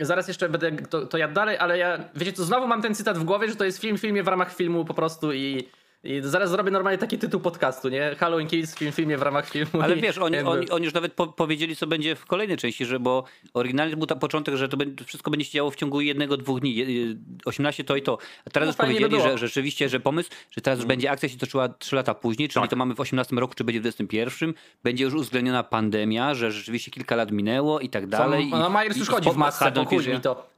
Zaraz jeszcze będę to, to jadł dalej, ale ja, wiecie co, znowu mam ten cytat w głowie, że to jest film w filmie w ramach filmu po prostu i, i zaraz zrobię normalnie taki tytuł podcastu, nie? Halloween Kills, film w filmie w ramach filmu. Ale wiesz, oni, oni, oni już nawet po, powiedzieli, co będzie w kolejnej części, że bo oryginalnie był tam początek, że to wszystko będzie się działo w ciągu jednego, dwóch dni. je- je- 18 to i to. A teraz No, już by powiedzieli, że rzeczywiście, że pomysł, że teraz już będzie akcja się toczyła 3 lata później, czyli Tak. to mamy w 18 roku, czy będzie w 21. Będzie już uwzględniona pandemia, że rzeczywiście kilka lat minęło i tak dalej. no, Myers już chodzi w masce, mi to.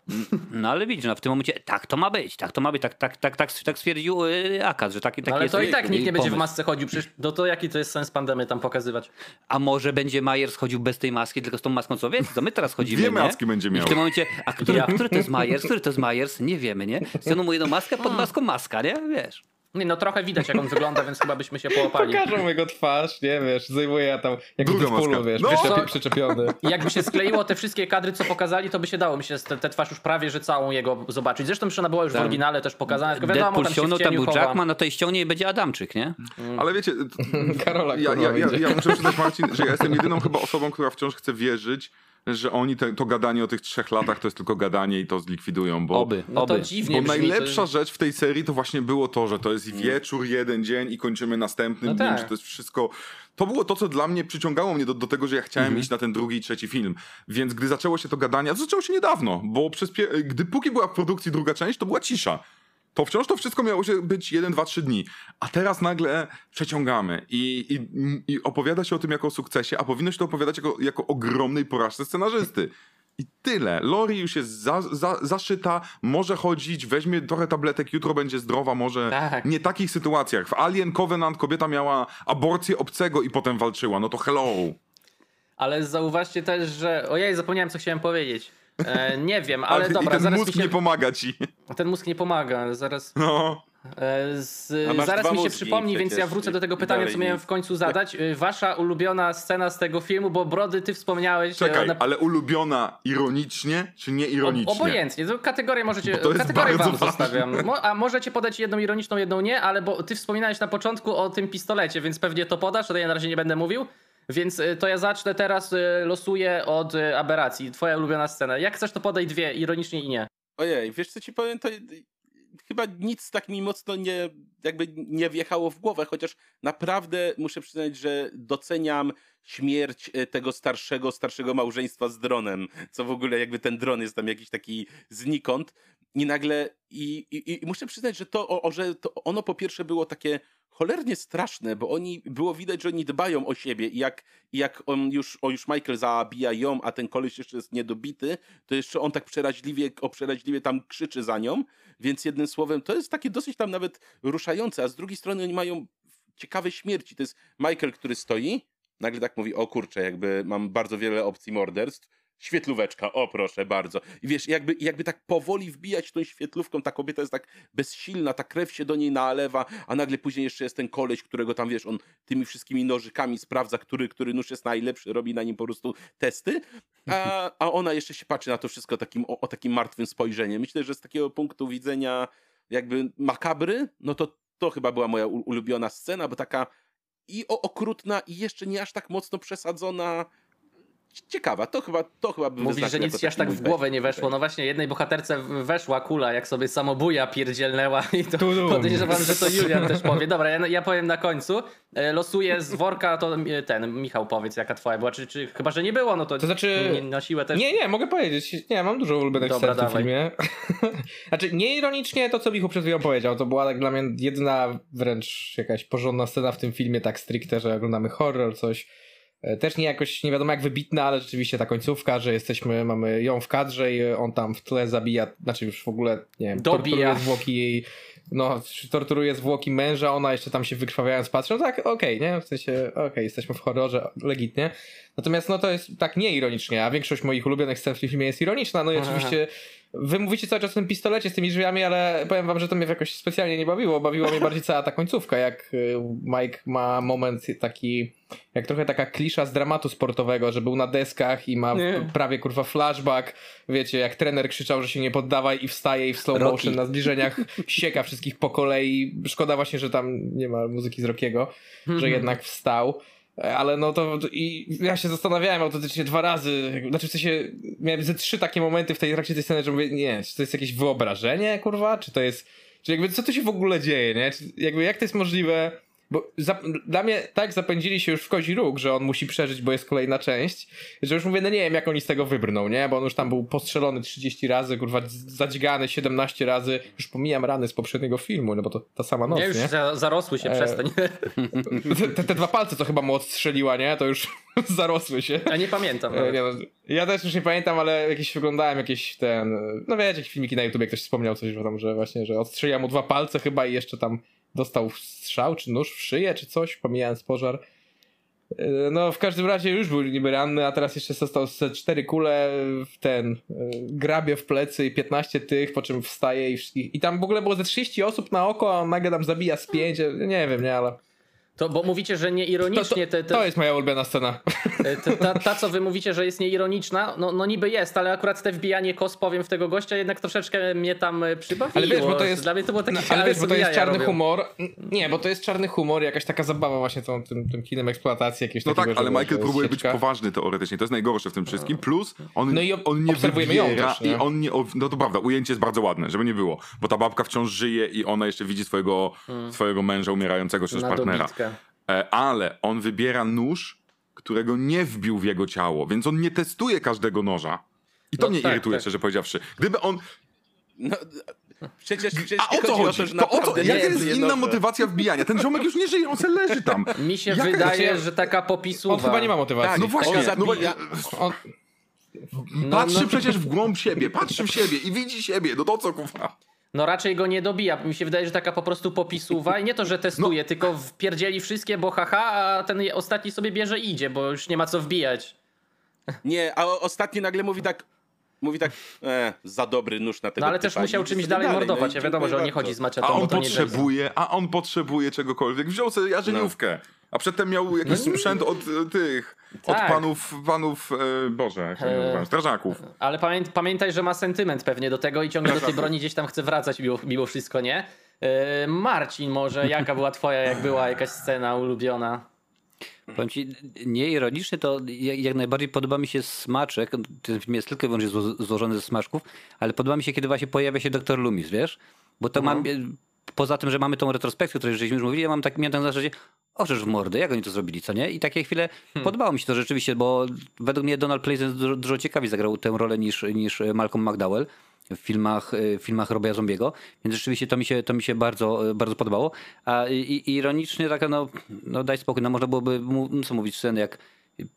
No ale widzisz, no, w tym momencie tak to ma być, tak to ma być, tak, tak, tak, tak, tak stwierdził y, Akaz, że taki, taki No, ale jest to i tak nikt nie będzie w pomysł. masce chodził, przecież no to jaki to jest sens pandemii tam pokazywać? A może będzie Myers chodził bez tej maski, tylko z tą maską, co wiesz, co my teraz chodzimy, Dwie nie? maski będzie I miał. w tym momencie, a który, Ja. który to jest Myers, który to jest Myers, nie wiemy, nie? Mu jedną maskę, pod maską maska, nie? Wiesz. Nie, no trochę widać jak on wygląda, więc chyba byśmy się połapali. Pokażą jego twarz, nie wiesz, zajmuje ja tam, jak w maska. wiesz, No! przyczepi, Co? przyczepiony. I <laughs> jakby się skleiło te wszystkie kadry, co pokazali, to by się dało mi się tę twarz już prawie, że całą jego zobaczyć. Zresztą przecież ona była już w Tak. oryginale też pokazana, tylko wiadomo, Deadpool tam się ściągnął, w tam był chowa. Jackman, to i ściągnie i będzie Adamczyk, nie? Ale wiecie, <laughs> Karola ja, ja, ja, ja muszę przyznać, Marcin, że ja jestem jedyną chyba osobą, która wciąż chce wierzyć, że oni te, to gadanie o tych trzech latach to jest tylko gadanie i to zlikwidują, bo... Oby, No to oby. dziwnie Bo brzmi, najlepsza to... rzecz w tej serii to właśnie było to, że to jest wieczór, jeden dzień i kończymy następnym No dniem, tak. że to jest wszystko... To było to, co dla mnie przyciągało mnie do, do tego, że ja chciałem iść na ten drugi i trzeci film. Więc gdy zaczęło się to gadanie, a to zaczęło się niedawno, bo przez pie- gdy póki była w produkcji druga część, to była cisza. To wciąż to wszystko miało się być 1, 2, 3 dni. A teraz nagle przeciągamy i, i, i opowiada się o tym jako o sukcesie, a powinno się to opowiadać jako, jako ogromnej porażce scenarzysty. I tyle. Lori już jest za, za, zaszyta, może chodzić, weźmie trochę tabletek, jutro będzie zdrowa, może Tak. nie takich sytuacjach. W Alien Covenant kobieta miała aborcję obcego i potem walczyła. No to hello. Ale zauważcie też, że... Ojej, zapomniałem co chciałem powiedzieć. E, nie wiem, <laughs> ale Ale dobra, I ten zaraz mózg się... nie pomaga ci. Ten mózg nie pomaga, zaraz... No. E, Z, zaraz mi się przypomni, więc ja przecież wrócę do tego pytania, co miałem w końcu zadać. E, Wasza ulubiona scena z tego filmu, bo Brody, ty wspomniałeś... e, Czekaj, na- ale ulubiona ironicznie, czy nie ironicznie? Obojętnie, to kategorię możecie. Bo to jest Kategorię bardzo wam ważne. zostawiam. Mo, a możecie podać jedną ironiczną, jedną nie, ale bo ty wspominałeś na początku o tym pistolecie, więc pewnie to podasz, ale ja na razie nie będę mówił. Więc y, to ja zacznę teraz, y, losuję od y, aberracji. Twoja ulubiona scena. Jak chcesz, to podaj dwie, ironicznie i nie. Ojej, wiesz co ci powiem, to chyba nic tak mi mocno nie, jakby nie wjechało w głowę, chociaż naprawdę muszę przyznać, że doceniam śmierć tego starszego, starszego małżeństwa z dronem, co w ogóle jakby ten dron jest tam jakiś taki znikąd i nagle i, i, i muszę przyznać, że to, o, że to ono po pierwsze było takie cholernie straszne, bo oni, było widać, że oni dbają o siebie i jak, jak on już, o już Michael zabija ją, a ten koleś jeszcze jest niedobity, to jeszcze on tak przeraźliwie, o przeraźliwie tam krzyczy za nią, więc jednym słowem, to jest takie dosyć tam nawet ruszające, a z drugiej strony oni mają ciekawe śmierci, to jest Michael, który stoi, nagle tak mówi, o kurczę, jakby mam bardzo wiele opcji morderstw, świetlóweczka, o proszę bardzo. I wiesz, jakby, jakby tak powoli wbijać tą świetlówką, ta kobieta jest tak bezsilna, ta krew się do niej nalewa, a nagle później jeszcze jest ten koleś, którego tam, wiesz, on tymi wszystkimi nożykami sprawdza, który, który nóż jest najlepszy, robi na nim po prostu testy, a, <laughs> a ona jeszcze się patrzy na to wszystko takim, o, o takim martwym spojrzeniem. Myślę, że z takiego punktu widzenia jakby makabry, no to to chyba była moja ulubiona scena, bo taka i okrutna, i jeszcze nie aż tak mocno przesadzona. Ciekawa, to chyba, to chyba bym Mówisz, że nic ci aż tak w głowę nie weszło. No właśnie, jednej bohaterce weszła kula, jak sobie samobuja pierdzielnęła i to podejrzewam, że to Julian też powie. Dobra, ja, ja powiem na końcu. E, Losuję z worka, to ten, Michał powiedz jaka twoja była, czy, czy chyba, że nie było, no to, To znaczy- nie, na siłę też. Nie, nie, mogę powiedzieć. Nie, mam dużo ulubionych Dobra, scen w tym filmie. <laughs> znaczy, nieironicznie to, co Michu przed chwilą powiedział, to była tak dla mnie jedyna wręcz jakaś porządna scena w tym filmie, tak stricte, że oglądamy horror, coś. E, Też nie jakoś, nie wiadomo jak wybitna, ale rzeczywiście ta końcówka, że jesteśmy, mamy ją w kadrze i on tam w tle zabija, znaczy już w ogóle, nie wiem, Dobija. torturuje zwłoki jej, no, torturuje zwłoki męża, ona jeszcze tam się wykrwawiając patrzy, no tak, okej, nie, w sensie, okej, jesteśmy w horrorze, legitnie. Natomiast no to jest tak nieironicznie, a większość moich ulubionych scen w tym filmie jest ironiczna, no i Aha. oczywiście wy mówicie cały czas o tym pistolecie z tymi drzwiami, ale powiem wam, że to mnie jakoś specjalnie nie bawiło, bawiła mnie bardziej cała ta końcówka, jak y, Mike ma moment taki, jak trochę taka klisza z dramatu sportowego, że był na deskach i ma Nie. prawie kurwa flashback, wiecie, jak trener krzyczał, że się nie poddawaj i wstaje i w slow Rocky. motion na zbliżeniach <laughs> sieka wszystkich po kolei. Szkoda właśnie, że tam nie ma muzyki z Rockiego, że jednak wstał. E, Ale no to i ja się zastanawiałem autentycznie dwa razy, znaczy w sensie miałem ze trzy takie momenty w tej trakcie tej sceny, że mówię, nie, czy to jest jakieś wyobrażenie, kurwa, czy to jest, czy jakby co tu się w ogóle dzieje, nie, czy, jakby jak to jest możliwe, bo za, dla mnie tak zapędzili się już w kozi róg, że on musi przeżyć, bo jest kolejna część, że już mówię, no nie wiem jak oni z tego wybrną, nie, bo on już tam był postrzelony 30 razy, kurwa, zadźgany 17 razy, już pomijam rany z poprzedniego filmu, no bo to ta sama noc, nie, już nie? za, zarosły się, E, przestań. <laughs> Te, te dwa palce, co chyba mu odstrzeliła, nie, to już <laughs> zarosły się. Ja nie pamiętam. E. Nie, no, ja też już nie pamiętam, ale jakieś oglądałem jakieś ten. No wiecie, jakieś filmiki na YouTube, ktoś wspomniał coś, że tam, że właśnie, że odstrzeliła mu dwa palce chyba i jeszcze tam dostał strzał, czy nóż w szyję, czy coś, pomijając pożar. E, No, w każdym razie już był niby ranny, a teraz jeszcze został ze cztery kule w ten, e, grabie w plecy i 15 tych, po czym wstaje i. I tam w ogóle było ze 30 osób na oko, a nagle tam zabija z 5, nie wiem, nie, ale. To, bo mówicie, że To, to, nieironicznie te, te, to jest moja ulubiona scena. Ta, ta, ta, co wy mówicie, że jest nieironiczna, no, no niby jest, ale akurat te wbijanie kos, powiem, w tego gościa jednak troszeczkę mnie tam e, przybawiło. Ale wiesz, bo to jest- Dla mnie to było takie No, ale wiesz, bo to jest czarny robią. humor. Nie, bo to jest czarny humor, jakaś taka zabawa właśnie tą, tym, tym kinem eksploatacji jakiegoś No takiego, tak, ale Michael próbuje być poważny teoretycznie, to jest najgorsze w tym wszystkim, plus on, No i on nie obserwujemy ją też, nie? i on nie, no to prawda, ujęcie jest bardzo ładne, żeby nie było, bo ta babka wciąż żyje i ona jeszcze widzi swojego, swojego męża umierającego czy też Hmm. Partnera. dobitkę. E, ale on wybiera nóż, którego nie wbił w jego ciało, więc on nie testuje każdego noża. I to No mnie tak, irytuje, tak. szczerze powiedziawszy. Gdyby on... No, przecież, przecież A o co chodzi o to, że To o co? Jaka jest inna motywacja wbijania? Ten ziomek już nie żyje, on se leży tam. <laughs> Mi się Jaka- wydaje, znaczy, że taka popisuwa. On chyba nie ma motywacji. Tak, No właśnie, on no, zabija- On, No, patrzy no, przecież w głąb siebie, patrzy w siebie i widzi siebie, no to co kuwa? No raczej go nie dobija. Mi się wydaje, że taka po prostu popisuwa i nie to, że testuje, No. tylko wpierdzieli wszystkie, bo haha, a ten ostatni sobie bierze i idzie, bo już nie ma co wbijać. Nie, a ostatni nagle mówi tak, mówi tak, e, za dobry nóż na tego No ale też typa. musiał I czymś sobie dalej no mordować. i Ja wiadomo, że on nie chodzi z maczetą, A on potrzebuje, a on potrzebuje czegokolwiek. Wziął sobie jarzeniówkę. A przedtem miał jakiś sprzęt od e, tych, od Tak. panów, panów, e, Boże, E, strażaków. Ale pamię pamiętaj, że ma sentyment pewnie do tego i ciągle do tej broni gdzieś tam chce wracać mimo, mimo wszystko, nie? Yy, Marcin może, jaka była twoja, jak była jakaś scena ulubiona? Powiem ci, nieironicznie to jak, najbardziej podoba mi się smaczek. Ten film jest tylko i wyłącznie zło, złożony ze smaczków, ale podoba mi się, kiedy właśnie pojawia się doktor Loomis, wiesz? Bo to mam. Poza tym, że mamy tą retrospekcję, o której żeśmy już mówili, ja mam tak, miałem tak na zasadzie, o przecież w mordę, jak oni to zrobili, co nie? I takie chwile podobało mi się to rzeczywiście, bo według mnie Donald Pleasence dużo, dużo ciekawiej zagrał tę rolę niż, niż Malcolm McDowell. w filmach, y, w filmach Robia Zombiego, więc rzeczywiście to mi się, to mi się bardzo, y, bardzo podobało. A i, ironicznie taka, no, no daj spokój, no można byłoby, co mówić, sceny jak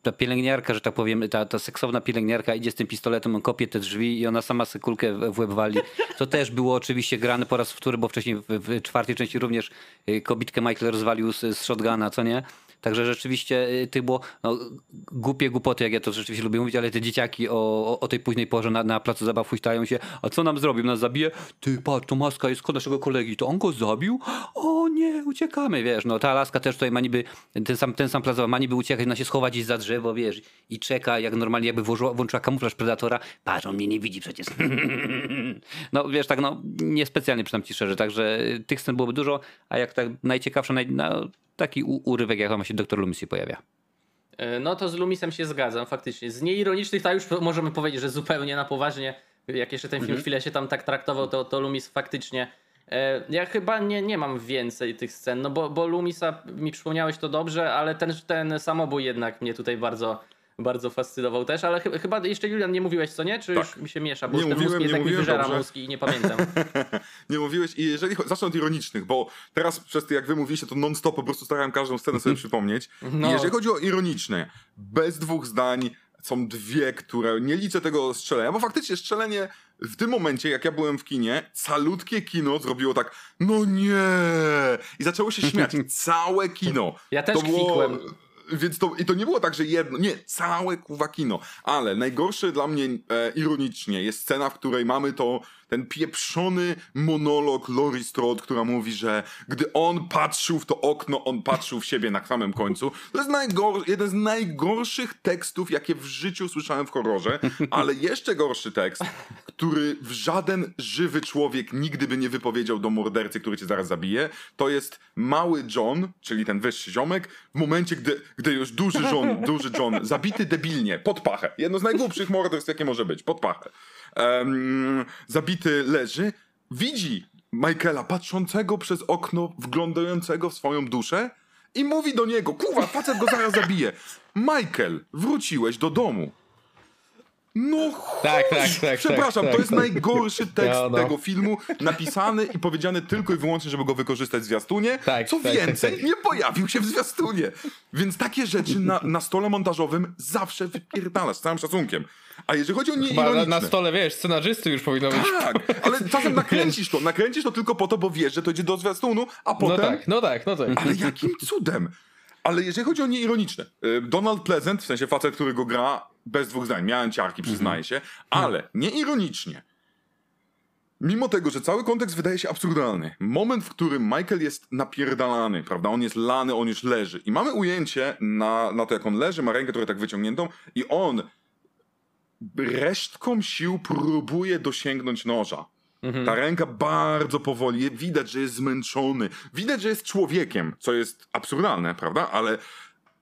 ta pielęgniarka, że tak powiem, ta, ta seksowna pielęgniarka idzie z tym pistoletem, on kopie te drzwi i ona sama sobie kulkę w łeb wali. To też było oczywiście grane po raz wtóry, bo wcześniej w, w czwartej części również y, kobitkę Michael rozwalił z, z shotguna, co nie? Także rzeczywiście y, tych było no, głupie głupoty, jak ja to rzeczywiście lubię mówić, ale te dzieciaki o, o, tej późnej porze na, na placu zabaw huśtają się, a co nam zrobił? Nas zabije? Ty, patrz, to maska jest kod naszego kolegi, to on go zabił? O nie, uciekamy, wiesz, no ta laska też tutaj ma niby, ten sam, ten sam plac zabaw ma niby uciekać, na się schować gdzieś za drzewo, wiesz, i czeka, jak normalnie jakby włożyła, włączyła kamuflaż predatora, patrz, on mnie nie widzi przecież. <laughs> no wiesz, tak no, niespecjalnie przynam ci szczerze, także tych scen byłoby dużo, a jak tak najciekawsze, naj, no, taki u, urywek, jak tam się doktor Loomis pojawia. E, No to z Lumisem się zgadzam, faktycznie. Z nieironicznych, to już możemy powiedzieć, że zupełnie na poważnie, jak jeszcze ten film chwilę się tam tak traktował, to, to Lumis faktycznie. E, Ja chyba nie, nie mam więcej tych scen, no bo, bo Lumisa mi przypomniałeś to dobrze, ale ten, ten samobój jednak mnie tutaj bardzo, bardzo fascynował też, ale chy- chyba jeszcze Julian nie mówiłeś, co nie? Czy już mi się miesza, bo Nie już ten mówiłem, mózg nie mi mówiłem, wyżera dobrze. mózg i nie pamiętam. <laughs> nie mówiłeś i jeżeli zacznę od ironicznych, bo teraz przez to jak wy mówiliście, to non-stop po prostu starałem każdą scenę sobie przypomnieć. No. I jeżeli chodzi o ironiczne, bez dwóch zdań są dwie, które nie liczę tego strzelenia, bo faktycznie strzelenie w tym momencie, jak ja byłem w kinie, calutkie kino zrobiło tak, no nie! I zaczęło się śmiać. <laughs> Całe kino. Ja też kwikłem. Więc to, i to nie było tak, że jedno, nie, całe kuwa kino. Ale najgorsze dla mnie e, ironicznie jest scena, w której mamy to, ten pieprzony monolog Lori Strode, która mówi, że gdy on patrzył w to okno, on patrzył w siebie na samym końcu. To jest najgor- jeden z najgorszych tekstów, jakie w życiu słyszałem w horrorze, ale jeszcze gorszy tekst, który w żaden żywy człowiek nigdy by nie wypowiedział do mordercy, który cię zaraz zabije, to jest mały John, czyli ten wyższy ziomek, w momencie, gdy, gdy już duży John, duży John, zabity debilnie, pod pachę. Jedno z najgłupszych morderstw, jakie może być, pod pachę. Em, zabity leży, widzi Michaela patrzącego przez okno, wglądającego w swoją duszę i mówi do niego, kurwa, facet go zaraz zabije. Michael, wróciłeś do domu. No chuj. Tak, tak, tak, Przepraszam, tak, to jest tak. najgorszy tekst No, no. tego filmu, napisany i powiedziany tylko i wyłącznie, żeby go wykorzystać w zwiastunie. Tak, Co tak, więcej, tak, tak. nie pojawił się w zwiastunie. Więc takie rzeczy na, na stole montażowym zawsze wypierdalasz, z całym szacunkiem. A jeżeli chodzi o nieironiczne... na stole, wiesz, scenarzysty już powinno być. Tak, ale <laughs> czasem nakręcisz to. Nakręcisz to tylko po to, bo wiesz, że to idzie do zwiastunu, a No potem... tak, no tak, no tak. Ale jakim cudem? Ale jeżeli chodzi o nieironiczne, y, Donald Pleasant, w sensie facet, który go gra, bez dwóch zdań, miałem ciarki, przyznaję się, ale nieironicznie, mimo tego, że cały kontekst wydaje się absurdalny, moment, w którym Michael jest napierdalany, prawda, on jest lany, on już leży i mamy ujęcie na, na to, jak on leży, ma rękę trochę tak wyciągniętą i on resztką sił próbuje dosięgnąć noża. Ta ręka bardzo powoli, widać, że jest zmęczony, widać, że jest człowiekiem, co jest absurdalne, prawda? Ale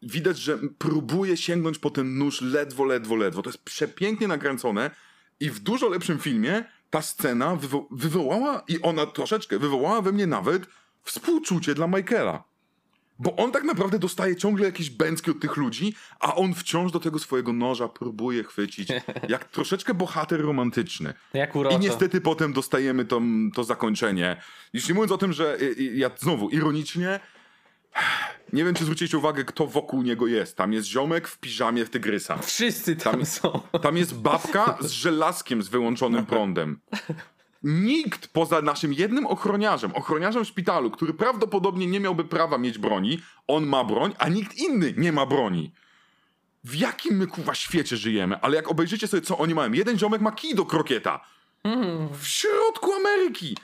widać, że próbuje sięgnąć po ten nóż ledwo, ledwo, ledwo. To jest przepięknie nakręcone i w dużo lepszym filmie ta scena wywo- wywołała, i ona troszeczkę wywołała we mnie nawet współczucie dla Michaela. Bo on tak naprawdę dostaje ciągle jakieś bęcki od tych ludzi, a on wciąż do tego swojego noża próbuje chwycić. <laughs> Jak troszeczkę bohater romantyczny. Jak uroczo. I niestety potem dostajemy to, to zakończenie. Już nie mówiąc o tym, że y, y, ja znowu ironicznie. Nie wiem, czy zwróciliście uwagę, kto wokół niego jest. Tam jest ziomek w piżamie w tygrysa. Wszyscy tam, Tam- są. Tam jest babka z <laughs> żelazkiem z wyłączonym prądem. Nikt poza naszym jednym ochroniarzem, ochroniarzem szpitalu, który prawdopodobnie nie miałby prawa mieć broni, on ma broń, a nikt inny nie ma broni. W jakim my kuwa świecie żyjemy? Ale jak obejrzycie sobie, co oni mają. Jeden ziomek ma kij do krokieta. W środku Ameryki.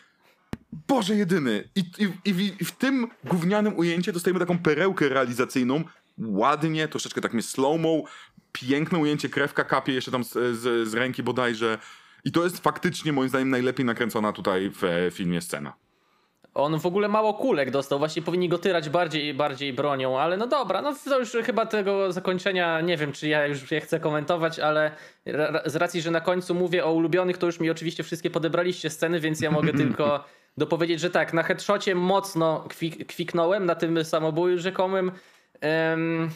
Boże jedyny. I, i, I w tym gównianym ujęciu dostajemy taką perełkę realizacyjną. Ładnie, troszeczkę tak mnie slow-mo. Piękne ujęcie, krewka kapie jeszcze tam z, z, z ręki bodajże. I to jest faktycznie moim zdaniem najlepiej nakręcona tutaj w e, filmie scena. On w ogóle mało kulek dostał, właśnie powinni go tyrać bardziej bardziej bronią, ale no dobra, no to już chyba tego zakończenia nie wiem, czy ja już je chcę komentować, ale z racji, że na końcu mówię o ulubionych, to już mi oczywiście wszystkie podebraliście sceny, więc ja mogę <laughs> tylko dopowiedzieć, że tak, na headshocie mocno kwik kwiknąłem na tym samobuju rzekomym. Em,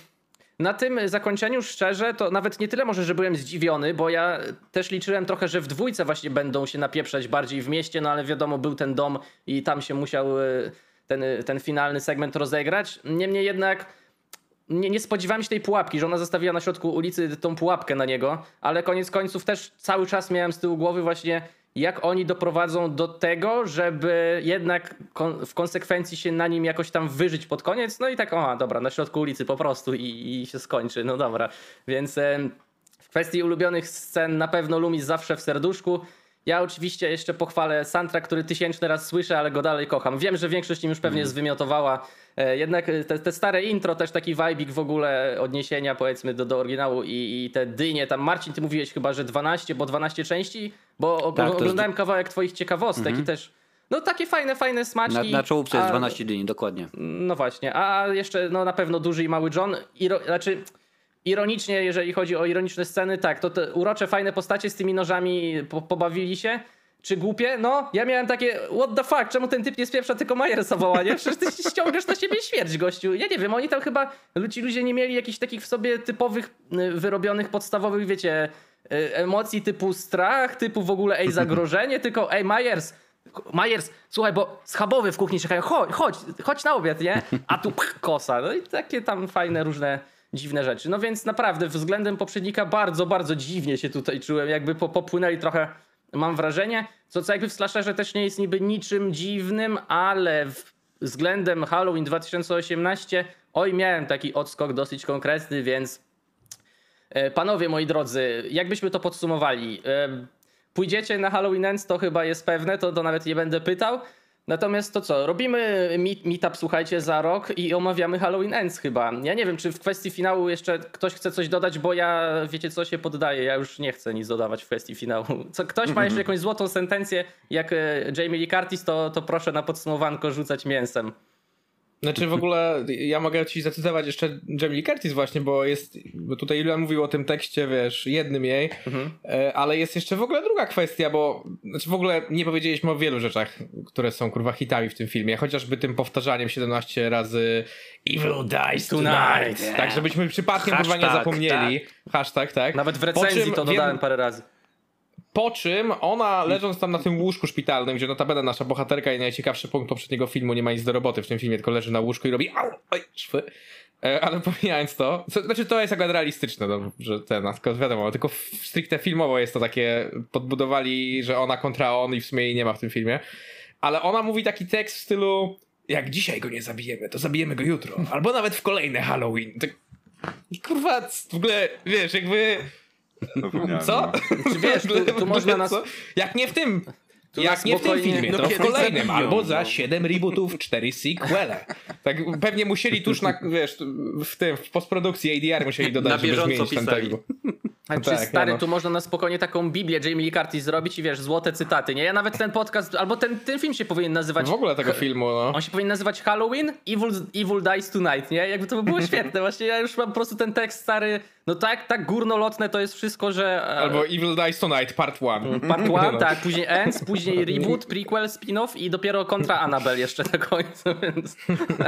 na tym zakończeniu szczerze, to nawet nie tyle może, że byłem zdziwiony, bo ja też liczyłem trochę, że w dwójce właśnie będą się napieprzać bardziej w mieście, no ale wiadomo, był ten dom i tam się musiał y, ten, y, ten finalny segment rozegrać. Niemniej jednak nie, nie spodziewałem się tej pułapki, że ona zostawiła na środku ulicy tą pułapkę na niego, ale koniec końców też cały czas miałem z tyłu głowy właśnie jak oni doprowadzą do tego, żeby jednak w konsekwencji się na nim jakoś tam wyżyć pod koniec. No i tak, o, dobra, na środku ulicy po prostu i, i się skończy. No dobra, więc w kwestii ulubionych scen na pewno Lumis zawsze w serduszku. Ja oczywiście jeszcze pochwalę soundtrack, który tysięczny raz słyszę, ale go dalej kocham. Wiem, że większość im już pewnie zwymiotowała. E, Jednak e, te, te stare intro, też taki vibik w ogóle odniesienia powiedzmy do, do oryginału i, i te dynie. Tam Marcin, ty mówiłeś chyba, że 12, bo 12 części, bo Tak, to jest- oglądałem kawałek twoich ciekawostek i też no takie fajne, fajne Na, smaczki. na czołówce jest a- 12 dyni, dokładnie. no właśnie, a jeszcze no na pewno duży i mały John. Iro, znaczy, ironicznie, jeżeli chodzi o ironiczne sceny, tak, to te urocze, fajne postacie z tymi nożami po, pobawili się. Czy głupie? No, ja miałem takie, what the fuck, czemu ten typ nie spieprza, tylko Majersa woła, nie? Przecież ty ściągasz na siebie śmierć, gościu. Ja nie wiem, oni tam chyba, ci ludzie nie mieli jakichś takich w sobie typowych, y, wyrobionych, podstawowych, wiecie, y, emocji typu strach, typu w ogóle, ej, zagrożenie, tylko, ej, Majers, Majers, słuchaj, bo schabowy w kuchni czekają, chodź, chodź, chodź na obiad, nie? A tu pch, kosa. No i takie tam fajne, różne dziwne rzeczy. No więc naprawdę względem poprzednika bardzo, bardzo dziwnie się tutaj czułem. Jakby po, popłynęli trochę, mam wrażenie. Co, co jakby w slasherze też nie jest niby niczym dziwnym, ale względem Halloween 2018 oj, miałem taki odskok dosyć konkretny, więc E, Panowie moi drodzy, jakbyśmy to podsumowali? E, Pójdziecie na Halloween Ends, to chyba jest pewne, to, to nawet nie będę pytał. Natomiast to co, robimy meet, meetup, słuchajcie, za rok i omawiamy Halloween Ends chyba. Ja nie wiem, czy w kwestii finału jeszcze ktoś chce coś dodać, bo ja, wiecie co, się poddaję, ja już nie chcę nic dodawać w kwestii finału. Co, ktoś ma jeszcze <laughs> jakąś złotą sentencję, jak e, Jamie Lee Curtis, to, to proszę na podsumowanko rzucać mięsem. Znaczy w ogóle ja mogę ci zacytować jeszcze Jamie Curtis właśnie, bo jest, bo tutaj Julian mówił o tym tekście, wiesz, jednym jej, e, ale jest jeszcze w ogóle druga kwestia, bo znaczy w ogóle nie powiedzieliśmy o wielu rzeczach, które są kurwa hitami w tym filmie, chociażby tym powtarzaniem 17 razy Evil dies tonight. Tak, żebyśmy przypadkiem kurwa nie Hashtag, zapomnieli. Hashtag, tak. Nawet w recenzji czym to dodałem parę razy. Po czym ona, leżąc tam na tym łóżku szpitalnym, gdzie notabene nasza bohaterka i najciekawszy punkt poprzedniego filmu nie ma nic do roboty w tym filmie, tylko leży na łóżku i robi au, oj, szwy. E, Ale pomijając to, co, znaczy to jest akurat realistyczne, no, że ten, tylko wiadomo, tylko stricte filmowo jest to takie, podbudowali, że ona kontra on i w sumie jej nie ma w tym filmie. Ale ona mówi taki tekst w stylu, jak dzisiaj go nie zabijemy, to zabijemy go jutro. Albo nawet w kolejne Halloween. Tak, kurwa, w ogóle, wiesz, jakby... Co? no. Czy wiesz, tu, tu <laughs> można nas... Co? Jak nie w tym. Tu jak nie w tym filmie, no to w kolejnym, albo za no. 7 rebootów, 4 sequele. Tak pewnie musieli tuż na, wiesz, w tym, w postprodukcji ADR musieli dodać, Na żeby bieżąco zmienić ten pisali. tekst. A <laughs> czy tak, stary, no, no. tu można na spokojnie taką Biblię Jamie Lee Curtis zrobić i wiesz, złote cytaty, nie? Ja nawet ten podcast, albo ten, ten film się powinien nazywać... W ogóle tego filmu, no. On się powinien nazywać Halloween, Evil, Evil Dies Tonight, nie? Jakby to by było <laughs> świetne. Właśnie ja już mam po prostu ten tekst stary, no tak, tak górnolotne to jest wszystko, że... e, Albo Evil Dies Tonight, part 1. Part one, tak, później Ends, później reboot, prequel, spin-off i dopiero kontra Annabelle jeszcze na końcu, <laughs> więc...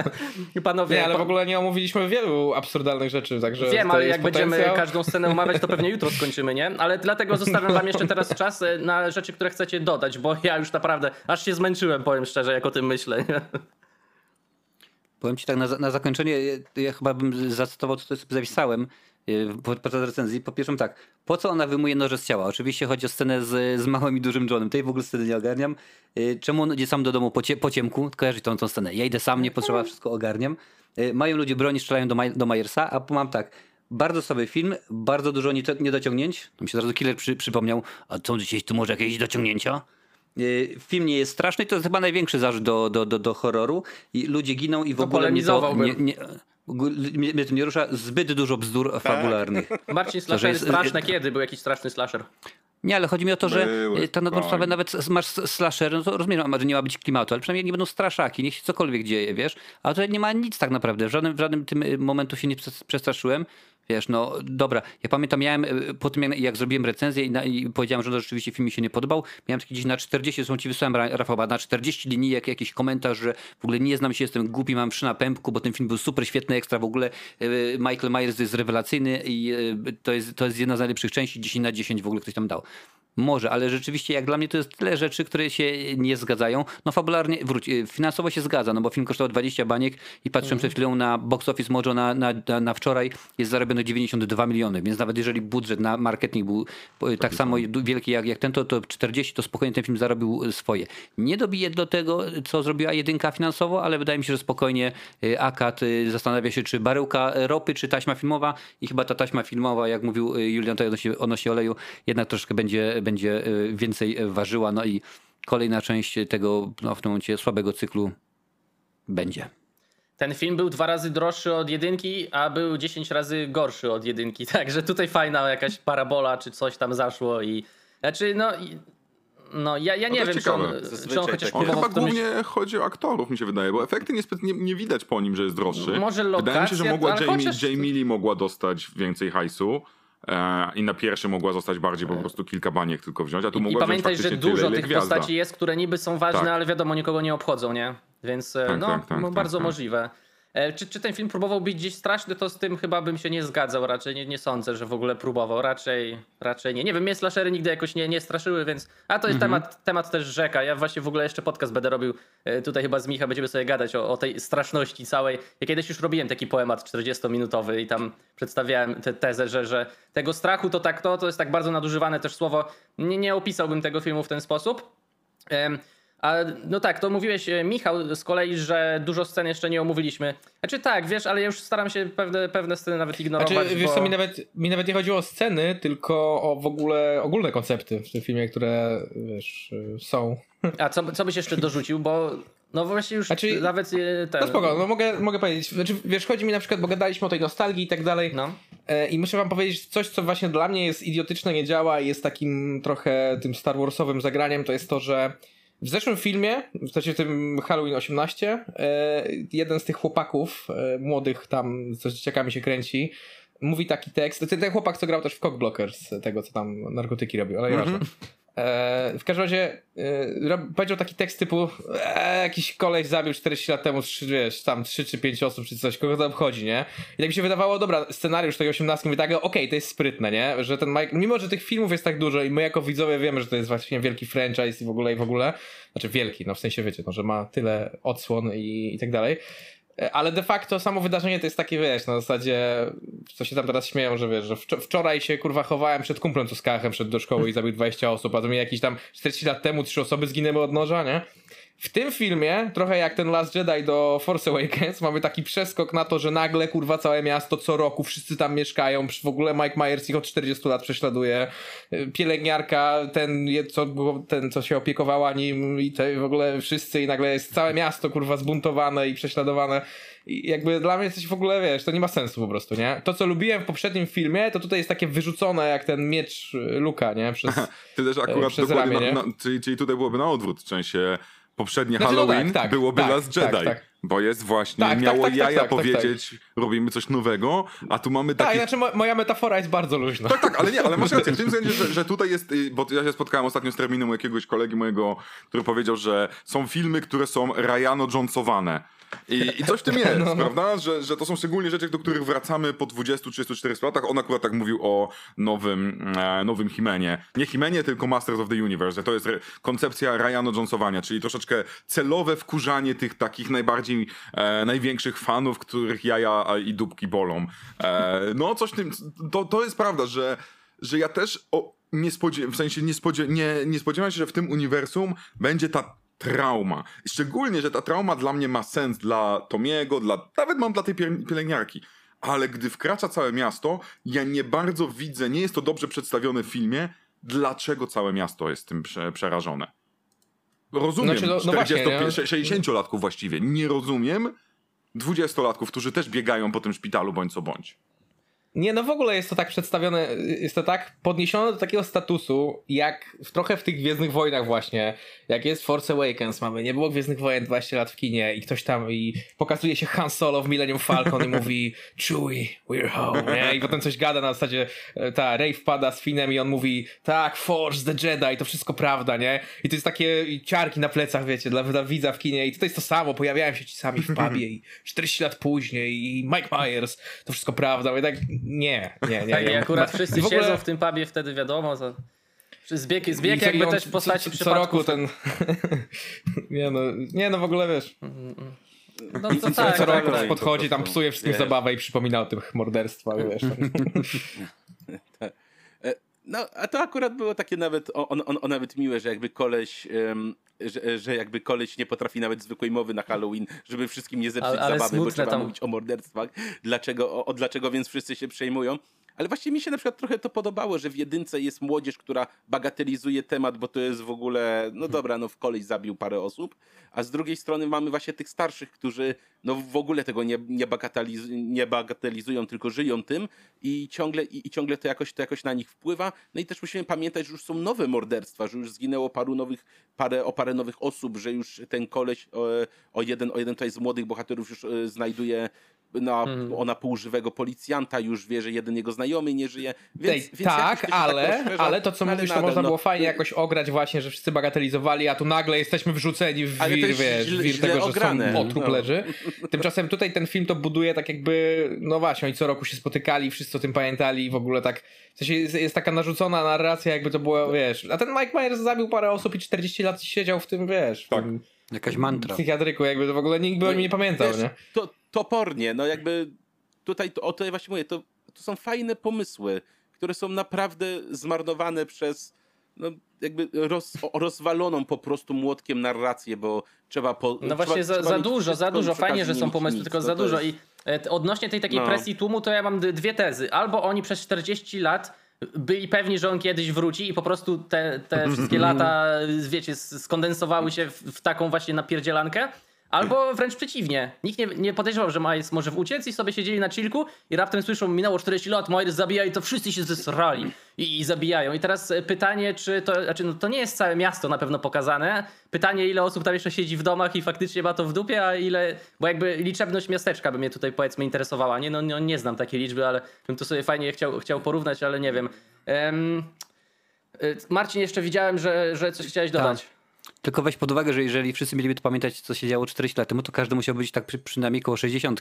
<laughs> Panowie, Nie, ale w ogóle nie omówiliśmy wielu absurdalnych rzeczy, także Wiem, ale jak będziemy potencjał. każdą scenę omawiać, to pewnie jutro skończymy, nie? Ale dlatego zostawiam wam jeszcze teraz czas e, na rzeczy, które chcecie dodać, bo ja już naprawdę aż się zmęczyłem, powiem szczerze, jak o tym myślę. nie? Powiem ci tak, na, na zakończenie, ja- ja chyba bym zacytował, co sobie zapisałem podczas recenzji. Po pierwsze tak, po co ona wyjmuje noże z ciała? Oczywiście chodzi o scenę z, z małym i dużym Johnem. Tej w ogóle sceny nie ogarniam. Yy, Czemu on idzie sam do domu po, cie, po ciemku? Kojarzyć tą, tą scenę. Ja idę sam, nie potrzeba, wszystko ogarniam. Yy, Mają ludzie broni, strzelają do, Maj- do Majersa, a mam tak, bardzo sobie film, bardzo dużo niedo- niedociągnięć. Mi się zaraz Killer przy, przypomniał, a co dzisiaj tu może jakieś dociągnięcia? Film nie jest straszny, to jest chyba największy zarzut do, do, do, do horroru i ludzie giną i w To ogóle mnie to nie, nie, mnie, to nie rusza. Zbyt dużo bzdur fabularnych. <laughs> Marcin, że slashery jest- straszne kiedy? Był jakiś straszny slasher? Nie, ale chodzi mi o to, że Były, yy, tak na dobrą fajnie. sprawę nawet masz slasher, no to rozumiem, że nie ma być klimatu, ale przynajmniej nie będą straszaki, niech się cokolwiek dzieje, wiesz? A tutaj nie ma nic tak naprawdę, w żadnym, w żadnym tym y, momentu się nie przes- przestraszyłem, Wiesz, no dobra, ja pamiętam, miałem y, po tym jak, jak zrobiłem recenzję i, na, i powiedziałem, że no, rzeczywiście film mi się nie podobał, miałem taki gdzieś na 40, zresztą ci wysłałem Ra- Rafał, na 40 linijek jakiś komentarz, że w ogóle nie znam się, jestem głupi, mam przy na pępku, bo ten film był super, świetny, ekstra, w ogóle y, Michael Myers jest rewelacyjny i y, to jest, to jest jedna z najlepszych części, 10 na 10 w ogóle ktoś tam dał. Może, ale rzeczywiście jak dla mnie to jest tyle rzeczy, które się nie zgadzają. No fabularnie, wróć, finansowo się zgadza, no bo film kosztował 20 baniek i patrzyłem przed chwilą na box office Mojo na, na, na, na wczoraj jest zarobione 92 miliony, więc nawet jeżeli budżet na marketing był tak samo wielki jak, jak ten, to, to 40 to spokojnie ten film zarobił y, swoje. Nie dobije do tego, co zrobiła jedynka finansowo, ale wydaje mi się, że spokojnie y, Akat zastanawia się, czy baryłka ropy, czy taśma filmowa i chyba ta taśma filmowa, jak mówił Julian tutaj odnośnie, odnośnie oleju, jednak troszkę będzie, będzie więcej ważyła, no i kolejna część tego no, w tym momencie słabego cyklu będzie. Ten film był dwa razy droższy od jedynki, a był 10 razy gorszy od jedynki. <laughs> Także tutaj fajna jakaś parabola czy coś tam zaszło i. Znaczy, no. i- No, ja, ja No nie wiem, czy on, czy on chociaż tak chyba głównie chodzi o aktorów, mi się wydaje, bo efekty nie, nie, nie widać po nim, że jest droższy. Może Wydaje mi się, że lokacja, mogła Jamie, chociaż- Jamie Lee mogła dostać więcej hajsu. E, I na pierwszy mogła zostać bardziej po prostu kilka baniek tylko wziąć, a tu I mogła wziąć pamiętaj, że dużo tych gwiazda. postaci jest, które niby są ważne, Tak. ale wiadomo, nikogo nie obchodzą, nie? Więc e, Tak, no, tak, tak, no tak, bardzo tak. możliwe. E, Czy, czy ten film próbował być gdzieś straszny, to z tym chyba bym się nie zgadzał. Raczej nie, nie sądzę, że w ogóle próbował. Raczej, raczej nie. Nie wiem, mnie slashery nigdy jakoś nie, nie straszyły, więc. A to jest Mhm. temat, temat też rzeka. Ja właśnie w ogóle jeszcze podcast będę robił. e, Tutaj chyba z Micha będziemy sobie gadać o, o tej straszności całej. Ja kiedyś już robiłem taki poemat 40-minutowy i tam przedstawiałem tę tezę, że, że tego strachu to tak to, to jest tak bardzo nadużywane też słowo. Nie, nie opisałbym tego filmu w ten sposób. Em, A no tak, to mówiłeś e, Michał z kolei, że dużo scen jeszcze nie omówiliśmy. Znaczy tak, wiesz, ale ja już staram się pewne, pewne sceny nawet ignorować. Znaczy, wiesz bo... co, mi nawet, mi nawet nie chodziło o sceny, tylko o w ogóle ogólne koncepty w tym filmie, które wiesz, y, są. A co, co byś jeszcze dorzucił, bo no właśnie już Znaczy- nawet e, ten... No spoko, no mogę, mogę powiedzieć. Znaczy, wiesz, chodzi mi na przykład, bo gadaliśmy o tej nostalgii i tak dalej. No. E, I muszę wam powiedzieć coś, co właśnie dla mnie jest idiotyczne, nie działa i jest takim trochę tym Star Warsowym zagraniem, to jest to, że w zeszłym filmie, w sensie tym Halloween 18, e, jeden z tych chłopaków e, młodych tam, co z dzieciakami się kręci, mówi taki tekst, ten, ten chłopak, co grał też w Cockblockers, tego, co tam narkotyki robił, ale nieważne. E, w każdym razie e, powiedział taki tekst typu e, jakiś koleś zabił 40 lat temu, wiesz, tam 3 czy 5 osób, czy coś, kogo to obchodzi, nie? I tak mi się wydawało, dobra, scenariusz tej 18 mówię tak, okej, to jest sprytne, nie? Że ten Mike, mimo że tych filmów jest tak dużo i my jako widzowie wiemy, że to jest właśnie wielki franchise i w ogóle i w ogóle, znaczy wielki, no w sensie wiecie, no, że ma tyle odsłon i, i tak dalej. E, Ale de facto samo wydarzenie to jest takie, wiesz, na zasadzie, co się tam teraz śmieją, że wiesz, że wczo- wczoraj się kurwa chowałem przed kumplem, z kachem szedł do szkoły i zabił 20 osób, a to mi jakieś tam 40 lat temu trzy osoby zginęły od noża, nie? W tym filmie, trochę jak ten Last Jedi do Force Awakens, mamy taki przeskok na to, że nagle kurwa całe miasto co roku, wszyscy tam mieszkają, w ogóle Mike Myers ich od 40 lat prześladuje, Y, pielęgniarka, ten co, ten co się opiekowała nim i te w ogóle wszyscy i nagle jest całe miasto kurwa zbuntowane i prześladowane. I jakby dla mnie coś w ogóle, wiesz, to nie ma sensu po prostu, nie? To co lubiłem w poprzednim filmie, to tutaj jest takie wyrzucone jak ten miecz Luka, nie? Przez... Tyle, że akurat przez ramię, na, na, czyli, czyli tutaj byłoby na odwrót, w sensie poprzednie Znaczy, no Halloween tak, tak, byłoby tak, Last Jedi, tak, tak. bo jest właśnie, Tak, tak, miało tak, tak, jaja tak, tak, powiedzieć, robimy coś nowego, a tu mamy Tak, taki... znaczy mo- moja metafora jest bardzo luźna. Tak, tak, ale nie, ale masz rację, w tym <laughs> sensie, że, że tutaj jest, y, bo ja się spotkałem ostatnio z terminem jakiegoś kolegi mojego, który powiedział, że są filmy, które są Ryano Jonesowane. I, I coś w tym <laughs> jest, No, no. prawda? Że, że to są szczególnie rzeczy, do których wracamy po 20, 34 latach. On akurat tak mówił o nowym, e, nowym Himenie. Nie Himenie, tylko Masters of the Universe. Że to jest koncepcja Ryano Jonesowania, czyli troszeczkę celowe wkurzanie tych takich najbardziej, e, największych fanów, których jaja a, i dupki bolą. E, no, coś tym, to, to jest prawda, że, że ja też o, nie spodzie- w sensie nie, nie, nie spodziewałem się, że w tym uniwersum będzie ta trauma. Szczególnie, że ta trauma dla mnie ma sens dla Tomiego, dla, nawet mam dla tej piel- pielęgniarki. Ale gdy wkracza całe miasto, ja nie bardzo widzę, nie jest to dobrze przedstawione w filmie, dlaczego całe miasto jest tym prze, przerażone. Rozumiem, Znaczy, no- no właśnie, 40 nie? 60-latków właściwie. Nie rozumiem 20-latków, którzy też biegają po tym szpitalu bądź co bądź. Nie, no w ogóle jest to tak przedstawione, jest to tak podniesione do takiego statusu, jak w, trochę w tych Gwiezdnych Wojnach właśnie, jak jest Force Awakens, mamy, nie było Gwiezdnych Wojen 20 lat w kinie i ktoś tam i pokazuje się Han Solo w Millennium Falcon i mówi <laughs> Chewie, we're home, nie? I potem coś gada na zasadzie, e, ta, Rey wpada z Finem i on mówi tak, Force, the Jedi, to wszystko prawda, nie? I to jest takie ciarki na plecach, wiecie, dla, dla widza w kinie i tutaj jest to samo, pojawiają się ci sami w pubie i 40 lat później i Mike Myers, to wszystko prawda, i tak nie, nie, nie. Tak, i nie. akurat wszyscy w ogóle- siedzą w tym pubie, wtedy wiadomo, to... Zbieg, zbieg jakby on też w postaci co, co roku przypadków. ten. <laughs> nie, no, nie, no w ogóle wiesz. No, co, tak, co tak, roku tak. podchodzi, tam psuje wszystkim wiesz. zabawę i przypomina o tych morderstwach, <laughs> wiesz. <laughs> No, a to akurat było takie nawet, on, on, o nawet miłe, że jakby koleś, em, że, że jakby koleś nie potrafi nawet zwykłej mowy na Halloween, żeby wszystkim nie zepsuć Ale- ale zabawy, bo trzeba tam. mówić o morderstwach. Dlaczego, o, o dlaczego więc wszyscy się przejmują? Ale właśnie mi się na przykład trochę to podobało, że w jedynce jest młodzież, która bagatelizuje temat, bo to jest w ogóle, no dobra, no w koleś zabił parę osób, a z drugiej strony mamy właśnie tych starszych, którzy no w ogóle tego nie, nie, bagateliz, nie bagatelizują, tylko żyją tym i ciągle, i, i ciągle to jakoś, to jakoś na nich wpływa. No i też musimy pamiętać, że już są nowe morderstwa, że już zginęło paru nowych, parę, o parę nowych osób, że już ten koleś o, o, jeden, o jeden tutaj z młodych bohaterów już e, znajduje na, Mhm. ona półżywego policjanta, już wie, że jeden jego znajomy nie żyje. Więc, Ej, więc tak, to tak ale, rozszerza, ale to co ale mówisz, to nadal, można no. było fajnie jakoś ograć właśnie, że wszyscy bagatelizowali, a tu nagle jesteśmy wrzuceni w to wir, wiesz, źle- w wir źle tego, że ograne. są otrup No. leży. <laughs> Tymczasem tutaj ten film to buduje tak jakby, no właśnie, oni co roku się spotykali, wszyscy o tym pamiętali i w ogóle tak, w sensie jest, jest taka narzucona narracja, jakby to było, wiesz, a ten Mike Myers zabił parę osób i 40 lat siedział w tym, wiesz, w Tak. tym Jakaś mantra. psychiatryku, jakby to w ogóle nikt by o nim nie pamiętał, Wiesz, nie? To, topornie, no jakby tutaj, to, o to ja właśnie mówię, to, to są fajne pomysły, które są naprawdę zmarnowane przez no jakby roz, rozwaloną po prostu młotkiem narrację, bo trzeba po, No właśnie trzeba, za, trzeba za dużo, za dużo. Fajnie, że są pomysły, nic. tylko No za dużo. jest- I e, odnośnie tej takiej No. presji tłumu, to ja mam dwie tezy. Albo oni przez 40 lat byli pewni, że on kiedyś wróci i po prostu te, te wszystkie <laughs> lata, wiecie, skondensowały się w, w taką właśnie napierdzielankę. Albo wręcz przeciwnie. Nikt nie, nie podejrzewał, że Miles może uciec i sobie siedzieli na chillku i raptem słyszą, minęło 40 lat, Miles zabija i to wszyscy się zesrali i, i zabijają. I teraz e, pytanie, czy to, znaczy no to nie jest całe miasto na pewno pokazane. Pytanie, ile osób tam jeszcze siedzi w domach i faktycznie ma to w dupie, a ile, bo jakby liczebność miasteczka by mnie tutaj powiedzmy interesowała. Nie, no, no nie znam takiej liczby, ale bym to sobie fajnie chciał, chciał porównać, ale nie wiem. Em, e, Marcin, jeszcze widziałem, że, że coś chciałeś dodać. Tylko weź pod uwagę, że jeżeli wszyscy mieliby to pamiętać, co się działo 40 lat temu, to każdy musiał być tak przy, przynajmniej koło 60.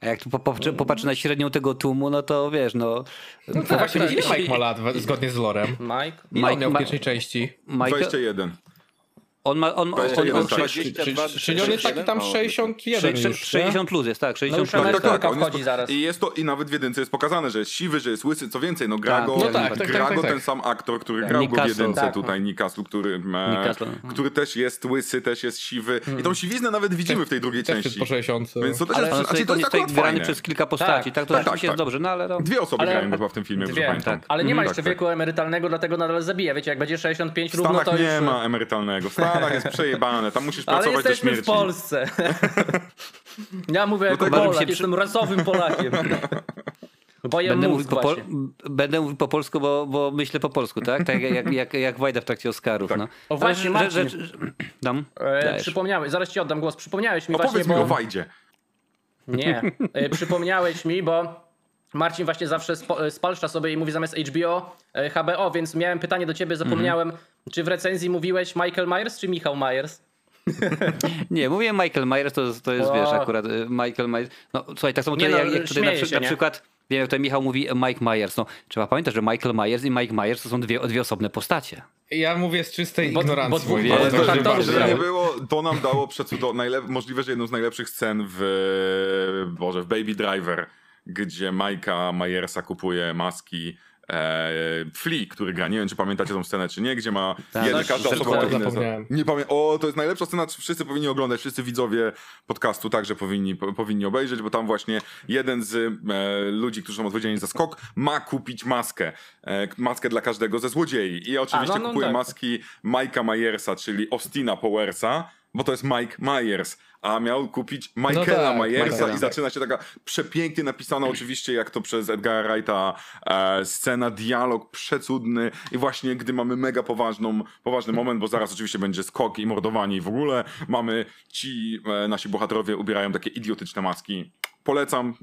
A jak tu popatrzy, popatrzy na średnią tego tłumu, no to wiesz, no... No to właśnie, ile Mike ma lat, zgodnie z lorem? Mike? Ile on miał w pierwszej części? Michael, 21. on ma... On, on, on, 21, on, tak. on, 22, Czyli on jest taki tam 61 już, nie? 60 plus jest, tak, 60 już plus. Tak, tak, on jest, zaraz. I jest to, i nawet w jedynce jest pokazane, że jest siwy, że jest łysy, co więcej, no gra Tak, go, no tak, tak, gra tak, go tak. ten sam aktor, który Tak. grał Nick go w jedynce Tak. tutaj, Nick Castle, który, Nick e, który też jest łysy, też jest siwy i tą siwiznę nawet widzimy w tej drugiej Też części. po 60. Więc to też Ale jest, znaczy, sobie to to jest tutaj akurat fajne. przez kilka postaci, tak, to rzeczywiście jest dobrze, no ale no... Dwie osoby grają chyba w tym filmie, dobrze pamiętam. ale nie ma jeszcze Tak, tak. wieku emerytalnego, dlatego nadal zabija. Wiecie, jak będzie 65 W równo, to nie już... ma emerytalnego. W Stanach jest przejebane, tam musisz Ale pracować do jesteśmy śmierci. w Polsce. <laughs> ja mówię jako tak, Polak, się jestem rasowym Polakiem. <laughs> Bo jem Będę mówił, po pol- będę mówił po polsku, bo, bo myślę po polsku, tak? Tak jak, jak, jak, Wajda w trakcie Oscarów. No. O, właśnie, Marcin. że- że- Dam? E, przypomniałeś, zaraz ci oddam głos. Przypomniałeś mi Opowiedz właśnie, mi bo... o Wajdzie. Nie. E, przypomniałeś mi, bo Marcin właśnie zawsze e, spalcza sobie i mówi zamiast HBO e, HBO, więc miałem pytanie do ciebie, zapomniałem. Czy w recenzji mówiłeś Michael Myers czy Michał Myers? <laughs> Nie, mówię Michael Myers, to, to jest, O. wiesz, akurat y, Michael Myers. No słuchaj, tak samo tutaj, no, jak, jak tutaj na, się, na przykład, wiem, jak tutaj Michał mówi Mike Myers. No, trzeba pamiętać, że Michael Myers i Mike Myers to są dwie, dwie osobne postacie. Ja mówię z czystej Bo- ignorancji. bo mojej. ale to to, tak żeby, to żeby nie było. to nam dało najlep- możliwe, że jedną z najlepszych scen w, Boże, w Baby Driver, gdzie Majka Majersa kupuje maski e, Flea, który gra. Nie wiem, czy pamiętacie tą scenę, czy nie, gdzie ma Tak, jedna, no, każda osoba tak. Nie pamię- O, to jest najlepsza scena, wszyscy powinni oglądać, wszyscy widzowie podcastu także powinni, po, powinni obejrzeć, bo tam właśnie jeden z e, ludzi, którzy są odpowiedzialni za skok, ma kupić maskę. E, maskę dla każdego ze złodziei. I oczywiście A, no, no kupuje tak. maski Majka Majersa, czyli Austina Powersa, bo to jest Mike Myers, a miał kupić Michaela tak, Myersa Michaela. i zaczyna się taka przepięknie napisana oczywiście, jak to przez Edgara Wrighta e, scena, dialog przecudny i właśnie gdy mamy mega poważną, poważny moment, bo zaraz oczywiście będzie skok i mordowanie i w ogóle mamy ci e, nasi bohaterowie ubierają takie idiotyczne maski. Polecam,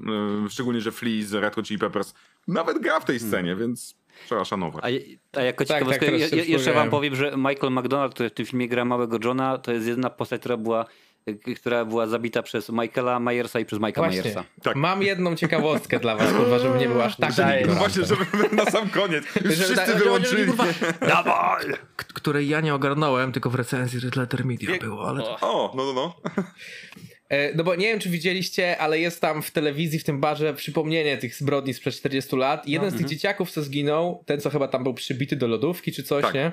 e, szczególnie, że Flea z Red Hot Chili Peppers nawet gra w tej scenie, więc trzeba szanować. A, a jako Tak, ciekawostkę, tak, je, jeszcze wam powiem, że Michael McDonald, który w tym filmie gra małego Johna, to jest jedna postać, która była, y, która była zabita przez Michaela Myersa i przez Mike'a Właśnie. Myersa. Tak. Mam jedną ciekawostkę dla was, kurwa, żeby nie było aż tak. No właśnie, żeby na sam koniec. Już Żeby- wszyscy żeby- wyłączyli. <laughs> Dawaj! k- której ja nie ogarnąłem, tylko w recenzji Red Letter Media Wie- było, ale. O, no, no, no. <laughs> E, No bo nie wiem, czy widzieliście, ale jest tam w telewizji, w tym barze przypomnienie tych zbrodni sprzed 40 lat. I Jeden z tych dzieciaków, co zginął, ten, co chyba tam był przybity do lodówki czy coś, Tak. nie?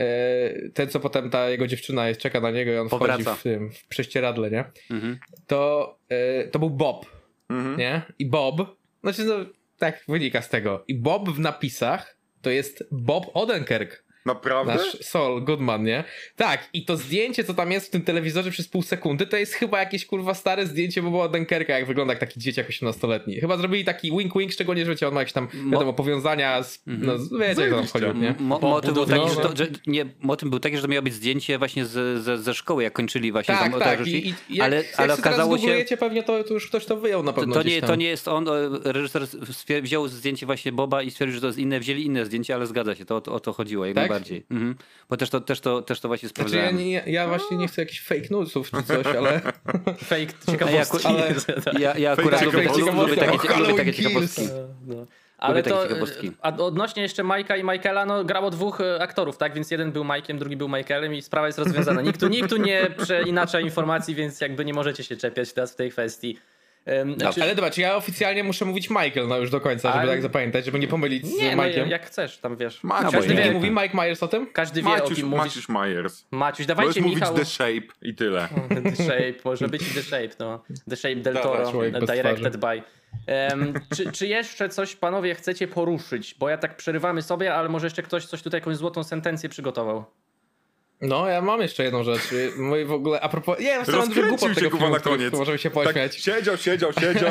E, Ten, co potem ta jego dziewczyna jest, czeka na niego i on wchodzi Powraca. w, tym, w prześcieradle, nie? Mhm. To, e, to był Bob, Mhm. nie? I Bob, znaczy no, tak wynika z tego. I Bob w napisach to jest Bob Odenkirk. Naprawdę? Nasz Sol Goodman, nie? Tak, i to zdjęcie, co tam jest w tym telewizorze przez pół sekundy, to jest chyba jakieś kurwa stare zdjęcie Boba Denkerka, jak wygląda jak taki dzieciak 18-letni. Chyba zrobili taki wink-wink, szczególnie, że wiecie, on ma jakieś tam, wiadomo, powiązania z, no, z- wiecie, jak to tam chodzi, nie? Mo, motyw, był taki, no, że no. to, że, nie, motyw był taki, że to miało być zdjęcie właśnie z, ze, ze szkoły, jak kończyli właśnie Tak, tam tak, to i, i jak, ale, jak ale się okazało teraz się, pewnie to, to już ktoś to wyjął na to, pewno to, gdzieś nie, to nie jest on, reżyser wziął zdjęcie właśnie Boba i stwierdził, że to jest inne, wzięli inne zdjęcie, ale zgadza się, to, to o to chodziło, Tak? Najbardziej. Mhm. Bo też to, też, to, też to właśnie Znaczy, ja, sprawdzałem. nie, ja właśnie nie chcę jakichś fake newsów czy coś, ale... <laughs> Fake ciekawostki. Ale- Ja, ja akurat Fake lubię, ciekawostki. lubię, takie, lubię takie ciekawostki. No. Ale takie to, ciekawostki. a odnośnie jeszcze Majka i Michaela, no grało dwóch e, aktorów, tak? Więc jeden był Mike'iem, drugi był Michaelem i sprawa jest rozwiązana. Nikt tu, nikt tu nie przeinacza informacji, więc jakby nie możecie się czepiać teraz w tej kwestii. Em, Znaczy, Ale dobra, czy ja oficjalnie muszę mówić Michael no już do końca, żeby Ale- tak zapamiętać, żeby nie pomylić z nie, no Mike'iem? jak chcesz, tam wiesz. Maciuś, No, Każdy wie, mówi Mike Myers o tym? każdy wie o Maciuś, kim mówisz. Maciuś Myers. Maciuś, Możesz dawajcie mówić Michał. The Shape i tyle. <laughs> The Shape, może być The Shape, no. The Shape del Toro, directed by. Em, czy, czy jeszcze coś, panowie, chcecie poruszyć? Bo ja tak przerywamy sobie, ale może jeszcze ktoś coś tutaj, jakąś złotą sentencję przygotował. No, ja mam jeszcze jedną rzecz. Mój w ogóle, a propos... Nie, ja mam dużo głupot się tego filmu, na koniec. możemy się Tak, pośmiać. siedział, siedział, siedział.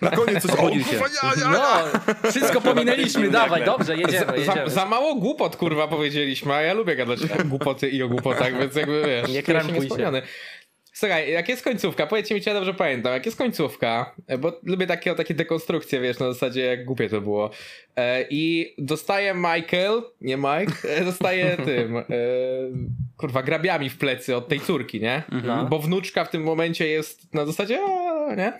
Na koniec coś <laughs> o, Obudził się. No, wszystko pominęliśmy, dawaj, dobrze, jedziemy, Za, jedziemy. za mało głupot, kurwa, powiedzieliśmy, a ja lubię gadać o głupoty i o głupotach, <laughs> więc jakby, wiesz, Nie krępuj się. niespełniony. Słuchaj, jak jest końcówka, powiedzcie mi, czy ja dobrze pamiętam, jak jest końcówka, bo lubię takie, takie dekonstrukcje, wiesz, na zasadzie jak głupie to było. E, I dostaje Michael, nie Mike, e, dostaje <laughs> tym, e, kurwa, grabiami w plecy od tej córki, nie? No. Bo wnuczka w tym momencie jest na zasadzie, a, nie?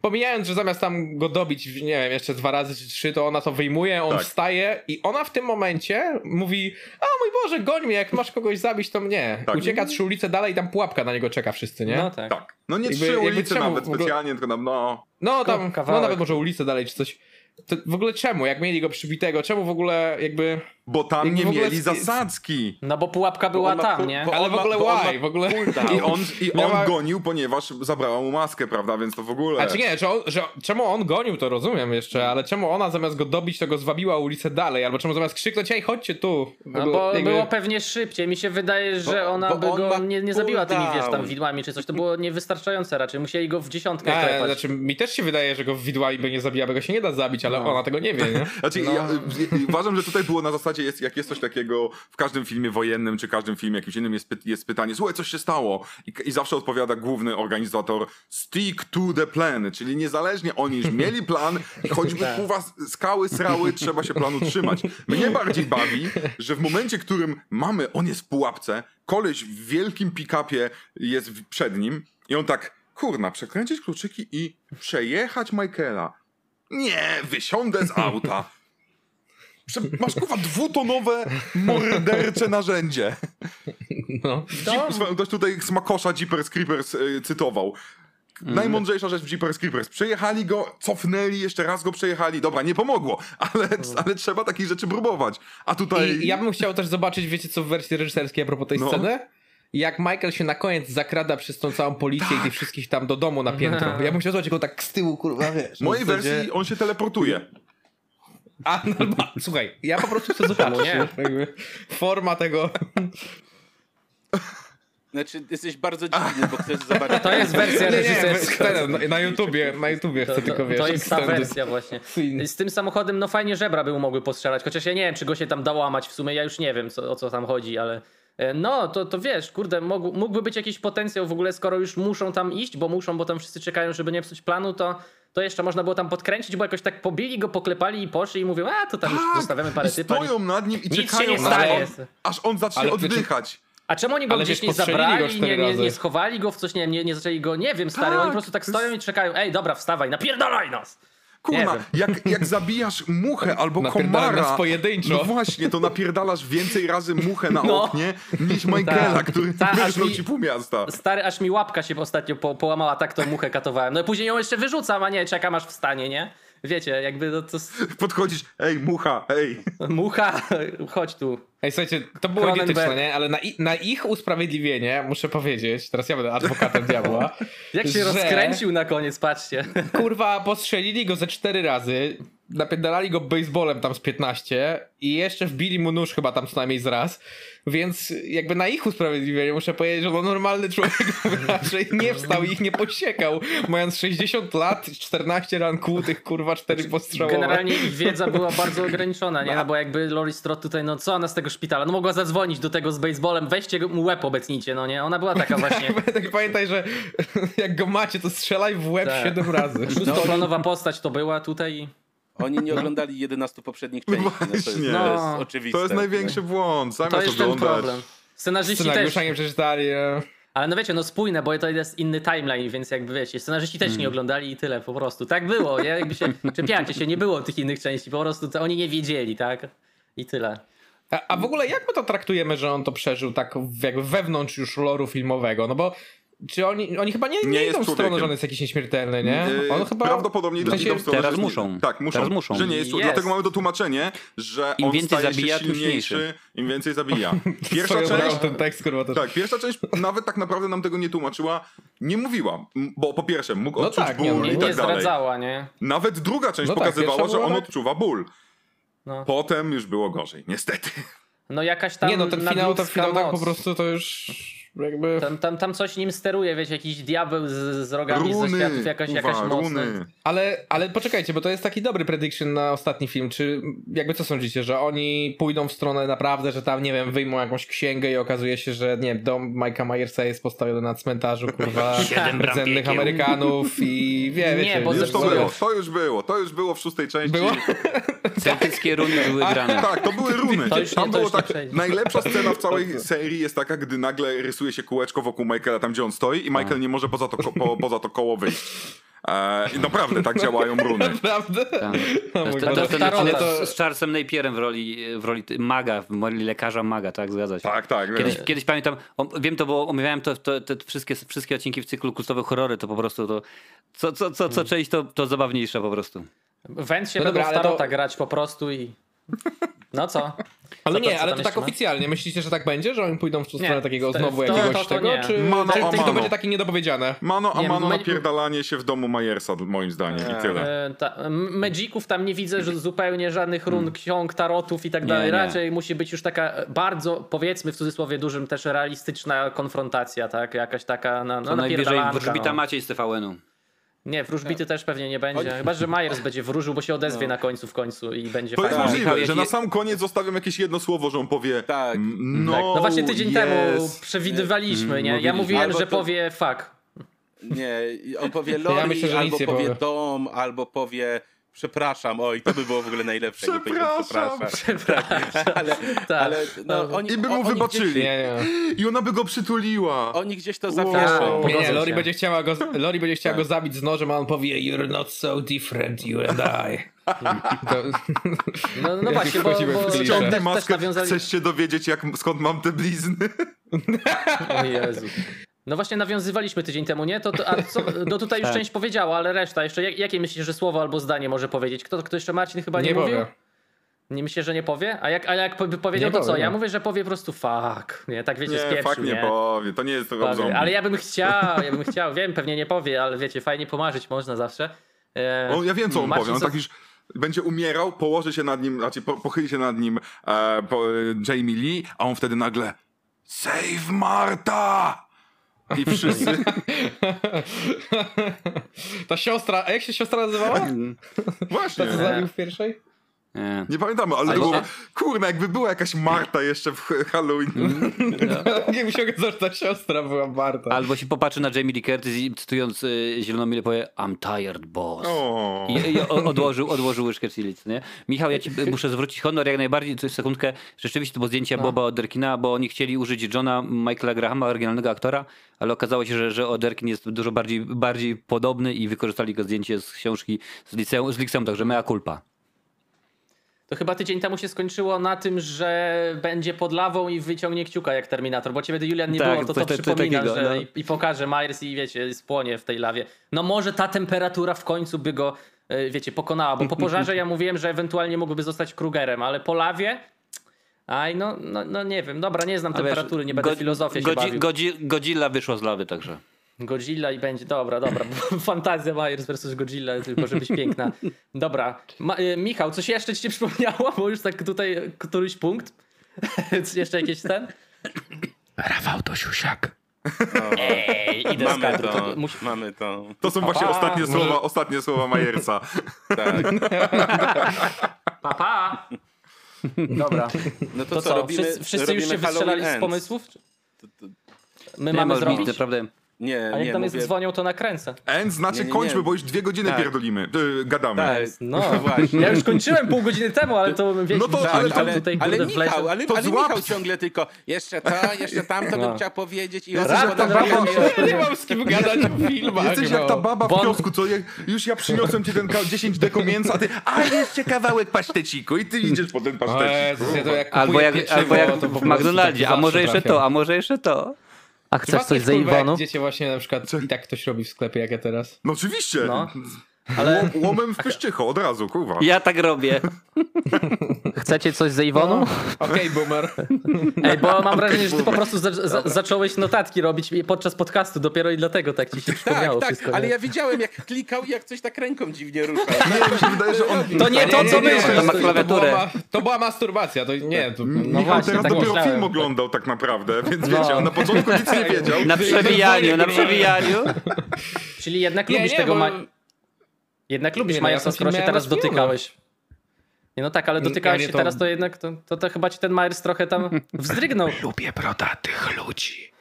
Pomijając, że zamiast tam go dobić, nie wiem, jeszcze dwa razy czy trzy, to ona to wyjmuje, on Tak. wstaje i ona w tym momencie mówi a mój Boże, goń mnie, jak masz kogoś zabić, to mnie. Tak. Ucieka trzy ulice dalej i tam pułapka na niego czeka wszyscy, nie? No No, tak. Tak. No nie Jakby- trzy jakby ulice czemu nawet ogóle- specjalnie, tylko tam, no... tam, no kawałek. nawet może ulicę dalej czy coś. To w ogóle czemu? Jak mieli go przybitego, czemu w ogóle jakby... Bo tam nie mieli zasadzki. No bo pułapka była ma tam, nie? bo- Ale w ma- ogóle on why? ma W ogóle... <laughs> I on, i Miała- on gonił, ponieważ zabrała mu maskę, prawda? Więc to w ogóle... A czy nie, że, on, że czemu on gonił, to rozumiem jeszcze, ale czemu ona zamiast go dobić, to go zwabiła ulicę dalej, albo czemu zamiast krzyknąć, ej, chodźcie tu. No bo jakby- było pewnie szybciej. Mi się wydaje, że Bo- ona bo by on go ma nie, nie zabiła tymi, wiesz, tam widłami czy coś. To było niewystarczające raczej. Musieli go w dziesiątkę klepać. znaczy, mi też się wydaje, że go widłami by nie zabija, bo go się nie da zabić, ale No. ona tego nie wie, nie? Znaczy, ja, y, uważam, że tutaj było na zasadzie, jest, jak jest coś takiego w każdym filmie wojennym, czy każdym filmie jakimś innym jest, py, jest pytanie, słuchaj, coś się stało. I, I zawsze odpowiada główny organizator, stick to the plan, czyli niezależnie oni już <laughs> mieli plan i choćby kuwa skały srały, trzeba się planu trzymać. Mnie bardziej bawi, że w momencie, w którym mamy, on jest w pułapce, koleś w wielkim pick-upie jest przed nim i on tak, kurna, przekręcić kluczyki i przejechać Michaela. Nie, wysiądę z auta. Masz kurwa dwutonowe mordercze narzędzie. No. Jeep, ktoś tutaj Smakosza Jeepers Creepers y, cytował. Najmądrzejsza rzecz w Jeepers Creepers. Przejechali go, cofnęli, jeszcze raz go przejechali. Dobra, nie pomogło, ale, ale trzeba takich rzeczy próbować. A tutaj... I ja bym chciał też zobaczyć, wiecie co w wersji reżyserskiej a propos tej No. sceny? Jak Michael się na koniec zakrada przez tą całą policję i tych wszystkich tam do domu na piętro. Ja bym chciał zobaczyć go tak z tyłu, kurwa, wiesz. W mojej wersji on się teleportuje. A, no, ba- słuchaj, ja po prostu chcę zobaczyć. nie? wiesz, jakby Forma tego... Znaczy, jesteś bardzo dziwny, bo chcesz zobaczyć... To jest wersja Nie, nie, reżyserska. ten, na, YouTubie, na YouTubie To, chcę to, tylko, wiesz, to jest ta wersja właśnie. Z tym samochodem, no fajnie żebra by mu mogły postrzelać, chociaż ja nie wiem, czy go się tam dało łamać w sumie, ja już nie wiem, co, o co tam chodzi, ale e, no, to, to wiesz, kurde, mógł, mógłby być jakiś potencjał w ogóle, skoro już muszą tam iść, bo muszą, bo tam wszyscy czekają, żeby nie psuć planu, to, to jeszcze można było tam podkręcić, bo jakoś tak pobili go, poklepali i poszli i mówią, a to tam już Tak, zostawiamy parę typa. stoją nad nim i Nic się czekają, nie aż stanie. on, aż on zacznie Ale oddychać. A czemu oni go Ale gdzieś nie zabrali, nie, nie, nie schowali go w coś, nie, nie, nie zaczęli go, nie wiem, stary, Tak, oni po prostu tak jest- stoją i czekają, ej, dobra, wstawaj, napierdalaj nas! Kurna, jak, jak zabijasz muchę albo komara, pojedynczo. no właśnie, to napierdalasz więcej razy muchę na No. oknie niż Michaela, Tak. który aż wyrżnął mi- ci pół miasta. Stary, aż mi łapka się ostatnio po, połamała, tak tą muchę katowałem. No i później ją jeszcze wyrzucam, a nie, czekam aż wstanie, nie? Wiecie, jakby no to... Podchodzisz, ej, mucha, ej. Mucha, <laughs> chodź tu. Ej, słuchajcie, to było idiotyczne, nie? Ale na, na ich usprawiedliwienie muszę powiedzieć, teraz ja będę adwokatem <laughs> diabła, Jak się że, rozkręcił na koniec, patrzcie. <laughs> Kurwa, postrzelili go ze cztery razy, napierdalali go baseballem tam z 15 i jeszcze wbili mu nóż chyba tam co najmniej z raz, więc jakby na ich usprawiedliwienie muszę powiedzieć, że no normalny człowiek raczej <laughs> nie wstał i ich nie posiekał, mając 60 lat, 14 ran kłutych, kurwa, 4 postrzałowe. Generalnie ich wiedza była <laughs> bardzo ograniczona, nie? No bo jakby Lori Strott tutaj, no co ona z tego szpitala? No mogła zadzwonić do tego z baseballem, weźcie mu łeb obecnijcie, no nie? Ona była taka <laughs> właśnie tak pamiętaj, że jak go macie, to strzelaj w łeb Tak. 7 razy. szóstoplanowa postać to była tutaj. Oni nie oglądali 11 poprzednich części. No to, jest, to jest oczywiste. To jest największy błąd, To zamiast jest ten oglądać. problem. Scenarzyści też. Nie przeczytali. nie? Ale no wiecie, no spójne, bo to jest inny timeline, więc jakby wiecie, scenarzyści też nie oglądali i tyle po prostu. Tak było, nie? Jakby się <laughs> czepiacie się, nie było tych innych części, po prostu to oni nie wiedzieli, tak? I tyle. A, a w ogóle jak my to traktujemy, że on to przeżył tak w- jakby wewnątrz już loru filmowego? No bo czy oni, oni chyba nie, nie, Nie idą w stronę, że on jest jakiś nieśmiertelny, nie? Yy, On chyba... Prawdopodobnie w sensie- idą w stronę, teraz nie- muszą. Tak, muszą. Teraz muszą. Że nie jest, Jest. Dlatego mamy to tłumaczenie, że Im on więcej staje zabija, się silniejszy, im więcej zabija. <laughs> Pierwsza część... ten tekst, kurwa, też. Tak, pierwsza część nawet tak naprawdę nam tego nie tłumaczyła, nie mówiła, bo po pierwsze mógł No odczuć tak, ból nie, no i i Nie tak dalej. zdradzała, nie? Nawet druga część No tak, pokazywała, pierwsza że on tak- odczuwa ból. No. Potem już było gorzej, niestety. No jakaś tam Nie no, ten finał, ten finał tak po prostu to już jakby... Tam, tam, tam coś nim steruje, wiecie, jakiś diabeł z, z rogami ze Runy, światów, jakaś, uwa, jakaś moc. runy. Ale, ale poczekajcie, bo to jest taki dobry prediction na ostatni film. Czy jakby co sądzicie, że oni pójdą w stronę naprawdę, że tam, nie wiem, wyjmą jakąś księgę i okazuje się, że nie wiem, dom Mike'a Myersa jest postawiony na cmentarzu, kurwa, <laughs> rdzennych. Amerykanów i wie, Nie, wiecie, bo Już to było, to już było, to już było w szóstej części. Było? <laughs> Celtyckie runy były grane. Tak, to były runy. To już nie- tam to było nie tak. Najlepsza scena w całej <laughs> serii jest taka, gdy nagle rysuje się kółeczko wokół Michaela tam, gdzie on stoi i Michael nie może poza to, ko- po, poza to koło wyjść. E, I naprawdę tak działają runy. <laughs> Naprawdę? Tak. To, Boże. to, ten Tarota. odcinek to z Charlesem Napierem w roli, w roli maga, w roli lekarza maga, tak, zgadza się. Tak, tak. Kiedyś, kiedyś pamiętam, o, wiem to, bo omawiałem to, to, te wszystkie, wszystkie odcinki w cyklu kultowe horrory, to po prostu to, co, co, co, co część to, to zabawniejsze po prostu. Węd się No dobra, ale to- grać po prostu i... No co? Ale Co to- nie, co ale to tak oficjalnie. Myślicie, że tak będzie? Że oni pójdą w Nie, stronę takiego to- znowu to- jakiegoś to- to tego? nie. Czy, Mano czy, czy to mano. będzie takie niedopowiedziane? Mano a Nie, mano napierdalanie się w domu Majersa, moim zdaniem, i tyle. E, ta, m- Magików tam nie widzę że zupełnie żadnych run, Hmm. ksiąg, tarotów i tak Nie, dalej. nie. Raczej musi być już taka e, bardzo, powiedzmy w cudzysłowie dużym, też realistyczna konfrontacja, tak? Jakaś taka na, To no, najwyżej napierdalanka, wróżbita no. Maciej z TVN-u. Nie, wróżbity też pewnie nie będzie. Chyba, że Myers będzie wróżył, bo się odezwie No. na końcu w końcu i będzie To jest fajnie. możliwe, Michał, że na sam koniec zostawiam jakieś jedno słowo, że on powie Tak. "Mm, No, No właśnie tydzień yes. temu przewidywaliśmy, nie? Ja mówiłem, Albo że to- powie fuck. Nie, on powie Lori, myślę, że albo powie powie. dom, albo powie przepraszam. Oj, to by było w ogóle najlepsze. jakby powiedział Przepraszam. przepraszam. ale, Tak. ale no, No. oni, I by mu wybaczyli. Gdzieś, Nie, nie. I ona by go przytuliła. oni gdzieś to Wow. zawieszą. Nie, nie, <laughs> Lori będzie chciała go, Lori będzie chciała go zabić z nożem, a on powie You're not so different, you and I. To, <laughs> No, no właśnie, bo, bo Ściągnij maskę, nawiązali... chcesz się dowiedzieć, jak, skąd mam te blizny? <laughs> O Jezu. No właśnie nawiązywaliśmy tydzień temu, nie? To, to, a co, no tutaj już Tak. część powiedziała, ale reszta jeszcze, jak, jakie myślisz, że słowo albo zdanie może powiedzieć? Kto, kto jeszcze Marcin chyba nie, nie mówił? powie. Nie myślisz, że nie powie? A jak, a jak by powiedział, Nie to co? powie, Ja mówię, że powie po prostu fuck. Nie, tak wiecie, Nie, spieprzył, fakt nie nie? powie, to nie jest to Powie. zombie. Ale ja bym chciał, ja bym chciał, wiem, pewnie nie powie, ale wiecie, fajnie pomarzyć można zawsze. E, On, ja wiem, co on Marcin, powie. On co- tak już będzie umierał, położy się nad nim, znaczy po, pochyli się nad nim e, po, Jamie Lee, a on wtedy nagle Save Marta! I wszyscy... <laughs> Ta siostra, a jak się siostra nazywała? <laughs> Właśnie. Ta co zabił w pierwszej? Nie. Nie pamiętamy, ale to Albo- było... Kurna, jakby była jakaś Marta jeszcze w Halloween. Jakby się okazało, że ta siostra była Marta. Albo się popatrzy na Jamie Lee Curtis i cytując y, Zieloną Milę powie I'm tired, boss. O. I, i odłożył, odłożył łyżkę chili, co nie? Michał, ja ci muszę zwrócić honor jak najbardziej, coś sekundkę. Rzeczywiście to było zdjęcie No. Boba Oderkina, bo oni chcieli użyć Johna Michaela Grahama, oryginalnego aktora, ale okazało się, że, że Oderkin jest dużo bardziej, bardziej podobny i wykorzystali go zdjęcie z książki z liceum, z liceum także mea culpa. To chyba tydzień temu się skończyło na tym, że będzie pod lawą i wyciągnie kciuka jak Terminator, bo ciebie Julian nie Tak, było, to to, coś przypomina, takiego, że no. i, i pokaże Myers i wiecie, spłonie w tej lawie. No może ta temperatura w końcu by go, e, wiecie, pokonała, bo po <laughs> pożarze ja mówiłem, że ewentualnie mógłby zostać Krugerem, ale po lawie... Aj, no, no, no nie wiem, dobra, nie znam A wiesz, temperatury, nie będę Go- filozofię się Godzi- bawił. Godzi- Godzilla wyszła z lawy także. Godzilla i będzie, dobra, dobra. <laughs> Fantazja Myers versus Godzilla, tylko żeby być piękna. Dobra. Ma, y, Michał, coś jeszcze ci się przypomniało? Bo już tak tutaj któryś punkt. Czy <laughs> jeszcze jakiś ten? Rafał to siusiak. Ej, idę z Mamy kadru. to, To musi... mamy to. To są właśnie A, ostatnie może- słowa, ostatnie słowa Majersa. <laughs> Tak. Pa, pa. Dobra. No to, To co, co, robimy? wszyscy, wszyscy już robimy się wystrzelali Halloween z Ends. pomysłów? My Nie mamy zrobić? naprawdę. Nie, A jak nie, tam mówię... jest dzwonią, to nakręcę. End znaczy Nie, nie, kończmy, nie. bo już dwie godziny Tak. pierdolimy. y, gadamy. Tak, No, no właśnie. Ja już kończyłem pół godziny temu, ale to wiecie, No to- tak, ale- tam ale, tutaj ale. Michał, ale, To ale złap- Michał ciągle tylko jeszcze to, jeszcze tamto No. bym chciał powiedzieć i Jesteś o jak ta baba- Ja nie mam z kim gadać o filmach. Jesteś no. jak ta baba w kiosku, co już ja przyniosłem ci ten ka- 10 deko mięsa, a ty, a jeszcze kawałek paszteciku i ty idziesz po ten pasztecik. Jezus, ja jak Albo jak, albo jak w McDonaldzie, a może jeszcze to, a może jeszcze to. A chcesz coś ze jak Iwonu? Idziecie właśnie na przykład i tak ktoś robi w sklepie jak ja teraz. No oczywiście. No. Ale Łom- Łomem w pyszczycho, od razu, kurwa. Ja tak robię. <laughs> chcecie coś ze Iwoną? <laughs> Okej, boomer. Ej, bo mam wrażenie, że ty po prostu za, za, zacząłeś notatki robić podczas podcastu dopiero i dlatego tak ci się przypomniało Tak, tak, wszystko. ale nie? ja widziałem jak klikał i jak coś tak ręką dziwnie ruszał. Nie, mi się wydaje, że on... To nie to, co myślisz. To ma to, klawiaturę. była ma, to była masturbacja, to nie. To, Michał No właśnie, teraz tak dopiero myślałem. film oglądał tak naprawdę, więc No. wiecie, on na początku nic nie wiedział. Na przewijaniu, na przewijaniu. Czyli jednak Nie, lubisz nie, tego bo-. Jednak lubisz Nie, no, ten skoro się teraz dotykałeś. Nie, no tak, ale dotykałeś się to- teraz, to jednak to, to, to chyba ci ten Myers trochę tam <laughs> wzdrygnął. Lubię brodatych ludzi.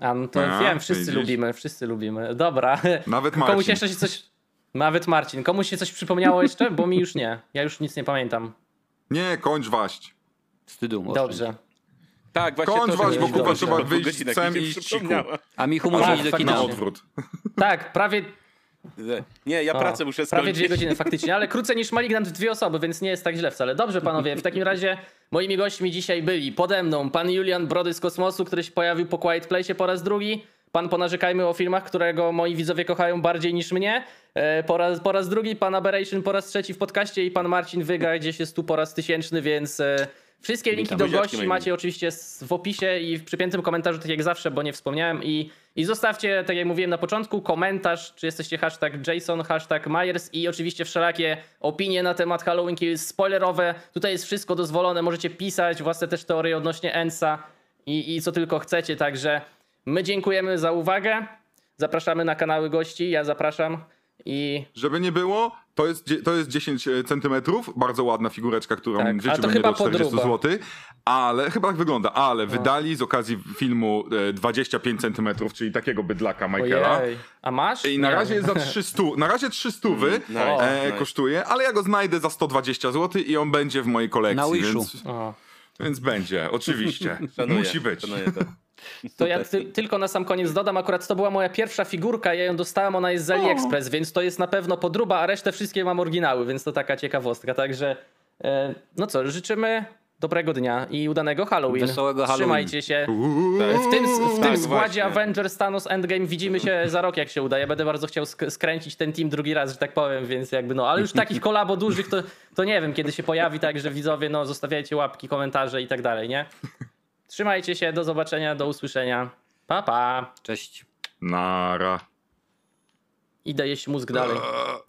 A no to A, wiem, wszyscy widzisz. lubimy, wszyscy lubimy. Dobra. <laughs> Nawet Komuś Marcin. jeszcze się coś... Nawet Marcin. Komuś się coś przypomniało jeszcze? Bo mi już nie. Ja już nic nie pamiętam. <laughs> Nie, kończ waść. Wstydu. Dobrze. Tak, właśnie Kończ to, was, bo Dobrze. trzeba wyjść z cem i iść. A Michu Tak, może iść do. Na kina. odwrót. Tak, prawie Nie, ja O, pracę muszę Prawie skończyć. dwie godziny faktycznie, ale krócej niż Malignant w dwie osoby, więc nie jest tak źle wcale. Dobrze panowie, w takim razie moimi gośćmi dzisiaj byli pode mną pan Julian Brody z Kosmosu, który się pojawił po Quiet Place po raz drugi. Pan Ponarzekajmy o filmach, którego moi widzowie kochają bardziej niż mnie. E, Po raz, po raz drugi, pan Aberration po raz trzeci w podcaście i pan Marcin Wyga gdzieś jest tu po raz tysięczny, więc e, wszystkie linki Witam. do gości macie oczywiście w opisie i w przypiętym komentarzu, tak jak zawsze, bo nie wspomniałem. I, I zostawcie, tak jak mówiłem na początku, komentarz, czy jesteście hashtag Jason, hashtag Myers i oczywiście wszelakie opinie na temat Halloween Kills spoilerowe. Tutaj jest wszystko dozwolone, możecie pisać własne też teorie odnośnie Ensa i, i co tylko chcecie, także my dziękujemy za uwagę. Zapraszamy na kanały gości, ja zapraszam i Żeby nie było, to jest, to jest 10 centymetrów, bardzo ładna figureczka, którą Tak, w życiu do 40 podróba. zł, ale chyba tak wygląda, ale wydali z okazji filmu e, 25 centymetrów, czyli takiego bydlaka Michaela. ojej. A masz? I na razie jest za 300, na razie 300 wy nice, e, nice. kosztuje, ale ja go znajdę za 120 zł i on będzie w mojej kolekcji, Na Wishu. więc, więc będzie, oczywiście. <laughs> Szanuję, Musi być. To. Ja ty, tylko na sam koniec dodam, akurat to była moja pierwsza figurka, ja ją dostałem, ona jest z AliExpress, więc to jest na pewno podruba, a resztę wszystkie mam oryginały, więc to taka ciekawostka. Także e, no co, życzymy dobrego dnia i udanego Halloween. Wesołego Halloween. Trzymajcie się. W tym, w Tak, tym składzie właśnie. Avengers Thanos Endgame widzimy się za rok, jak się uda. Ja będę bardzo chciał sk- skręcić ten team drugi raz, że tak powiem, więc jakby no, ale już takich kolabo dużych to, to nie wiem, kiedy się pojawi, także widzowie, no zostawiajcie łapki, komentarze i tak dalej, nie? Trzymajcie się, do zobaczenia, do usłyszenia. Pa, pa. Cześć. Nara. Idę jeść mózg dalej. Eee,